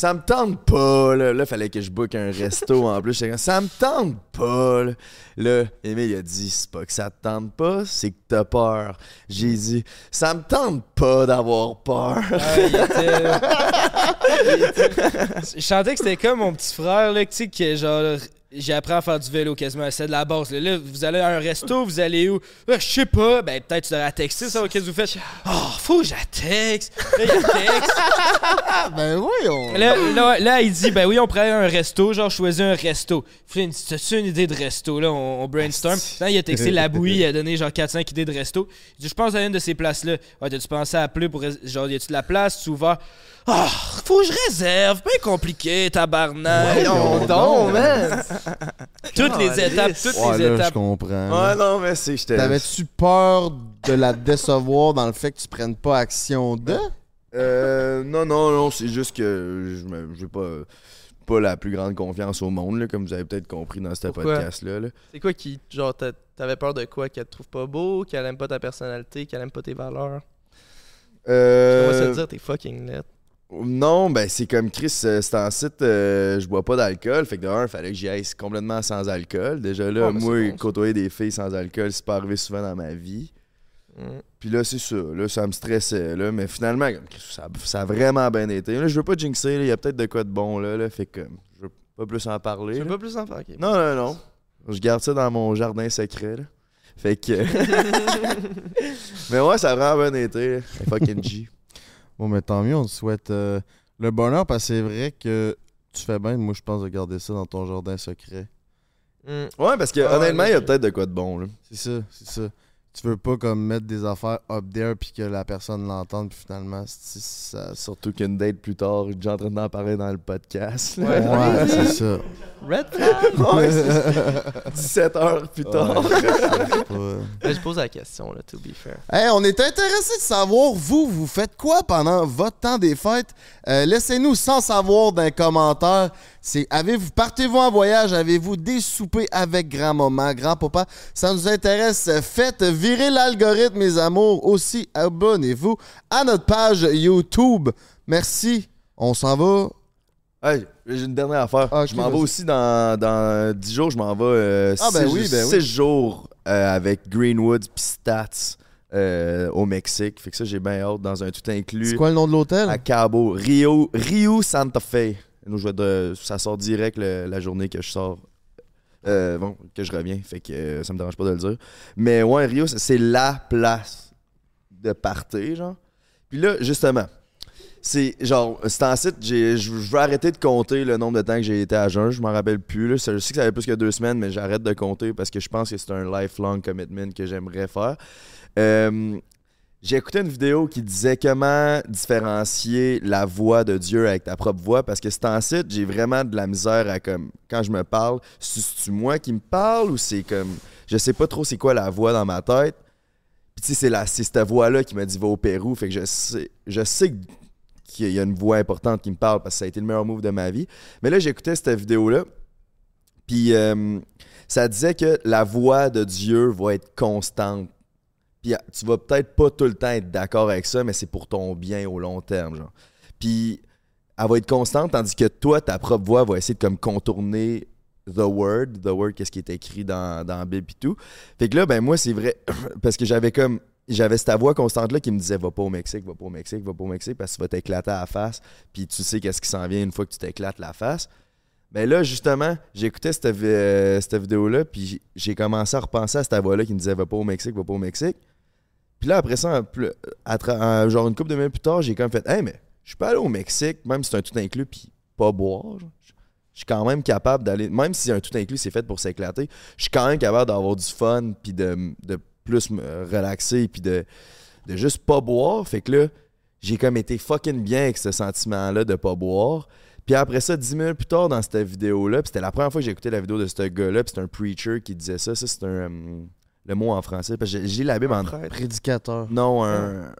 Ça me tente pas, là. Là, fallait que je book un resto en plus. Ça me tente pas, là. Là, Emile, il a dit, c'est pas que ça te tente pas, c'est que t'as peur. J'ai dit, ça me tente pas d'avoir peur. Il il était- Je sentais que c'était comme mon petit frère, là, tu sais, que genre. J'ai appris à faire du vélo quasiment, c'est de la base. Là, vous allez à un resto, vous allez où? Ah, je sais pas, ben peut-être tu devrais texter, ça, qu'est-ce que vous faites? Oh, faut que je la texte. Là, il texte. Ben oui, on. Là, là, là, il dit, ben oui, on pourrait aller à un resto, genre choisir un resto. Flynn, t'as-tu une idée de resto? Là, on, on brainstorm. Là, il a texté la bouillie, il a donné genre 4-5 idées de resto. Il dit, je pense à une de ces places-là. Ouais, t'as-tu pensé à appeler pour. Genre, y a-tu de la place? Tu ouvert? Ah, faut que je réserve. Pas compliqué, tabarnak. Voyons donc, man. toutes les étapes, toutes Ouais, les là, je étapes. comprends. Ouais, non, mais c'est. T'avais-tu peur de la décevoir dans le fait que tu prennes pas action de? Euh, non, non, non, c'est juste que je me- j'ai pas, pas la plus grande confiance au monde, là, comme vous avez peut-être compris dans ce podcast-là. là. C'est quoi qui. Genre, t'a- t'avais peur de quoi Qu'elle te trouve pas beau Qu'elle aime pas ta personnalité Qu'elle aime pas tes valeurs? On va se Euh, dire, t'es fucking net. Non, ben c'est comme Chris, euh, c'est en site, euh, je bois pas d'alcool, fait que de un, fallait que j'y aille complètement sans alcool. Déjà là, Ouais, mais moi, bon, côtoyer des filles sans alcool, c'est pas arrivé souvent dans ma vie. Mm. Puis là, c'est ça, là, ça me stressait, là, mais finalement, ça, ça a vraiment bien été. Là, je veux pas jinxer, il y a peut-être de quoi de bon, là, là fait que je veux pas plus en parler. Tu veux pas plus en faire ok. Non, non, non. Je garde ça dans mon jardin secret. Là. Fait que. mais ouais, ça a vraiment bien été. Fucking G. Bon, mais tant mieux, on te souhaite euh, le bonheur parce que c'est vrai que tu fais bien, moi je pense, de garder ça dans ton jardin secret. Mm. Ouais, parce que Ah honnêtement, il y a peut-être de quoi de bon. Là. C'est ça, c'est ça. Tu veux pas comme mettre des affaires up there puis que la personne l'entende puis finalement c'est- ça. Surtout qu'une date plus tard, j'ai en train d'en parler dans le podcast. là. Ouais, c'est ça. Red flag Ouais, c'est 17 heures plus tard. Ouais, je pose la question, là, to be fair. Hey, on est intéressé de savoir, vous, vous faites quoi pendant votre temps des fêtes? Euh, Laissez-nous sans savoir d'un commentaire. C'est avez-vous partez-vous en voyage? Avez-vous des soupers avec grand-maman, grand-papa? Ça nous intéresse. Faites virer l'algorithme, mes amours. Aussi, abonnez-vous à notre page YouTube. Merci. On s'en va. Hey, j'ai une dernière affaire. Ah, je m'en vais aussi dans, dans 10 jours, je m'en vais euh, Ah, ben 6 oui, ben oui. jours euh, avec Greenwood puis Stats euh, au Mexique. Fait que ça, j'ai bien hâte dans un tout inclus. C'est quoi le nom de l'hôtel? à Cabo, Rio, Rio Santa Fe. Nous, je vais de- ça sort direct la journée que je sors. Euh, bon, que je reviens, fait que euh, ça me dérange pas de le dire. Mais ouais, Rio, c'est- la place de partir, genre. Puis là, justement, c'est genre, c'est en site, je je veux arrêter de compter le nombre de temps que j'ai été à jeun, je m'en rappelle plus. Là. Je sais que ça fait plus que deux semaines, mais j'arrête de compter parce que je pense que c'est un lifelong commitment que j'aimerais faire. Euh, j'ai écouté une vidéo qui disait comment différencier la voix de Dieu avec ta propre voix parce que c'est en site, j'ai vraiment de la misère à comme quand je me parle, c'est moi qui me parle ou c'est comme je sais pas trop c'est quoi la voix dans ma tête. Puis tu sais c'est cette voix là qui m'a dit va au Pérou, fait que je sais je sais qu'il y a une voix importante qui me parle parce que ça a été le meilleur move de ma vie. Mais là j'écoutais cette vidéo là. Puis euh, ça disait que la voix de Dieu va être constante. Puis ah, tu vas peut-être pas tout le temps être d'accord avec ça, mais c'est pour ton bien au long terme, genre. Puis elle va être constante, tandis que toi, ta propre voix va essayer de comme contourner the word, the word, qu'est-ce qui est écrit dans, dans la Bible et tout. Fait que là, ben moi, c'est vrai, parce que j'avais comme, j'avais cette voix constante-là qui me disait, va pas au Mexique, va pas au Mexique, va pas au Mexique, parce que tu vas t'éclater à la face, puis tu sais qu'est-ce qui s'en vient une fois que tu t'éclates la face. Mais là, justement, j'écoutais cette, euh, cette vidéo-là, puis j'ai commencé à repenser à cette voix-là qui me disait, va pas au Mexique, va pas au Mexique. Puis là, après ça, genre une couple de minutes plus tard, j'ai même fait Hey, mais je peux aller au Mexique, même si c'est un tout inclus, puis pas boire. Je suis quand même capable d'aller, même si un tout inclus, c'est fait pour s'éclater, je suis quand même capable d'avoir du fun, puis de, de plus me relaxer, puis de, de juste pas boire. Fait que là, j'ai comme été fucking bien avec ce sentiment-là de pas boire. Puis après ça, 10 minutes plus tard, dans cette vidéo-là, c'était la première fois que j'ai écouté la vidéo de ce gars-là, puis c'est un preacher qui disait ça. Ça, c'est un. euh, le mot en français. Parce que j'ai- la Bible en. Prédicateur. Non, un.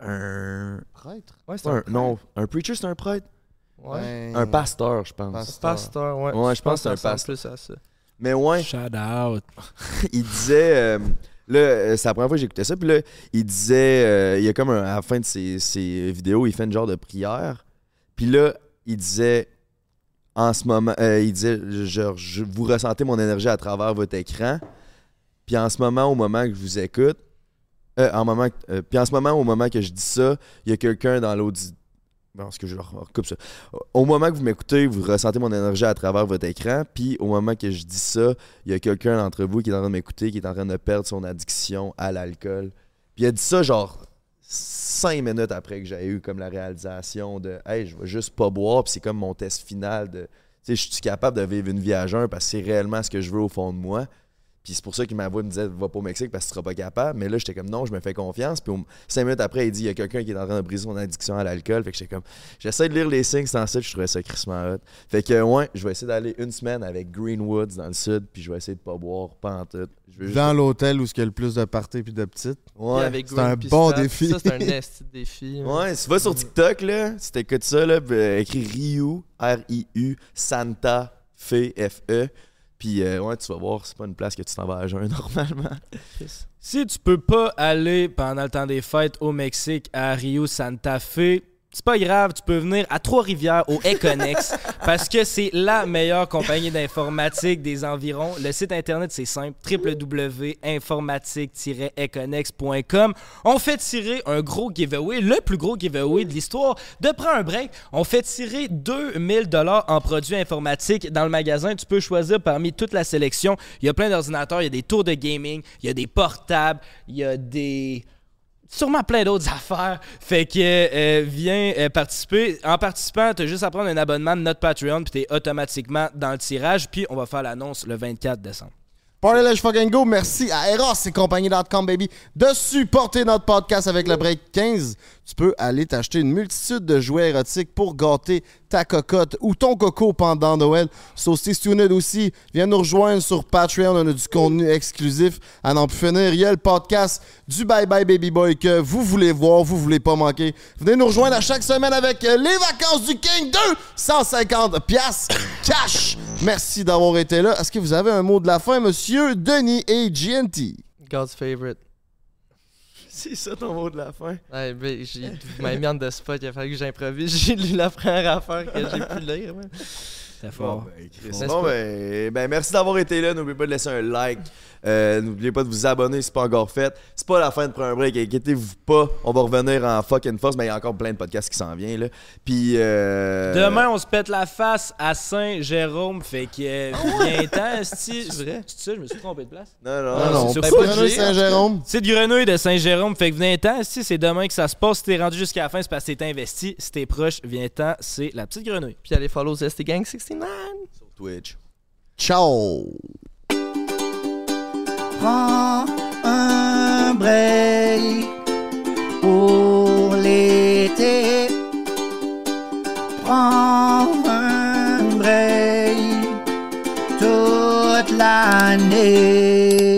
Un. Prêtre? Ouais, c'est un un- non, un preacher, c'est un prêtre. Ouais. Un pasteur, je pense. Pasteur. Pasteur, ouais. Ouais, je pense que c'est un pasteur. plus à ça. Mais ouais. Shout out. il disait. euh, là, euh, c'est la première fois que j'écoutais ça. Puis là, il disait. euh, il y a comme un- à la fin de ses, ses vidéos, il fait une genre de prière. Puis là, il disait. En ce moment. euh, il disait genre, je, vous ressentez mon énergie à travers votre écran. Puis en ce moment, au moment que je vous écoute. euh, en moment, euh, puis en ce moment, au moment que je dis ça, il y a quelqu'un dans l'audi. Bon, que je recoupe ça? Au moment que vous m'écoutez, vous ressentez mon énergie à travers votre écran. Puis au moment que je dis ça, il y a quelqu'un d'entre vous qui est en train de m'écouter, qui est en train de perdre son addiction à l'alcool. Puis il a dit ça genre cinq minutes après que j'ai eu comme la réalisation de Hey, je vais juste pas boire, puis c'est comme mon test final de Tu sais, je suis capable de vivre une vie à jeun parce que c'est réellement ce que je veux au fond de moi? Puis c'est pour ça que ma voix me disait va pas au Mexique parce que tu seras pas capable. Mais là, j'étais comme non, je me fais confiance. Puis cinq minutes après, il dit il y a quelqu'un qui est en train de briser son addiction à l'alcool. Fait que j'étais comme j'essaie de lire les signes sans ça, je trouvais ça crissement hot. Fait que ouais, je vais essayer d'aller une semaine avec Greenwoods dans le sud, puis je vais essayer de pas boire, pas en tout. Je veux juste- Dans l'hôtel où il y a le plus de parties puis de petites. Ouais. avec c'est un bon défi. Ça, c'est un de défi. hein. Ouais, si tu vas sur TikTok, là, si t'écoutes ça, là, euh, écris Ryu, R-I-U, Santa, Fe, F-E. Puis, euh, ouais, tu vas voir, c'est pas une place que tu t'en vas à jeun normalement. Si tu peux pas aller pendant le temps des fêtes au Mexique à Rio Santa Fe, c'est pas grave, tu peux venir à Trois-Rivières au Econex parce que c'est la meilleure compagnie d'informatique des environs. Le site internet c'est simple www.informatique-econex.com. On fait tirer un gros giveaway, le plus gros giveaway de l'histoire de Prends un break. On fait tirer 2000 dollars en produits informatiques dans le magasin. Tu peux choisir parmi toute la sélection. Il y a plein d'ordinateurs, il y a des tours de gaming, il y a des portables, il y a des sûrement plein d'autres affaires. Fait que euh, viens euh, participer. En participant, tu as juste à prendre un abonnement de notre Patreon, puis tu es automatiquement dans le tirage. Puis on va faire l'annonce le 24 décembre. Party Let's Fucking Go, merci à Eros et compagnie.com, baby, de supporter notre podcast avec le Break 15. Tu peux aller t'acheter une multitude de jouets érotiques pour gâter ta cocotte ou ton coco pendant Noël. Saucy Stuned aussi, viens nous rejoindre sur Patreon, on a du contenu exclusif à n'en plus finir. Il y a le podcast du Bye Bye Baby Boy que vous voulez voir, vous voulez pas manquer. Venez nous rejoindre à chaque semaine avec euh, les vacances du King 2, 150 piastres cash. Merci d'avoir été là. Est-ce que vous avez un mot de la fin, monsieur Denis et GNT? God's favorite. C'est ça ton mot de la fin? Ouais, ben, j'ai- vous m'avez mis en de spot, il a fallu que j'improvise. J'ai lu la première affaire que j'ai pu lire. C'est Bon, ben. N'est-ce Bon, pas? ben, ben, merci d'avoir été là. N'oubliez pas de laisser un like. Euh, N'oubliez pas de vous abonner si c'est pas encore fait. C'est pas la fin de prendre un break. Inquiétez-vous pas. On va revenir en fucking force. Mais il y a encore plein de podcasts qui s'en viennent. Là. Puis. Euh... Demain, on se pète la face à Saint-Jérôme. Fait que euh, viens-t'en, esti. C'est vrai? C'est ça, je me suis trompé de place. Non, non. Ah non, c'est pas sur de Fuji, Saint-Jérôme. C'est de grenouille de Saint-Jérôme. Fait que viens-t'en, esti. C'est demain que ça se passe. Si t'es rendu jusqu'à la fin, c'est parce que t'es investi. Si t'es proche, viens-t'en. C'est la petite grenouille. Puis allez follow Zesty Gang 69. Sur Twitch. Ciao! Prends un break pour l'été. Prends un break toute l'année.